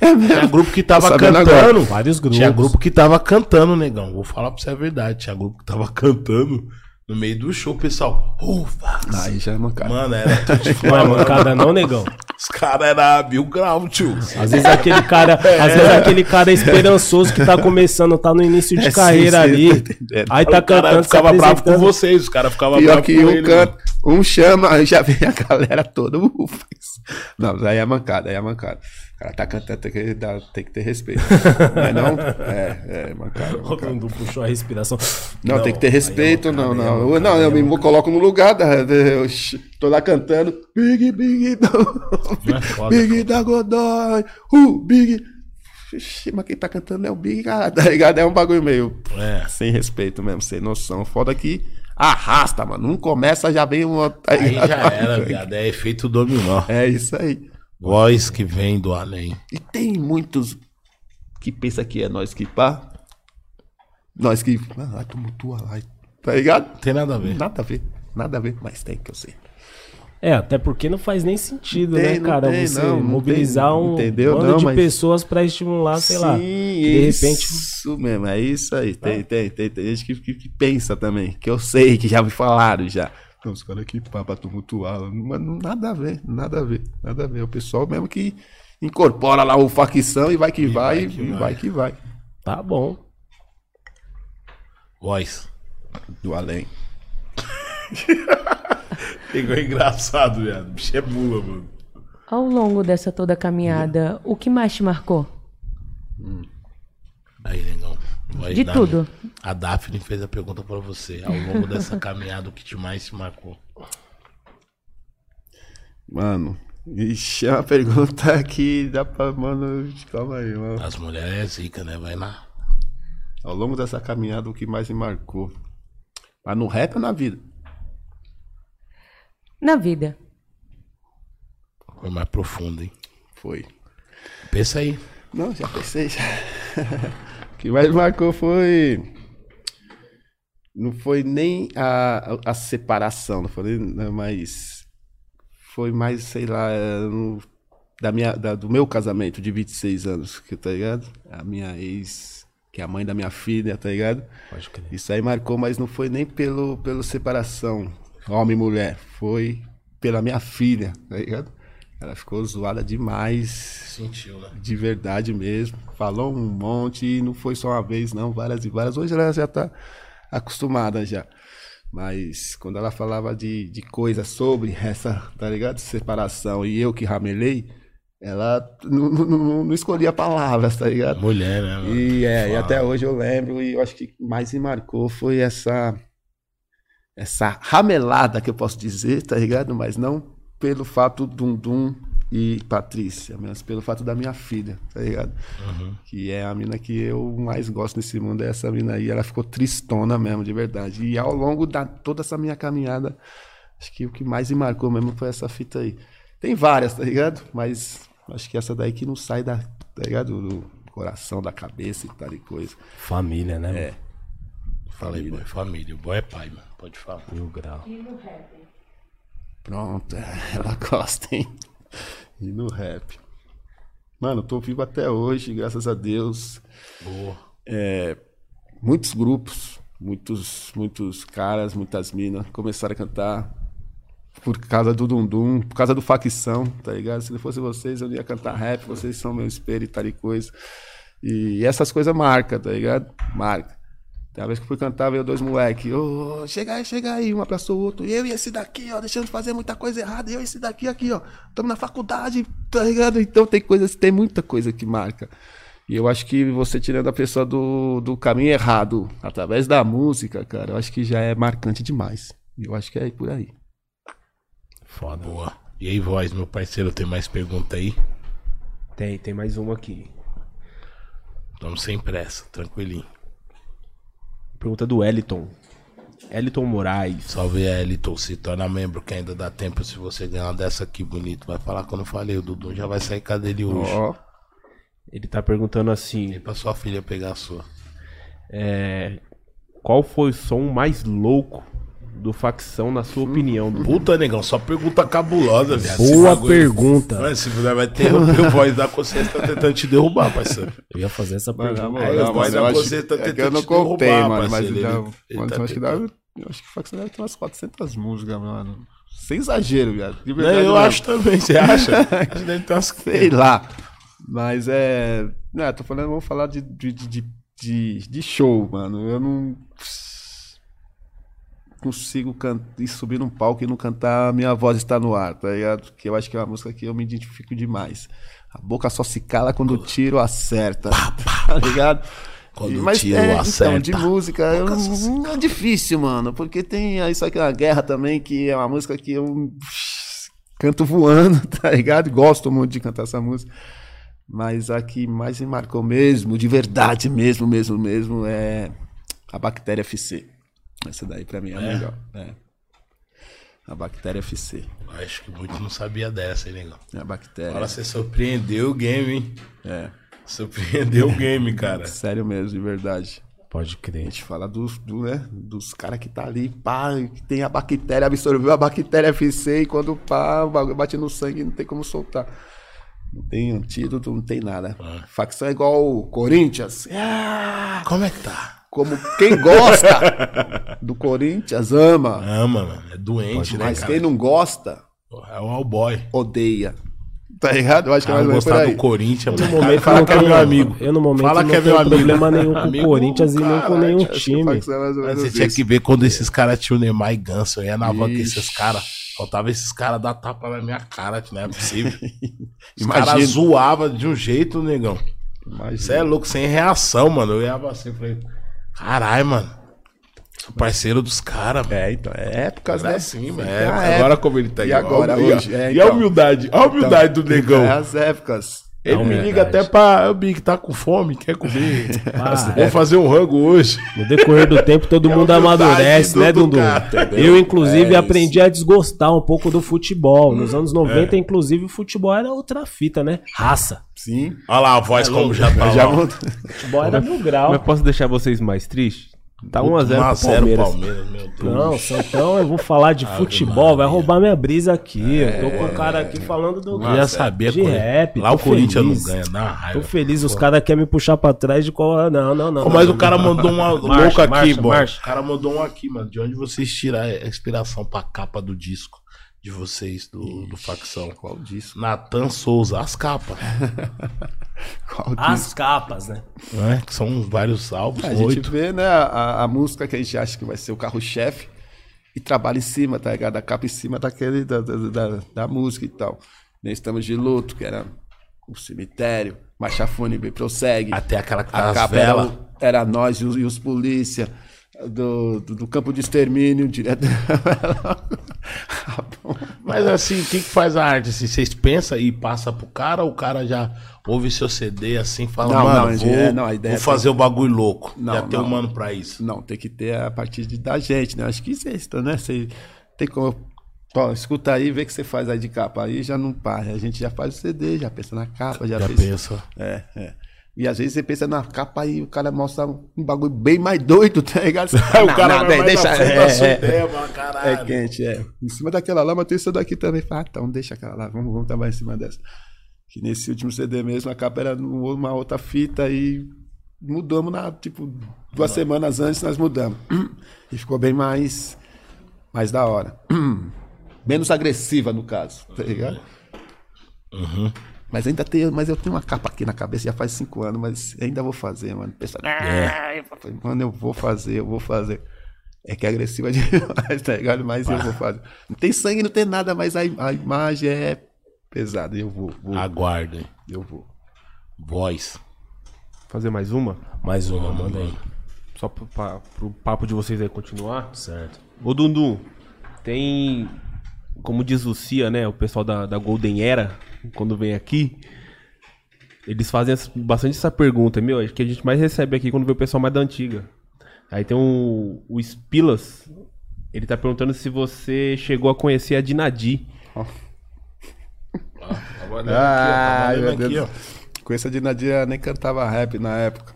É mesmo.
Tinha grupo que tava cantando.
agora.
Vários grupos.
Tinha grupo que tava cantando, negão. Vou falar pra você a verdade. Tinha grupo que tava cantando no meio do show, pessoal. Fax.
Aí já é mancada.
Mano, era tudo de
Não é mancada não, negão?
Os caras eram mil graus, tio.
Às vezes aquele cara, [LAUGHS] às vezes aquele cara esperançoso que tá começando, tá no início de
É,
carreira
sim,
ali.
entendendo.
Aí tá
o cara
cantando, se
ficava bravo com vocês. Os caras ficavam
que
com
um
ele.
canta, um chama, aí [LAUGHS] já vem a galera toda. [LAUGHS] Não, aí é mancada, aí é mancada. Cara tá cantando, tem que, dar, tem que ter respeito. [LAUGHS] não é não? É, é, mancada,
O
mancada.
Dudu puxou a respiração.
Não, tem que ter
aí é
respeito, não,
mancada,
não.
aí é
Eu,
mancada,
não,
aí
eu
é
me coloco no lugar da. Eu tô lá cantando. Big, Big,
Não é
Big da Godoy, uh, Big. Ixi, mas quem tá cantando é o Big, cara, tá ligado? É um bagulho meio
É.
sem respeito mesmo, sem noção. Foda que arrasta, mano. Não começa, já vem uma. tá
Aí
ligado?
já era, viado. É efeito dominó.
É isso aí.
Voz que vem do além.
E tem muitos que pensa que é nós que pá. Nós que. Ah, vai tumultuar lá. Tá ligado?
Não tem nada a ver.
Nada a ver. Nada a ver, mas tem que eu sei.
É, até porque não faz nem sentido,
Tem,
né,
não
cara?
tem,
você
não, não
mobilizar
tem,
um
entendeu?
bando
Não,
de
mas-
pessoas pra estimular, sei lá.
Sim,
de repente.
Isso mesmo, é isso aí. Tem, tem, tem, tem gente que, que, que pensa também, que eu sei, que já me falaram já. Não, os caras aqui pá, pra tumultuar. Mas não- nada a ver, nada a ver, nada a ver. É o pessoal mesmo que incorpora lá o facção e vai que vai,
vai que
e
vai.
vai que vai.
Tá bom.
Voz.
Do além. [LAUGHS]
Pegou engraçado, viado. Bicho é mula, mano.
Ao longo dessa toda caminhada, o que mais te marcou?
Aí, negão.
De tudo.
A Daphne fez a pergunta pra você. Ao longo dessa caminhada, o que te mais se marcou?
Mano, ixi, é uma pergunta que dá pra. Mano, calma aí, mano.
As mulheres é zica, né? Vai lá.
Ao longo dessa caminhada, o que mais me marcou? Mas no rap ou na vida?
Na vida.
Foi mais profundo, hein?
Foi.
Pensa aí.
Não, já pensei. Já. [LAUGHS] o que mais marcou foi. Não foi nem a, a, a separação, não foi nem, né, mas. Foi mais, sei lá, no- da minha, da- do meu casamento de 26 anos, que tá ligado? A minha ex, que é a mãe da minha filha, tá ligado? Isso aí marcou, mas não foi nem pelo, pelo separação, homem e mulher. Foi pela minha filha, tá ligado? Ela ficou zoada demais
Sentiu, né?
de verdade mesmo. Falou um monte e não foi só uma vez, não, várias e várias. Hoje ela já tá acostumada já. Mas quando ela falava de, de coisas sobre [LAUGHS] essa, tá ligado? Separação e eu que ramelei, ela não, não, não- escolhia palavras, tá ligado?
Mulher, né? mano?
E, é, e até hoje eu lembro, e eu acho que mais me marcou foi essa essa ramelada que eu posso dizer, tá ligado? Mas não pelo fato Dum Dum e Patrícia, mas pelo fato da minha filha, tá ligado? Que é a mina que eu mais gosto nesse mundo, é essa mina aí. Ela ficou tristona mesmo, de verdade. E ao longo da toda essa minha caminhada, acho que o que mais me marcou mesmo foi essa fita aí. Tem várias, tá ligado? Mas acho que essa daí que não sai da, tá ligado? Do coração, da cabeça e tal e coisa.
Família, né?
É.
Fala aí, boy. Família. O boy é pai, mano. Pode falar.
Mil grau.
Pronto, [LAUGHS] ela gosta, hein? E no rap. Mano, tô vivo até hoje, graças a Deus.
Boa.
É, muitos grupos, muitos, muitos caras, muitas minas começaram a cantar por causa do Dundum, por causa do facção, tá ligado? Se não fosse vocês, eu não ia cantar rap, vocês são meu espelho e tal e coisa. E essas coisas marcam, tá ligado? Marca. Tem uma vez que eu fui cantar, veio dois moleques. Ô, chega aí, chega aí, um abraçou o outro. Eu e esse daqui, ó, deixando de fazer muita coisa errada. Eu e esse daqui, aqui, ó. Estamos na faculdade, tá ligado? Então tem coisas, tem muita coisa que marca. E eu acho que você tirando a pessoa do, do caminho errado, através da música, cara, eu acho que já é marcante demais. E eu acho que é por aí.
Foda.
Boa. E aí, voz, meu parceiro, tem mais pergunta aí?
Tem, tem mais uma aqui.
Vamos sem pressa, tranquilinho.
Pergunta do Eliton. Eliton Moraes.
Salve Eliton, se torna membro que ainda dá tempo se você ganhar uma dessa aqui bonito. Vai falar quando eu falei, o Dudu já vai sair com a dele hoje.
Ó,
Ele tá perguntando assim:
E pra sua filha pegar a sua.
é, qual foi o som mais louco do facção, na sua opinião? Do...
Puta, negão, só pergunta cabulosa, viado. Esse
Boa
bagulho-
pergunta.
Mano, se puder, vai ter o voz da consciência tá tentando te derrubar, parceiro.
Eu ia fazer essa
Mano,
pergunta.
Aí,
moral,
mas
mas eu
a
acho,
você tá
é eu
tentando
não
te
contei,
derrubar,
mano, mas
parceiro,
já,
ele- ele
mas
tá
eu acho que dá, eu acho que o Facção deve ter umas 400 músicas, mano. Sem exagero, viado. De
É,
verdade,
eu
mesmo.
acho também, você acha? [LAUGHS] Acho que deve ter umas...
Sei lá. Mas é. Né, tô falando, vamos falar de, de, de, de, de show, mano. Eu não. Consigo can- ir subir num palco e não cantar Minha Voz Está no Ar, tá ligado? Que eu acho que é uma música que eu me identifico demais. A boca só se cala quando o tiro acerta, [LAUGHS] tá ligado?
Quando
E-
o tiro
é,
acerta.
Então, de música, eu, não- é difícil, mano, porque tem isso aqui na guerra também, que é uma música que eu canto voando, [LAUGHS] tá ligado? Gosto muito de cantar essa música. Mas a que mais me marcou mesmo, de verdade mesmo, mesmo, mesmo, é a Bactéria FC. Essa daí pra mim é a melhor. É. A Bactéria FC.
Acho que muitos não sabia dessa, hein, negão?
É a Bactéria.
Agora você surpreendeu o game, hein?
É.
Surpreendeu o game, cara. [LAUGHS]
Sério mesmo, de verdade.
Pode
A
crer.
gente fala dos, do, né, dos caras que tá ali, pá, que tem a bactéria, absorveu a bactéria FC e quando pá, o bagulho bate no sangue não tem como soltar. Não tem antídoto, não tem nada. Facção é igual o Corinthians. Ah,
Como é que tá?
Como quem gosta [LAUGHS] do Corinthians ama,
Ama, mano. É doente, né,
mas
cara?
quem não gosta,
É o all boy.
odeia. Tá ligado? Eu acho que é
Ah,
mais ou menos por
gostar
aí.
do Corinthians,
No
mano.
momento
Fala que é
tenho-
meu amigo.
Eu no momento
Fala
não
que é
tenho
meu amigo.
problema nenhum com o Corinthians e nem com nenhum time.
Facção é
você tinha
isso.
que ver quando esses caras tinham o Neymar e Ganso. Eu ia na van com esses caras. Faltava esses caras dar tapa na minha cara, que não é possível. [LAUGHS] Os caras zoavam de um jeito, negão.
Imagina.
Você é louco, sem reação, mano. Eu ia assim, falei, caralho, mano. Sou parceiro dos caras, mano.
É, então, é épocas,
Era
né?
assim, mano.
Tem
É, agora como ele tá
E agora, hoje? É,
E a
então.
humildade, a humildade do negão.
É as épocas.
Ele
Não,
me
é
liga até pra. O Big tá com fome, quer comer. [LAUGHS]
Ah,
Vamos fazer um rango hoje.
No decorrer do tempo, todo [LAUGHS]
É
mundo amadurece,
do-
né,
cara, entendeu?
Eu, inclusive,
É
aprendi a desgostar um pouco do futebol. Nos anos
É.
90, inclusive, o futebol era outra fita, né? Raça.
Sim.
Olha lá a voz como já tá. [LAUGHS]
Já.
Futebol era mil grau.
Mas posso deixar vocês mais tristes? Tá 1x0
1 a
pro
0
Palmeiras.
Palmeiras, meu Deus.
Não, Santão, eu vou falar de futebol, vai roubar minha brisa aqui. eu tô com um cara aqui falando do.
Eu já sabia.
de
é.
rap.
Lá o Corinthians
feliz.
não ganha, dá raiva.
Tô feliz, os caras querem me puxar pra trás de qual. Não, não, não.
Pô, mas o cara mandou uma louca aqui,
marcha,
mano.
marcha.
O cara mandou um aqui, mano. De onde vocês tiraram a inspiração pra capa do disco de vocês, do, do Facção?
Qual disso?
Natan Souza, as capas. [LAUGHS]
Qual
As capas, né?
né? Que são vários álbuns,
A gente
oito.
vê, né, a, a música que a gente acha que vai ser o carro-chefe e trabalha em cima, tá ligado? A capa em cima daquele, da, da, da, da música e tal. Nem estamos de luto, que era o cemitério, marcha fúnebre prossegue.
Até aquela que tá
A
as
capa era, era nós e os, e os polícia do, do, do campo de extermínio direto. [LAUGHS]
Mas assim, quem que faz a arte? Assim, vocês pensam e passa pro cara ou o cara já ouve seu CD assim, fala,
Não,
mano,
não,
vou,
é, não,
vou fazer o bagulho louco.
Não,
já tem um mano pra isso.
Não, tem que ter a partir de, da gente, né? Acho que isso é isso, né? Você tem como. Ó, escuta aí, vê o que você faz aí de capa. Aí já não para. A gente já faz o CD, já pensa na capa, já,
Já
fez.
pensa.
É, é. E às vezes você pensa na capa e o cara mostra um bagulho bem mais doido, [LAUGHS] tá ligado? [LAUGHS]
O
"Não,
cara
não,
vai sua
é,
mano,
é
caralho.
quente, é. Em cima daquela lá, mas tem isso daqui também. Fala, ah, então deixa aquela lá, vamos, vamos trabalhar em cima dessa. Que nesse último CD mesmo, a capa era numa outra fita e mudamos na, tipo, duas semanas antes nós mudamos. [CLEARS THROAT] E ficou bem mais, mais da hora. [CLEARS THROAT] Menos agressiva, no caso, tá ligado? Mas ainda tem, mas eu tenho uma capa aqui na cabeça já faz cinco anos, mas ainda vou fazer, mano. Pensa, ah, eu falei, mano, eu vou fazer, eu vou fazer. É que é agressiva [LAUGHS] demais, tá ligado? Mas eu vou fazer. Não tem sangue, não tem nada, mas a, a imagem é pesada. Eu vou, vou
Aguardem.
eu vou.
Voz.
Fazer mais uma?
Mais uma, manda aí.
Só pro, pa- pro papo de vocês aí continuar.
Certo.
Ô Dundum, tem. Como diz o Cia, né? O pessoal da, da Golden Era, quando vem aqui. Eles fazem bastante essa pergunta, meu. Acho que a gente mais recebe aqui quando vê o pessoal mais da antiga. Aí tem um, o Spilas. Ele tá perguntando se você chegou a conhecer a Dinadi.
Ai,
aqui, ó.
meu
Tá
Deus.
ó.
Com essa Dinadia nem cantava rap na época.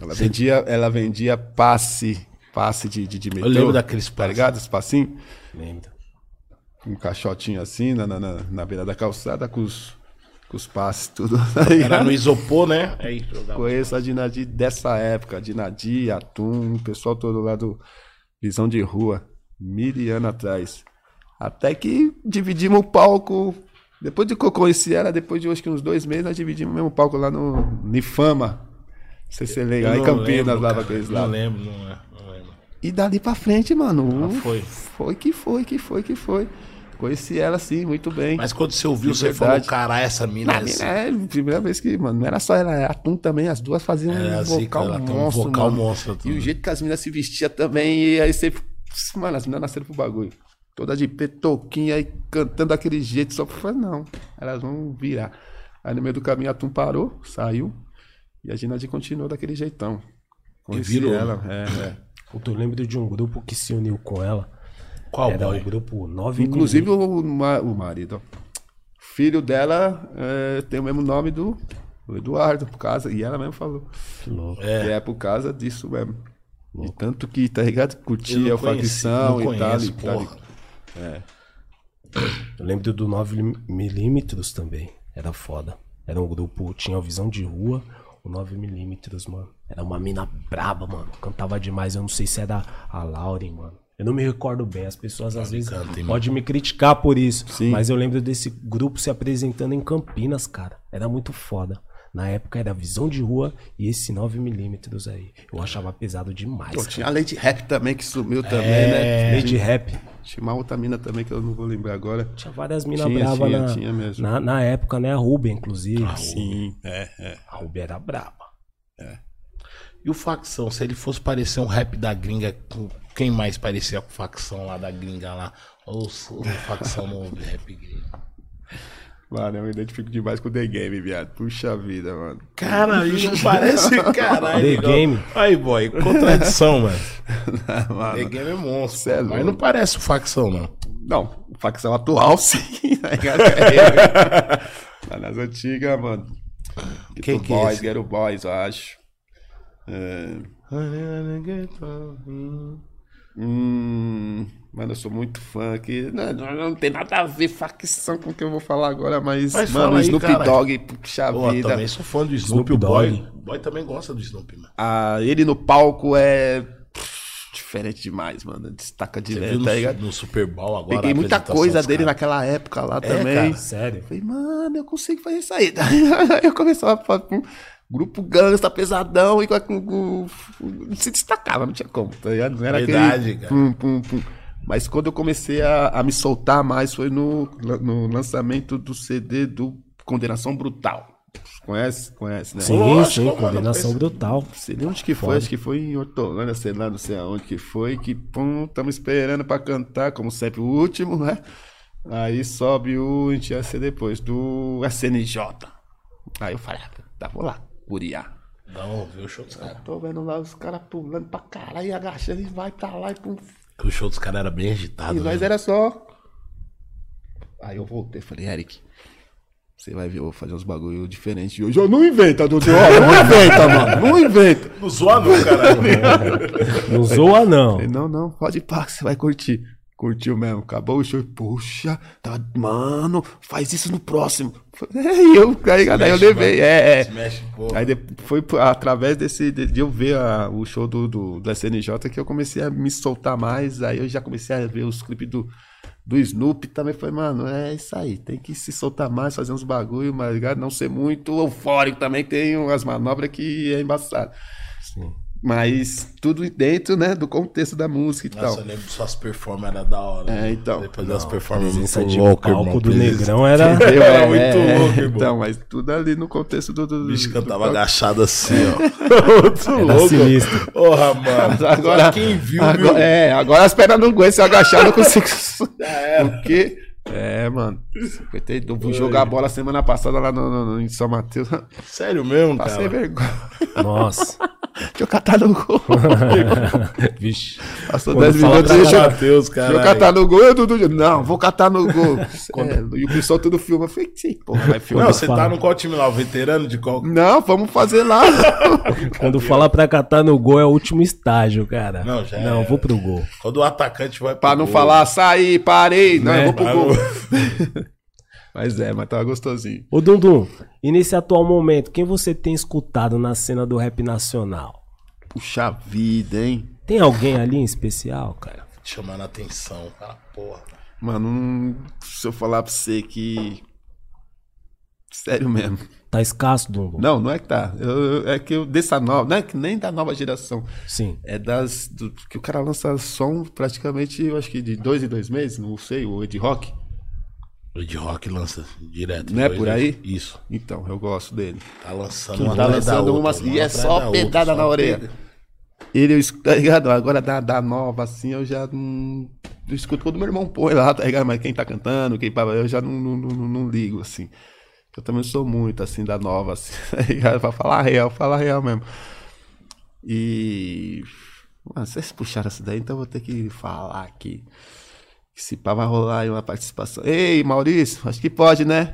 Ela vendia, ela vendia passe, passe de, de, de metrô.
lembro daqueles
Tá
passes.
ligado? Esse passinho?
Lembra.
Um caixotinho assim, na, na, na, na beira da calçada, com os, com os passes, tudo. [LAUGHS] Tá?
Era no isopor, né? Aí jogava.
Conheço a Dinadi dessa época, a Dinadi, Atum, o pessoal todo lá do Visão de Rua, mil anos atrás. Até que dividimos o palco. Depois de que eu conheci ela, depois de acho que uns dois meses, nós dividimos o mesmo palco lá no Nifama. Não sei se você lembra, lá em
não
Campinas,
lembro,
lá pra aqueles
Não
lá.
lembro, não é. Não lembro.
E dali pra frente, mano.
Ah, foi.
Foi que foi, que foi, que foi. Conheci ela assim, muito bem.
Mas quando você ouviu, você falou, caralho, essa mina
Na
é assim.
é primeira vez que, mano, não era só ela, a Tum também, as duas faziam
É,
um
assim,
vocal
cara, tem um
monstro,
vocal
mano.
monstro,
E o jeito que as meninas se vestiam também, e aí você... Mano, as meninas nasceram pro bagulho. Toda de petoquinha aí, cantando daquele jeito, só pra não, elas vão virar. Aí no meio do caminho a Tum parou, saiu, e a Ginadi continuou daquele jeitão. Conheci
virou.
ela, é, é.
Puta, Eu lembro de um grupo que se uniu com ela.
Qual
Era
boy?
o grupo 9
Inclusive o, o marido, ó. filho dela é, tem o mesmo nome do do Eduardo, por causa, e ela mesmo falou.
Que louco.
É. E é por causa disso mesmo. E tanto que, tá ligado? Curtia a facção e tal. E tal.
porra.
Eu lembro do 9mm também. Era foda. Era um grupo, tinha a visão de rua, o 9mm, mano. Era uma mina braba, mano. Cantava demais. Eu não sei se era a Lauren, mano. Eu não me recordo bem. As pessoas às vezes podem me criticar por isso.
Sim.
Mas eu lembro desse grupo se apresentando em Campinas, cara. Era muito foda. Na época era visão de rua e esse 9mm aí. Eu achava pesado demais.
Pô, tinha a Lady Rap também, que sumiu também,
É.
né?
Lady Rap.
Tinha uma outra mina também que eu não vou lembrar agora.
Tinha várias minas bravas
tinha,
na,
tinha mesmo.
na, na época, né? A Ruben, inclusive.
Sim, é, é.
A Ruben era braba.
E o facção, se ele fosse parecer um rap da gringa, com- quem mais parecia com facção lá da gringa lá? Ou facção no rap gringo?
Mano, eu me identifico demais com o The Game, viado. Puxa vida, mano.
Cara, isso parece [LAUGHS] caralho.
The
igual-
Game.
Aí, boy, contradição, mano.
Mano,
The Game é monstro.
É
mas não parece o facção, não.
Não, facção atual, sim. tá? É, Lá [LAUGHS] nas antigas, mano.
Quem que é
Boys,
esse?
Ghetto Boys, eu acho. É, Hum, mano, eu sou muito fã aqui. Não, não, não tem nada a ver facção com o que eu vou falar agora, mas,
Mas
mano,
aí,
Snoop
cara.
Dogg, puxa
Pô,
vida.
também sou fã do Snoop,
Snoop
o Boy.
Dogg.
O Boy também gosta do Snoop, mano.
Ah, ele no palco é diferente demais, mano. Destaca direto, tá ligado?
no Super Bowl agora?
Peguei muita coisa dele
caras.
naquela época lá
É,
também.
cara.
Sério?
Falei, mano, eu consigo fazer isso aí. [LAUGHS] Eu começava a grupo gangsta, pesadão, e com, com, com- se destacava, não tinha como, tá ligado? Não era
Verdade,
aquele
cara.
pum, pum, pum. Mas quando eu comecei a, a me soltar mais foi no, no lançamento do CD do Condenação Brutal. Conhece? Conhece, né?
Sim,
Lógico,
sim,
mano,
condenação
pensa-
brutal.
Sei nem onde que foi, acho que foi em Hortolândia, sei lá, não sei aonde que foi, que pum, tamo esperando pra cantar, como sempre, o último, né? Aí sobe o, a gente ia ser depois, do SNJ. Aí eu falei, ah, tá, vou lá, curiar.
Não, viu o show dos caras.
Tô vendo lá os caras pulando pra caralho, e agachando, e vai pra lá e pum.
Que O show dos caras era bem agitado.
E nós
né?
era só. Aí eu voltei, falei, Eric, você vai ver, eu vou fazer uns bagulho diferente hoje. Ó, não inventa, Dudu, não inventa, mano, não inventa.
Não zoa não, caralho. [LAUGHS]
Não zoa, não.
Falei, não, não, pode ir pá, que você vai curtir. Curtiu mesmo, acabou o show. Puxa, tá, mano, faz isso no próximo. [LAUGHS] Aí eu, aí, aí eu levei,
mano.
é, é. Aí foi através desse, de, eu ver a- o show do, do, do SNJ que eu comecei a me soltar mais. Aí eu já comecei a ver os clipes do, do Snoop também. Foi, mano, é isso aí. Tem que se soltar mais, fazer uns bagulho, mas não ser muito eufórico também. Tem umas manobras que é embaçado.
Sim.
Mas tudo dentro, né, do contexto da música e
Nossa,
tal.
eu lembro de suas performances, era da hora.
É,
né?
então.
Depois das performances muito
de
loucas,
palco
irmão.
do
Presença-
Negrão [LAUGHS] era...
Entendeu?
Era [LAUGHS] muito louco, irmão.
Então, mas tudo ali no contexto do. do
O bicho
do-
cantava
do-
agachado assim, ó. [LAUGHS] Muito
Era
louco.
sinistro.
Porra, mano.
Agora,
quem viu,
agora,
viu.
É, agora as pernas não aguentam, se eu agachar, eu não consigo. Porque. É, mano. 52. Vim jogar bola semana passada lá no, no- no- em São Mateus.
Sério mesmo,
Passei
cara?
vergonha.
Nossa.
Deixa eu catar no gol. [LAUGHS]
Vixe.
Passou
Quando
10
fala
minutos. Deixa, eu-
Mateus,
deixa
cara.
eu catar no gol. Eu, Dudu, não, vou catar no gol. [LAUGHS] É, e o pessoal tudo filma. Eu falei, sim, porra, vai filmar.
Não, você
fala.
tá no qual time lá? O veterano de qual?
Não, vamos fazer lá. [LAUGHS]
Quando fala pra catar no gol é o último estágio, cara.
Não, já
Não,
é.
vou pro gol.
Quando o atacante vai pro
pra não
gol.
falar, saí, parei. Não,
Né?
eu vou pro gol. [LAUGHS] Mas é, mas tava gostosinho.
Ô, Dundum, e nesse atual momento, quem você tem escutado na cena do rap nacional?
Puxa vida, hein?
Tem alguém ali em especial, cara?
Chamando a atenção, cara. Porra.
Mano, se eu falar pra você que. Sério mesmo.
Tá escasso, Dundum?
Não, não é que tá. Eu- eu- é que eu, dessa nova, não é que nem da nova geração.
Sim.
É das. do- que o cara lança som praticamente, eu acho que de dois em dois meses, não sei, o Ed Rock.
O de rock lança direto.
Não é por aí?
Isso.
Então, eu gosto dele.
Tá lançando
Que
uma
tá lançando
outra,
uma e é só
outra,
pedada
só
na orelha. Ele, eu escuto, tá ligado? Agora da, da nova, assim, eu já não. Eu escuto quando meu irmão põe lá, tá ligado? Mas quem tá cantando, quem eu já não, não, não, não ligo, assim. Eu também sou muito, assim, da nova, assim, [LAUGHS] tá ligado? Pra falar real, falar real mesmo. E. Mano, vocês puxaram isso daí, então eu vou ter que falar aqui. Que se pá vai rolar aí uma participação. Ei, Maurício, acho que pode, né?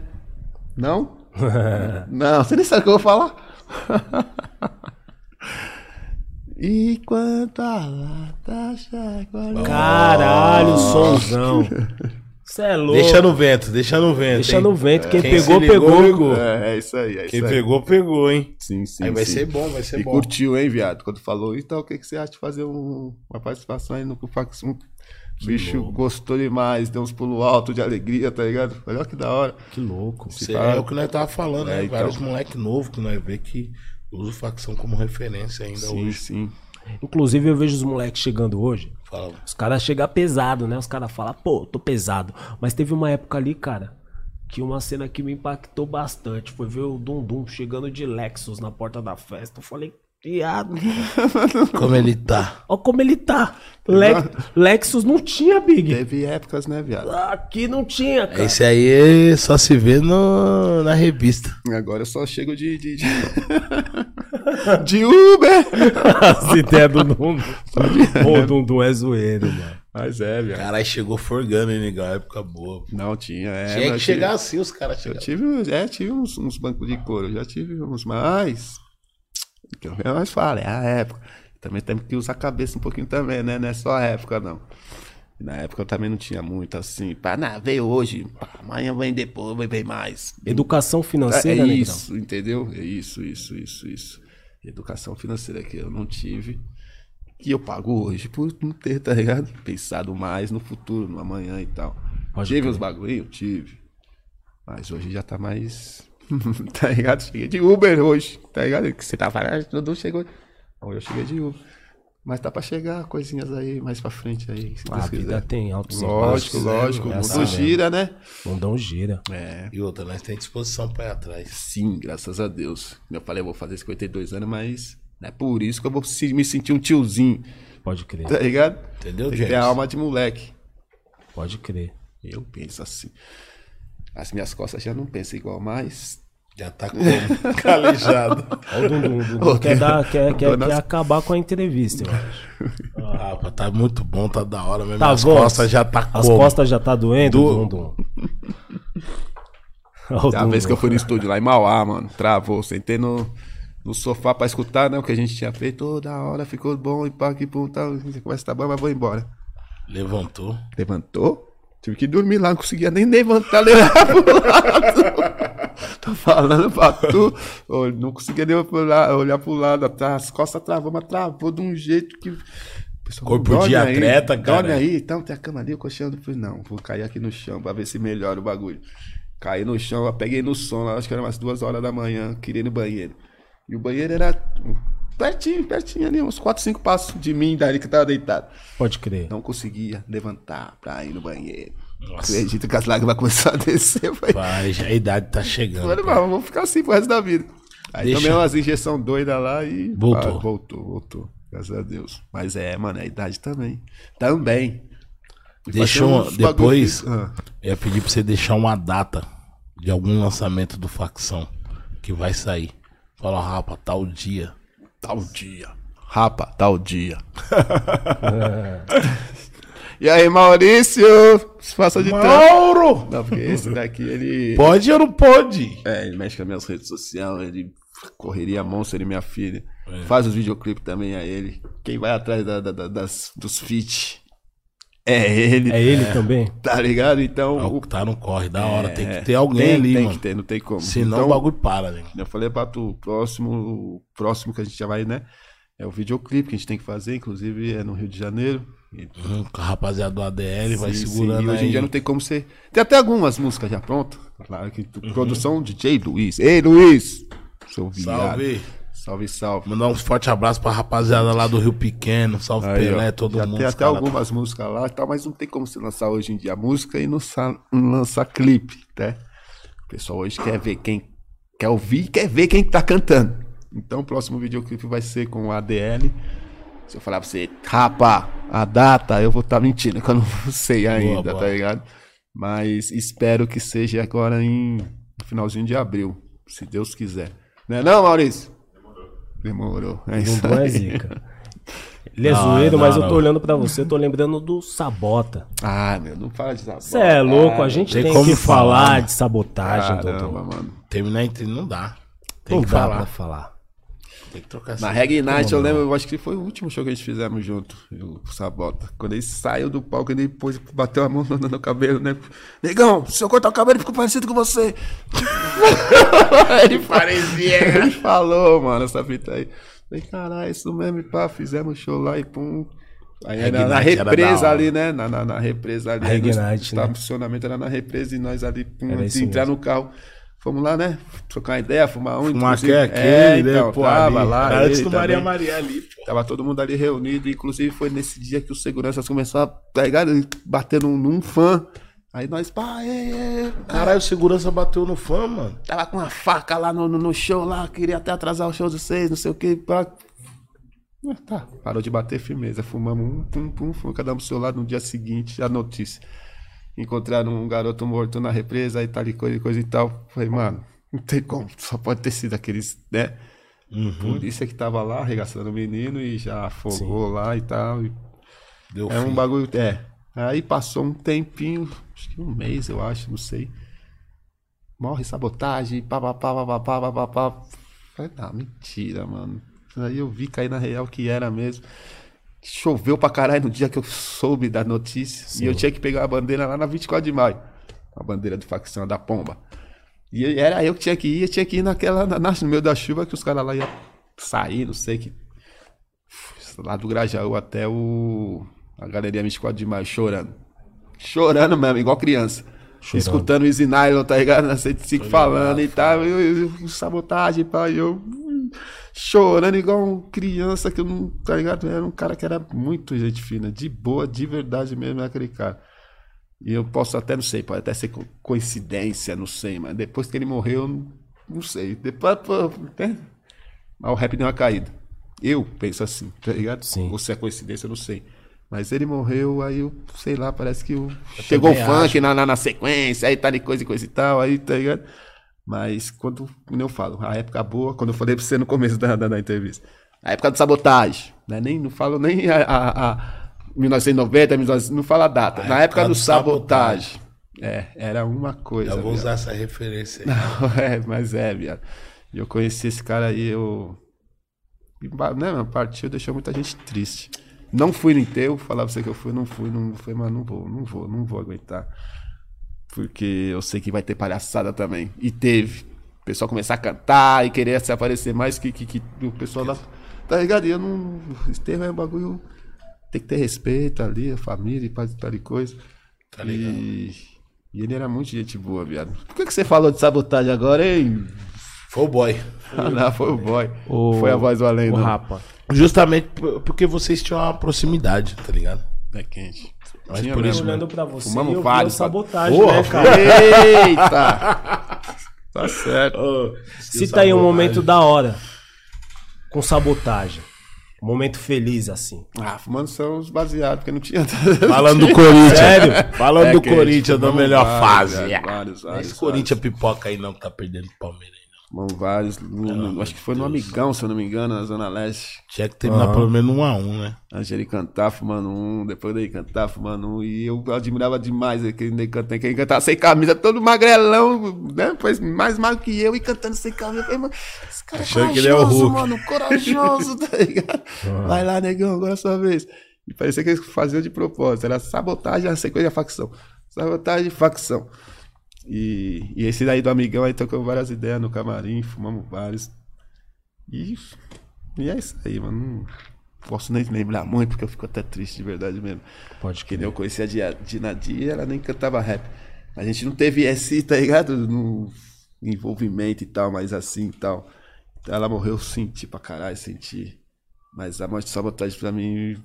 Não? [LAUGHS] Não, você nem sabe o que eu vou falar. Enquanto a lata chacoalha.
Caralho, sonzão. Cê é louco.
Deixa no vento, deixa no vento.
Deixa
hein?
no vento. Quem,
Quem
pegou,
ligou,
pegou.
ligou.
É, é isso aí, é
Quem
isso aí.
pegou, pegou, hein?
Sim, sim.
Aí vai
sim.
ser bom, vai ser
E
bom.
curtiu, hein, viado? Quando falou, então o que, que você acha de fazer um- uma participação aí no Cufax? Um bicho gostou demais, deu uns pulos altos de alegria, tá ligado? Olha que da hora.
Que louco.
É o que nós tava falando,
É,
né?
então.
Vários moleques novos que nós vê que usam facção como referência ainda
Sim,
hoje.
sim.
Inclusive, eu vejo os moleques chegando hoje.
Fala.
Os caras chegam pesado, né? Os caras falam, pô, tô pesado. Mas teve uma época ali, cara, que uma cena que me impactou bastante foi ver o Dundum chegando de Lexus na porta da festa. Eu falei, viado, [LAUGHS]
Como ele tá.
olha como ele tá. Le- Lexus não tinha, Big.
Teve épocas, né, viado?
Aqui não tinha, cara.
Esse aí só se vê no, na revista.
Agora eu só chego de. de, de... [LAUGHS] de Uber! [LAUGHS]
As ideias do Dundum. Pô, o Dundum é zoeiro, mano.
Mas é, viado.
Caralho, chegou forgando, hein, negão? Época boa.
Não tinha, é.
Tinha que chegar
tive-
assim, os caras
Eu
chegaram.
tive, é, tive uns, uns bancos de couro, já tive uns mais. Que eu mais falo, é a época. Também temos que usar a cabeça um pouquinho também, né? Não é só a época, não. Na época eu também não tinha muito assim. Pá, não, veio hoje, pá, amanhã vem depois, vem, mais.
Educação
É
financeira, né,
isso, entendeu? É isso, isso, isso, isso. Educação financeira que eu não tive. Que eu pago hoje por não ter, tá ligado? Pensado mais no futuro, no amanhã e tal.
Pode
tive
crer.
uns bagulho? Tive. Mas hoje já tá mais. [LAUGHS] tá ligado? Cheguei de Uber hoje. Tá ligado? Que você tá falando, Dudu chegou. Hoje eu cheguei de Uber. Mas tá pra chegar coisinhas aí mais pra frente aí, se
A
Deus
vida
quiser.
tem altos e
Lógico,
baixos,
lógico.
né?
O mundo gira, né?
O Mundão gira.
É.
E outra, nós temos disposição pra ir atrás.
Sim, graças a Deus. Como Eu falei, eu vou fazer 52 anos, mas não é por isso que eu vou me sentir um tiozinho,
Pode crer,
tá ligado?
Entendeu,
Tem
James?
a alma de moleque.
pode crer.
Eu penso assim. As minhas costas já não pensam igual mais.
Já tá como? [LAUGHS] Calejado.
Olha o Dundum. [LAUGHS] Quer, dar, quer, quer,
nas-
quer acabar com a entrevista, eu acho. [LAUGHS]
Ah, rapaz, tá muito bom, tá da hora mesmo.
Tá
As
bom?
costas já tá
As
como?
costas já tá doendo,
Do-
Dundum? Olha
A vez que eu fui no estúdio lá em Mauá, mano, travou. Sentei no, no sofá pra escutar, né? O que a gente tinha feito. Toda hora ficou bom e pá, que pum, tal. A conversa tá boa, mas vou embora.
Levantou.
Levantou? Tive que dormir lá, não conseguia nem levantar, levar [LAUGHS] pro lado. Tô falando pra tu. Não conseguia nem olhar, pro lado. As costas travou, mas travou de um jeito que. pessoal,
Corpo
"Dorme
de
aí,
atleta, cara."
Dorme aí, então tem a cama ali, o colchão. Falei, não, vou cair aqui no chão pra ver se melhora o bagulho. Caí no chão, peguei no sono, acho que era umas duas horas da manhã, queria ir no banheiro. E o banheiro era pertinho, pertinho ali, uns 4, 5 passos de mim, dali que eu tava deitado.
Pode crer.
Não conseguia levantar pra ir no banheiro.
Nossa.
Acredito que as lágrimas [LAUGHS] começaram a descer. Foi...
Vai, já a idade tá chegando. Pô.
mas vou ficar assim pro resto da vida. Aí
Deixa-
tomei umas injeções doidas lá e.
Voltou.
Ah, voltou, voltou. Graças a Deus. Mas é, mano, é a idade também. Também. Bagulho
depois-
Ah,
Eu ia pedir pra você deixar uma data de algum lançamento do facção que vai sair. Fala, rapa, tal dia.
Tal dia. Rapa, tal dia. [LAUGHS] e aí, Maurício? Se faça de tempo.
Mauro!
Não, porque esse daqui, ele.
Pode ou não pode?
É, ele mexe com as minhas redes sociais, ele correria monstro, ele e minha filha.
É.
Faz os videoclipes também a ele. Quem vai atrás da- da- da- das, dos feat é ele,
É ele também? [LAUGHS]
tá ligado? Então,
É o tá no corre, da hora. tem
é,
que ter alguém
tem,
ali,
tem
mano.
que ter, não tem como.
Senão
então,
o bagulho para, né?
eu falei pra tu, o próximo, o próximo que a gente já vai, né? É o videoclipe que a gente tem que fazer, inclusive é no Rio de Janeiro. E,
Hum, com a rapaziada do ADL vai
sim, sim,
segurando
e hoje
aí.
em dia não tem como ser. Tem até algumas músicas já prontas. Claro que produção DJ Luiz. Ei, Luiz! Seu viado.
Salve.
Salve, salve.
Mandar um forte abraço pra rapaziada lá do Rio Pequeno. Salve
Aí, ó,
Pelé, todo
já
mundo.
tem até
cara-
algumas músicas lá e tal, mas não tem como se lançar hoje em dia música e não não lançar clipe, né? O pessoal hoje quer ver quem quer ouvir e quer ver quem tá cantando. Então o próximo videoclipe vai ser com o ADL. Se eu falar pra você, rapa, a data, eu vou estar mentindo, que eu não [LAUGHS] sei ainda,
boa.
tá ligado? Mas espero que seja agora em finalzinho de abril, se Deus quiser. Não é não, Maurício? Demorou. É isso
Dundum é
aí.
zica. [LAUGHS] Ele é
Não,
zoeiro,
não,
mas eu
não.
tô olhando pra você, tô lembrando do Sabota.
Ah, meu, não fala de sabota.
Você é louco, a gente
tem
tem,
como
que
falar,
falar
né?
de sabotagem,
Caramba,
Dodô.
mano.
Terminar entre não dá. Tem
Não
que
dá
falar.
pra falar.
Tem que trocar
Na. Reggae Night, eu lembro, eu acho que foi o último show que a gente fizemos junto, o Sabota. Quando ele saiu do palco, ele depois bateu a mão [LAUGHS] no, no cabelo, né? Negão, se eu cortar o cabelo, ficou parecido com você. [LAUGHS] ele parecia. Ele falou, mano, essa fita aí. Falei, caralho, isso mesmo, e pá, fizemos show lá e pum. Aí na, na
era da
represa ali, né? Na, na, na represa ali.
Reggae
no
Night, né?
estacionamento era na represa e nós ali, pum, de entrar no carro. Fomos lá, né? Trocar uma ideia, fumar um.
Fumar
inclusive.
aquele,
é,
né?
então,
Pô,
tava
ali.
lá.
Antes
ele
do Maria
também.
Maria ali, pô.
Tava todo mundo ali reunido, inclusive foi nesse dia que os seguranças começaram a pegar, batendo num, num fã. Aí nós, pá, é, é.
Caralho, o segurança bateu no fã, mano.
Tava com uma faca lá no, no, no show lá, queria até atrasar o show de vocês, não sei o que. Pá. Ah, Tá, parou de bater firmeza. Fumamos um, pum, pum, pum, cada um pro seu lado. No dia seguinte, a notícia encontraram um garoto morto na represa e tal tá e coisa e coisa e tal. Falei, mano, não tem como, só pode ter sido aqueles, né? Uhum. Polícia que tava lá arregaçando o menino e já afogou Sim. lá e tal. E...
Deu
é
fim.
um bagulho. É. Aí passou um tempinho, acho que um mês, eu acho, não sei. Morre sabotagem, papapá, papapá, papapá. Falei, não, mentira, mano. Aí eu vi cair na real que era mesmo. Choveu pra caralho no dia que eu soube da notícia. E eu tinha que pegar a bandeira lá na 24 de maio. A bandeira de facção da pomba. E era eu que tinha que ir, eu tinha que ir naquela, na, no meio da chuva que os caras lá iam sair, não sei que. Lá do Grajaú até o. A galeria 24 de maio, chorando. Chorando mesmo, igual criança. Escutando o Easy Nylon, tá ligado? Na 105 falando e tal. Eu, sabotagem, pá. E eu hum, chorando igual um criança que eu não. Tá ligado? Era um cara que era muito gente fina, de boa, de verdade mesmo, é aquele cara. E eu posso até, não sei, pode até ser co- coincidência, não sei, mas depois que ele morreu, eu não, não sei. Depois, pô, né? Mas o rap deu uma caída. Eu penso assim, tá ligado?
Sim.
Ou se é coincidência, eu não sei. Mas ele morreu, aí eu, sei lá, parece que o... chegou o funk na, na, na sequência, aí tá de coisa e coisa e tal, aí, tá ligado? Mas quando, como eu falo, a época boa, quando eu falei pra você no começo da, da, da entrevista, a época do sabotagem, né? Nem, não falo nem a, a, a 1990, 1900, não falo a data.
A
na
época
época
do
do sabotagem. É, era uma coisa.
Eu vou
viado.
usar essa referência aí.
Não, [LAUGHS] é, mas é, viado. Eu conheci esse cara aí, eu. e Né, partiu, deixou muita gente triste. Não fui no enterro, falar pra você que eu fui, não fui, não fui, mas não vou, não vou, não vou aguentar. Porque eu sei que vai ter palhaçada também. E teve. O pessoal começar a cantar e querer se aparecer mais que, que, que o pessoal lá. Tá ligado? E eu não. Enterro é um bagulho. Tem que ter respeito ali, a família e paz e tal e coisa.
Tá ligado.
E, e ele era muito gente boa, viado. Por que, que você falou de sabotagem agora, hein?
Foi o boy.
Ah, [LAUGHS] não, foi o boy.
O-
Foi a voz do além,
O. Rapa.
Justamente por- porque vocês tinham uma proximidade, tá ligado?
É quente.
Mas
Tinha
por isso
Olhando pra você,
Fumamos
eu vi
vários,
a sabotagem,
Porra,
né, cara? [LAUGHS]
Eita! tá certo.
Cita aí um momento da hora. Com sabotagem. Um momento feliz, assim.
Ah, fumando são os baseados, porque não tinha. [LAUGHS]
Falando do Corinthians.
Sério?
Falando
É
do Corinthians, da melhor
vários,
fase.
é, vários,
é
vários,
Esse Corinthians pipoca aí não que tá perdendo pro Palmeiras.
Fumamos vários. no- no- acho que foi no Amigão, se eu não me engano, na Zona Leste.
Tinha que terminar pelo menos um a um, né?
Antes de ele cantar fumando um, depois dele cantar fumando um. E eu admirava demais aquele ele cantando, que ele cantava sem camisa, todo magrelão, né? Pois mais magro que eu e cantando sem camisa. Eu falei, mano, esse cara é
Achando que ele é o
corajoso,
Hulk.
mano, corajoso, tá ligado? Vai lá, negão, agora é a sua vez. E parecia que eles faziam de propósito, era sabotagem, a sequência de facção. Sabotagem e facção. E, e esse daí do amigão aí tocou várias ideias no camarim, fumamos vários. E E é isso aí, mano. Não posso nem lembrar muito, porque eu fico até triste de verdade mesmo.
Pode
Que eu conhecia a Dia- Dina Dia, ela nem cantava rap. A gente não teve esse, tá ligado? No envolvimento e tal, mas assim e tal. Então ela morreu, eu senti pra caralho, senti. Mas a morte de sabotagem pra mim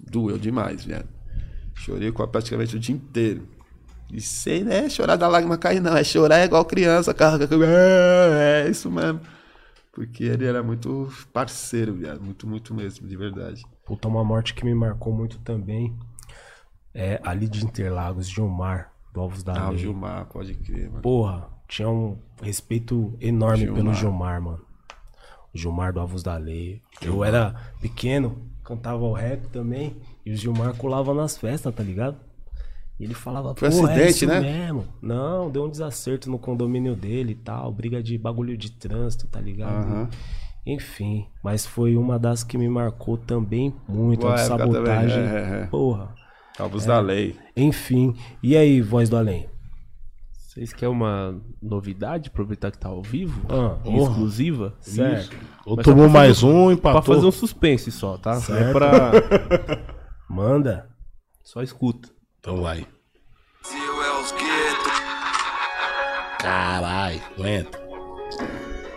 doeu demais, velho. Chorei com- praticamente o dia inteiro. E sem, né, chorar da lágrima cair, não. É chorar igual criança, carga. É, é isso mesmo. Porque ele era muito parceiro, viado. Muito, muito mesmo, de verdade.
Puta, uma morte que me marcou muito também é ali de Interlagos, Gilmar, do Alvos da
Ah, o. Gilmar, pode crer, mano.
Porra, tinha um respeito enorme pelo
Gilmar.
Gilmar, mano. O Gilmar do Avos da Lei. Eu era pequeno, cantava o rap também, e o Gilmar colava nas festas, tá ligado? E ele falava,
Foi
pô, é
acidente,
isso
né?
mesmo. Não, deu um desacerto no condomínio dele e tal, briga de bagulho de trânsito, tá ligado?
Aham.
Enfim, mas foi uma das que me marcou também muito,
Boa
a sabotagem.
também, é, é.
Porra.
Alvos da lei.
Enfim, e aí, voz do além?
Vocês querem uma novidade? Aproveitar que tá ao vivo?
Ah,
exclusiva?
Certo.
Ou tomou
pra fazer
mais um,
Pra
empatou.
fazer um suspense só, tá? É
Certo.
pra. [LAUGHS]
Manda.
Só escuta.
Então vai. Caralho, aguenta.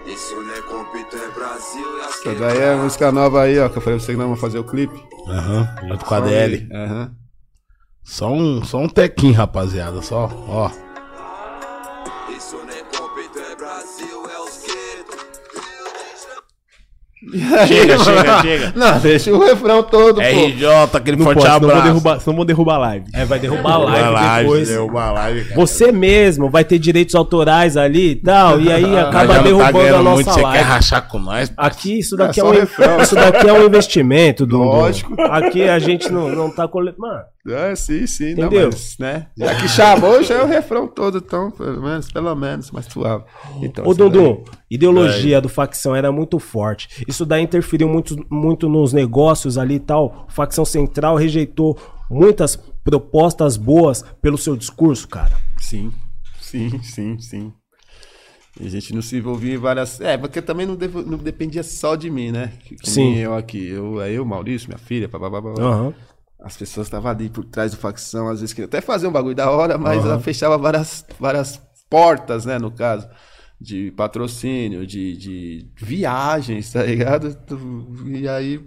Isso não é compito, é Brasil as
Essa daí é a música nova aí, ó. Que eu falei pra você que nós vamos fazer o clipe.
Aham, junto com a DL.
Aham.
Só um, só um tequinho, rapaziada, só, ó. Chega, chega, chega. [LAUGHS]
Não, deixa o refrão todo, pô.
RJ, aquele
Não
forte
pode, senão vou
abraço.
derrubar, senão vou derrubar a live.
É, vai derrubar a live,
a live,
depois.
derruba a live, cara.
Você mesmo vai ter direitos autorais ali e tal, e aí
já
acaba
não tá
derrubando a
ganhando
nossa
muito, você quer
live.
rachar com nós?
Aqui isso daqui
É
é, um,
refrão.
isso daqui é um investimento, Dudu.
Lógico.
Aqui a gente não, não tá coletando. Mano,
É, sim, sim. Não,
Entendeu?
mas, né? Já que chamou, já é o refrão todo, então, pelo menos, pelo menos, mais suave. Então,
Ô,
daí-
Dudu, ideologia do facção era muito forte. Isso daí interferiu muito, muito nos negócios ali e tal. O facção central rejeitou muitas propostas boas pelo seu discurso, cara.
Sim, sim, sim, sim. E a gente não se envolvia em várias. É, porque também não, devo- não dependia só de mim, né? Que, que
Sim.
eu aqui. Eu, é eu, Maurício, minha filha, babá.
Aham.
As pessoas estavam ali por trás do facção, às vezes queriam até fazer um bagulho da hora, mas ela fechava várias, várias portas, né, no caso. De patrocínio, de, de viagens, tá ligado? E aí,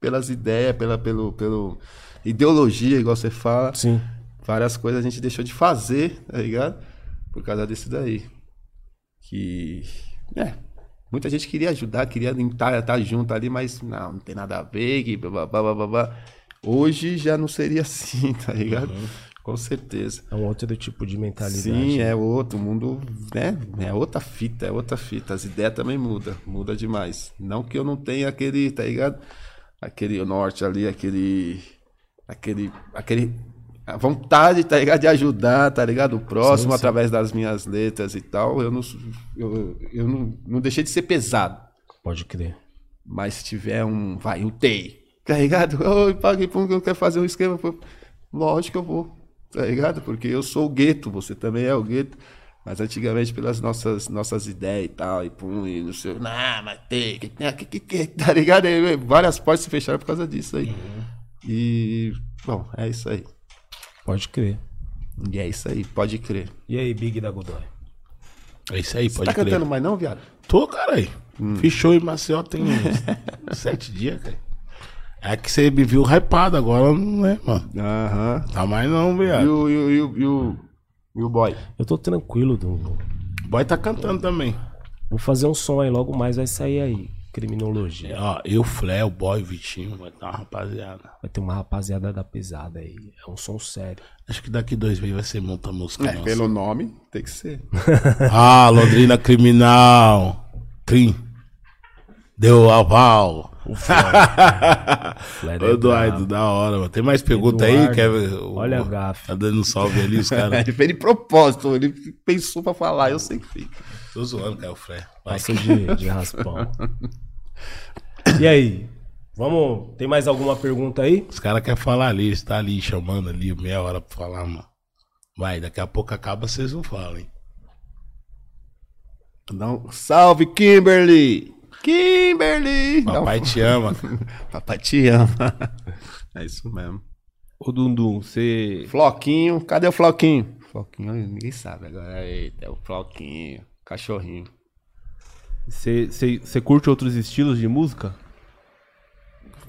pelas ideias, pela pelo, pelo ideologia, igual você fala,
Sim.
várias coisas a gente deixou de fazer, tá ligado? Por causa disso daí. Que. É. Muita gente queria ajudar, queria estar, estar junto ali, mas não, não tem nada a ver, que blá, blá, blá, blá, blá. Hoje já não seria assim, [LAUGHS] tá ligado? Com certeza.
É um outro tipo de mentalidade.
Sim, é outro, o mundo, né? É outra fita, é outra fita. As ideias também mudam, muda demais. Não que eu não tenha aquele, tá ligado? Aquele norte ali, aquele. Aquele. aquele a vontade, tá ligado? De ajudar, tá ligado? O próximo,
Sim, sim.
através das minhas letras e tal. Eu não, eu, eu não, não deixei de ser pesado.
Pode crer.
Mas se tiver um. Vai, um TEI. Tá ligado? [LAUGHS] Oi, pague pum, que eu quero fazer um esquema. Lógico que eu vou. Tá ligado? Porque eu sou o gueto, você também é o gueto. Mas antigamente, pelas nossas, nossas ideias e tal, e pum, e não sei. Não, mas tem. Que, que, que, que, tá ligado? E várias portas se fecharam por causa disso aí. E. Bom, é isso aí.
Pode crer.
E é isso aí, pode crer.
E aí, Big da Godoy?
É isso aí,
Você
pode
tá
crer.
cantando mais não, viado?
Tô, caralho. Fiz show em Maceió tem [LAUGHS] sete dias, cara. É que você me viu hypado, agora não é, mano.
Aham.
Tá mais não,
E
viado.
o, e, o, e, o, e, o, e o boy?
Eu tô tranquilo, Dudu.
O boy tá cantando também.
Vou fazer um som aí, logo mais vai sair aí. Criminologia.
Ó, eu, Flé, o boy, o Vitinho, vai estar uma rapaziada.
Vai ter uma rapaziada da pesada aí. É um som sério.
Acho que daqui dois meses vai ser muita música
É,
nossa.
pelo nome, tem que ser. [LAUGHS]
Ah, Londrina Criminal. Crim. Deu aval.
Flare é
Ô. Eduardo, da hora, mano. Tem mais pergunta aí?
Eduardo,
Quer ver? O-
olha a gafe.
Tá dando um salve ali, os caras. [LAUGHS]
Ele fez de propósito, ele pensou pra falar, eu sei que fica.
Tô zoando, cara, o Flé. Vai.
Passa de, de raspão. E aí? Vamos. Tem mais alguma pergunta aí?
Os caras querem falar ali, eles tá ali chamando ali, meia hora pra falar, mano. Vai, daqui a pouco acaba, vocês não falam, hein?
Não. Salve, Kimberly! Kimberly!
Papai te ama. [LAUGHS]
Papai te ama. É isso mesmo.
Ô, Dundum, você.
Floquinho, cadê o Floquinho? Floquinho, ninguém sabe agora. Eita, é o Floquinho, cachorrinho.
Você, você, você curte outros estilos de música?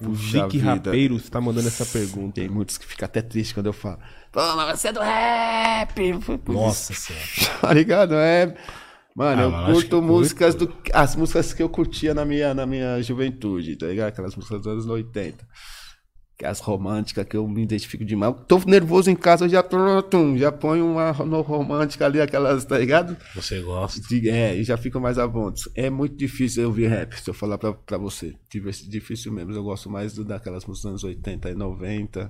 O
vida.
Rapeiro está mandando essa pergunta.
Tem muitos que ficam até tristes quando eu falo. Pô, mas você é do rap!
Nossa [LAUGHS] senhora.
Tá ligado? É. Mano,
Ah,
eu curto músicas do. As músicas que eu curtia na minha, na minha juventude, tá ligado? Aquelas músicas dos anos 80. Que é as românticas que eu me identifico demais. Tô nervoso em casa, eu já, já ponho uma no romântica ali, aquelas, tá ligado?
Você gosta.
De- É, e já fico mais à vontade. É muito difícil eu ouvir rap, se eu falar pra, pra você. Difícil, difícil mesmo. Eu gosto mais do, daquelas músicas dos anos 80 e 90.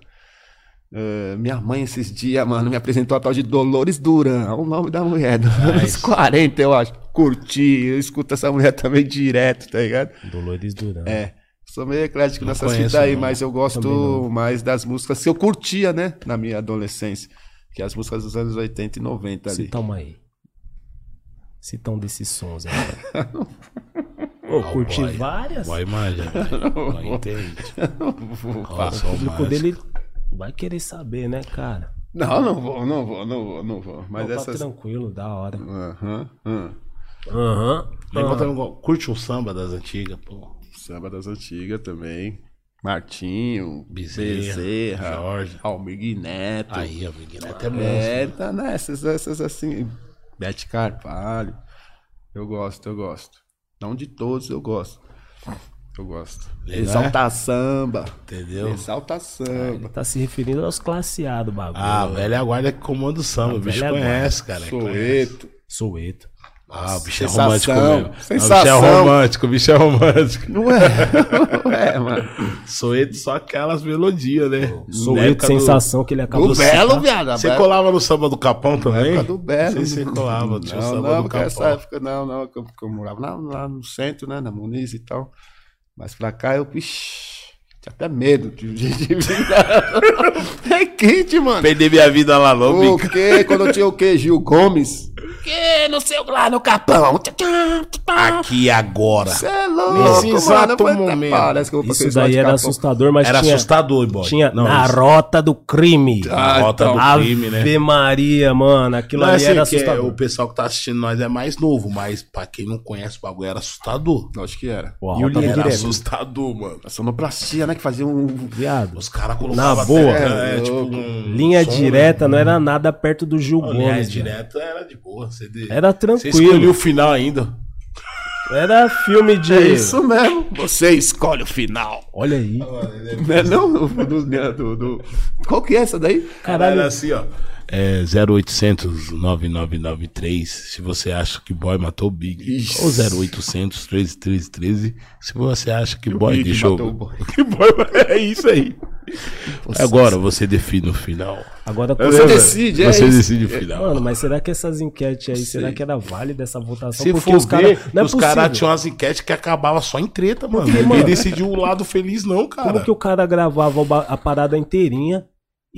É, minha mãe esses dias, mano, me apresentou a tal de Dolores Duran. Olha o nome da mulher, dos anos 40, eu acho. Curti, eu escuto essa mulher também direto, tá ligado?
Dolores Duran.
É. Sou meio eclético
Não
nessas fitas aí,
não.
mas eu gosto mais das músicas que eu curtia, né? Na minha adolescência. Que é as músicas dos anos 80 e 90 ali.
Uma aí. Cita um desses sons aí. [LAUGHS] Pô,
Ah, [LAUGHS] [LAUGHS] o
curti
boy.
várias.
Vai imagem. Vai entende. Só
O público
mais.
dele vai querer saber, né, cara?
Não, não vou, não vou, não vou, não vou. Mas
Opa,
essas.
tranquilo, da hora.
Aham, aham.
Aham.
Levanta no- Curte um samba das antigas, pô.
Samba das antigas também. Martinho,
Bezerra,
Bezerra,
Jorge.
Almir Neto.
Aí, amigo, até monstro.
é, tá nessas, essas assim. Bete Carvalho. Eu gosto, eu gosto. Não de todos, eu gosto. Eu gosto.
Legal,
Exalta samba.
Entendeu?
Exalta samba.
Tá se referindo aos classeados, bagulho.
Ah, a velha guarda que comanda o samba. O bicho conhece, cara. conhece.
Soeto.
Soueto.
Ah, o bicho é
Sensação,
romântico mesmo. Não, O bicho é
sensação.
romântico, o bicho é romântico.
Não é? [LAUGHS] Não é, mano.
Soeto só aquelas melodias, né? Na
Soueto,
época do-
sensação que ele acabou
Do
de
Belo, viado.
Você colava no samba do Capão também?
época do Belo.
Não sei se você colava, tinha o
Não,
samba
não,
do Capão.
essa época não, não, eu, eu morava lá, lá no centro, né, na Muniz e tal. Mas pra cá eu, ixi, tinha até medo de, de, de. [LAUGHS] É quente, mano.
Perder minha vida lá, bico.
quê? Quando eu tinha o quê? Gil Gomes?
Que no seu lá no capão.
Aqui e agora.
Você é louco,
Nesse
mano.
exato
Foi-
momento.
Parece que eu vou
Isso daí era
capão.
assustador, mas
Era
tinha,
assustador, boy.
tinha
Não,
na
isso-
rota do crime.
Ah,
a rota
então.
do crime, né?
Ave Maria, mano. Aquilo
Não,
ali
assim,
era
que é-
assustador.
o pessoal que tá assistindo nós é mais novo, mas pra quem não conhece o bagulho era assustador.
Acho que era.
Pô,
E o
rota do
era assustador, mano.
A sonoplastia, né? Que fazia um.
Viado.
Os caras colocavam
Na boa.
até, é,
É,
tipo, um
Linha
som,
direta
né?
não era nada perto do Gil
Não, linha
Gomes. viado.
direta era de boa. Você de...
Era
Você
tranquilo.
escolheu o final ainda.
Era filme de.
É isso mesmo. Você escolhe o final.
Olha aí.
Não é não? Do, do, do, do- Qual que é essa daí?
Caralho.
Era assim, ó. É 0800 9993 se você acha que boy matou o Big.
Ixi.
Ou 0800 3313 se você acha que boy
Big
deixou.
matou o boy. [LAUGHS]
Que boy é isso aí. Agora você define o final.
Agora
Você decide, é
Você
isso.
decide o final.
Mano, mas será que essas enquetes aí, será que era válida essa votação?
Se
Porque
for
os caras. Não é
os
possível.
caras tinham umas enquetes que acabavam só em treta, mano.
Porque,
Ninguém
mano,
decidiu o lado feliz, não, cara.
Como que o cara gravava a parada inteirinha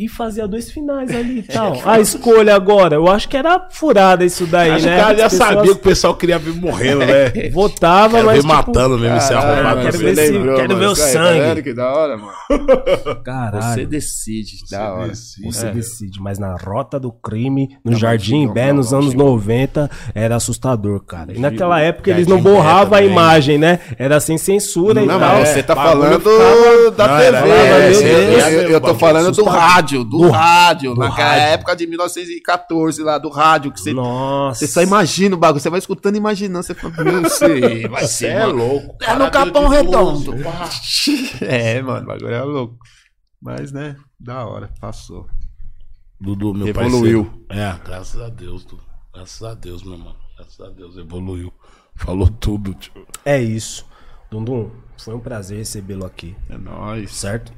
e fazia dois finais ali e [LAUGHS] tal? A escolha agora, eu acho que era furada isso daí,
Acho que
né?
o cara já
As pessoas
sabia que o pessoal queria ver morrendo, né? [LAUGHS]
Votava,
Quero
mas.
ver
tipo,
matando mesmo, esse
Caralho,
arrombado.
mano,
quero
você
ver se-
lembrou,
quero
mano,
ver o sangue.
vendo que da hora, mano. [LAUGHS]
Caralho.
Você decide, da hora.
Você
É.
decide, mas na rota do crime, no
Não,
Jardim
não,
Bé,
não,
nos
não,
anos
sim.
90, era assustador, cara. E naquela época eles não borravam a imagem, né? Era sem censura e
Não,
tal.
mas você tá falando da
Não,
TV. é,
meu
eu- tô falando do
assustador.
Rádio, do,
Do-
rádio.
do
naquela
rádio.
época de 1914 lá, do rádio, que você,
Nossa.
você só imagina o bagulho, você vai escutando e imaginando, você fala, não [LAUGHS] sei, vai
Você
ser,
é
mano.
louco.
É no Capão Redondo. [LAUGHS] É, mano, o bagulho é louco. Mas, né, da hora, passou.
Dudu, meu
Evoluiu.
parceiro. É, graças a Deus, Dudu. Graças a Deus, meu irmão. Graças a Deus, evoluiu. Falou tudo, tio.
É isso. Dundum, foi um prazer recebê-lo aqui,
É nóis.
certo?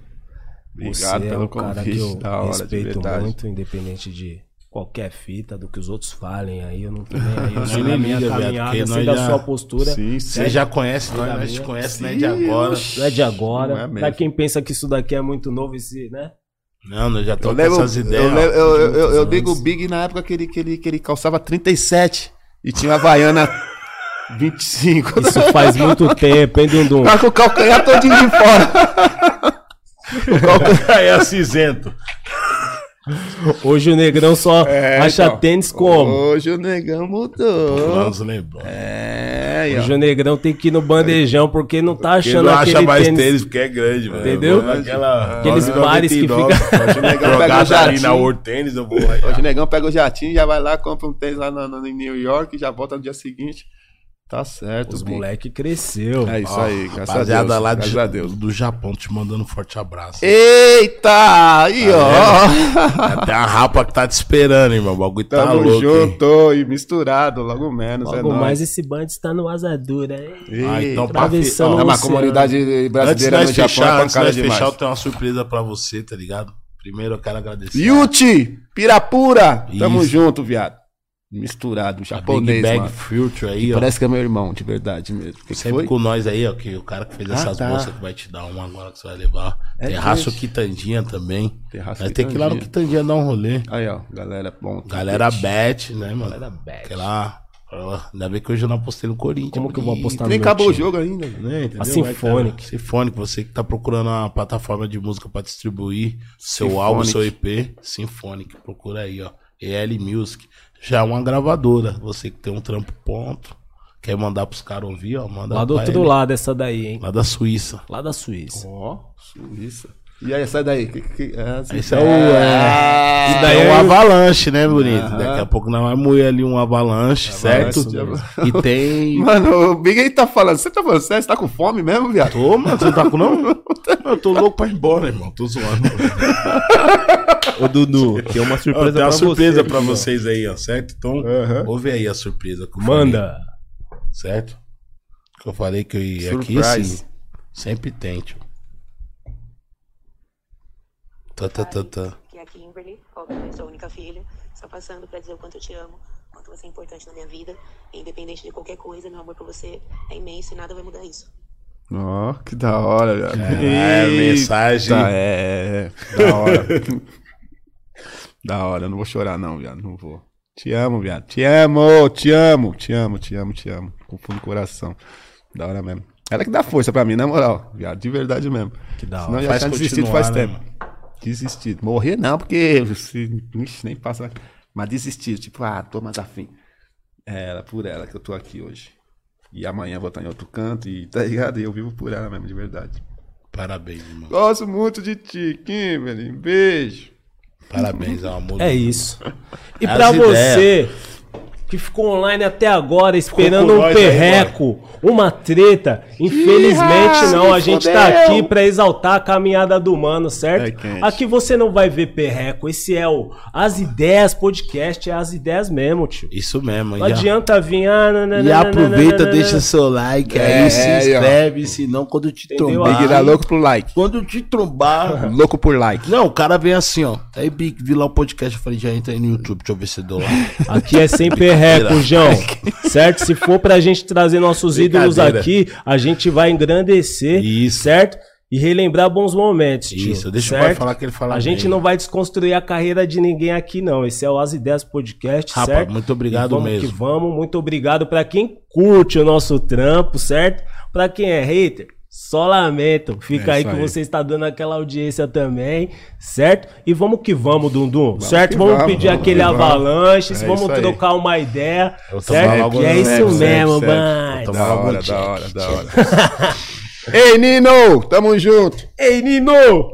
Obrigado
Você é
pelo
um cara
convite,
que eu
da hora,
respeito muito, independente de qualquer fita, do que os outros falem aí, eu não tô nem aí. Eu sei
nem
da minha caminhada, sei da
já-
sua postura.
Sim,
Você já conhece nós, nós te conhece, né,
Sim,
de agora.
oxi.
Não é de agora.
Não é
pra quem pensa que isso daqui é muito novo, esse, né?
Não, nós já
Eu
estamos com
lembro,
essas
eu,
ideias.
lembro-
ó.
eu, eu, eu, eu digo. Big na época que ele, que ele, que ele calçava 37 e tinha uma Havaiana 25.
Isso faz muito [LAUGHS] tempo, hein, Dundum?
Tá com o calcanhar todinho de fora.
O [LAUGHS] calcanhar é cinzento.
Hoje o Negrão só
É,
acha
então.
tênis como?
Hoje o negão mudou. É, aí, ó.
Hoje o Negrão tem que ir no bandejão porque não tá achando
não
aquele
acha mais tênis,
tênis.
porque é grande, mano.
Entendeu?
Naquela
Aqueles
9,99,
bares que fica-
Hoje o negão [LAUGHS] pega o
Jogada ali
jatinho.
na World Tênis, eu vou.
Hoje o negão pega o jatinho, já vai lá, compra um tênis lá no, no- em New York e já volta no dia seguinte. Tá certo,
Os moleque cresceu.
É isso aí, graças a
Rapaziada
Deus.
lá
graças
de-
a Deus.
do Japão te mandando um forte abraço.
Eita! Aí, ó.
Até a rapa que tá te esperando, irmão. O bagulho tá
Tamo
louco. hein?
junto e misturado, logo menos. é
Logo
nóis.
mais esse band está no asadura, hein?
Ah, então
Eita.
pra
Atravessando
É
o
uma
oceano.
comunidade
Antes de
brasileira
nós
no Japão,
fechar,
é
antes de
demais.
fechar, eu tenho uma surpresa pra você, tá ligado? Primeiro eu quero agradecer.
Yuti, Pirapura, tamo
Isso.
junto, viado. Misturado,
Big
japonês,
Bag
mano.
Future aí, ó.
Parece que é meu irmão, de verdade mesmo. O que, que
Sempre
foi?
com nós aí, ó, que o cara que fez
Ah,
essas
tá.
bolsas que vai te dar uma agora que você vai levar.
É
Terraço
gente.
Quitandinha também.
Terraço
Nós tem que ir lá no
Quitandinha.
Dar um rolê.
Aí, ó, galera, bom.
Galera bet, né, mano?
Galera bet.
Aquela... Ainda bem que hoje eu não apostei no Corinthians.
Como que eu vou apostar
Nem
no meu
acabou o
time?
jogo ainda.
Né, entendeu?
A.
Vai, cara. Symphonic, você que tá procurando uma plataforma de música pra distribuir seu
Symphonic.
álbum, seu EP, Symphonic, procura aí, ó. EL Music. Já é uma gravadora. Você que tem um trampo ponto, quer mandar pros caras ouvir, ó, manda
Lá do outro
ele.
lado essa daí, hein?
Lá da Suíça.
Lá da Suíça.
Ó, Suíça. E aí, sai daí. Que, que, é, assim,
Esse é o. É,
isso daí
é
é
um
o-
avalanche, né, bonito?
Aham.
Daqui a pouco nós vamos moer ali um avalanche, certo?
Avalanche.
E tem. [LAUGHS]
Mano, o Big aí tá falando. Você tá falando sério? Você tá com fome mesmo, viado?
Tô, mano, você não tá com [LAUGHS] não? Eu tô louco pra ir embora, irmão. Tô zoando.
Ô, Dudu, tem uma
Ó,
surpresa
tem uma
pra
surpresa
você.
pra
aqui,
vocês aí, ó, certo? Então,
Aham.
ouve aí a surpresa que eu falei,
Manda.
certo? Que eu falei que eu ia aqui,
Surprise.
assim, sempre tem, tio. Tá, tá, tá, tá.
que é a Kimberly, óbvio, sou a única filha, só passando pra dizer o quanto eu te amo, o quanto você é importante na minha vida, e independente de qualquer coisa, meu amor por você é imenso e nada vai mudar isso.
Ó, que da hora, viado.
É, mensagem.
Tá, é, é, da hora. [LAUGHS] da hora, eu não vou chorar não, viado, não vou. Te amo, viado, te amo, te amo, te amo, te amo, te amo, com fundo do coração. Da hora mesmo. Ela que dá força pra mim, na moral, viado, de verdade mesmo.
Que da
Senão
hora.
eu já
Faz
tinha desistido faz
né,
tempo.
Mano?
Desistido. Morrer não, porque se, ixi, nem passa. Mas desistir, tipo, ah, tô mais afim. É ela, por ela que eu tô aqui hoje. E amanhã vou estar em outro canto e tá ligado? E eu vivo por ela mesmo, de verdade.
Parabéns, irmão.
Gosto muito de ti, Kimberly. Beijo.
Parabéns, é amor.
É isso. E
ideias.
você que ficou online até agora esperando um
nós aí,
perreco, uma treta, infelizmente não, a gente tá aqui pra exaltar a caminhada do mano, certo?
É.
Aqui você não vai ver perreco, esse é o As Ideias Podcast, é as ideias mesmo, tio.
Isso mesmo.
Não adianta vir. Ah, nananana,
E aproveita,
nananana.
deixa seu like
É,
aí, se
aí, ó.
inscreve, senão quando te
Entendeu?
Trombar.
dá louco pro like.
Quando te trombar. [LAUGHS]
Louco por like.
Não, o cara vem assim, ó. Aí, Big, vi lá o podcast, eu falei, já entra aí no YouTube, deixa eu ver se eu dou lá.
Aqui é sem perreco, [LAUGHS] João. [LAUGHS] Certo? Se for pra gente trazer nossos ídolos aqui, a gente vai engrandecer,
Isso.
certo? E relembrar bons momentos, tio.
Isso, deixa o
certo?
pai falar que ele fala
A gente
bem.
não vai desconstruir a carreira de ninguém aqui, não. Esse é o As Ideias Podcast,
Rapaz,
certo?
muito obrigado
E vamos
mesmo.
que vamos. Muito obrigado pra quem curte o nosso trampo, certo? Pra quem é hater, só lamento. Fica
É
aí que
aí.
você está dando aquela audiência também, certo? E vamos que vamos, Dundum, certo?
que
Vamos,
vamos,
pedir
vamos
aquele
que vamos.
avalanche,
É
vamos trocar uma ideia, certo?
logo
Que é isso
Sempre,
mesmo,
sempre,
mano.
Da hora, da hora, da hora. [LAUGHS] Ei, Nino! Tamo junto!
Ei, Nino!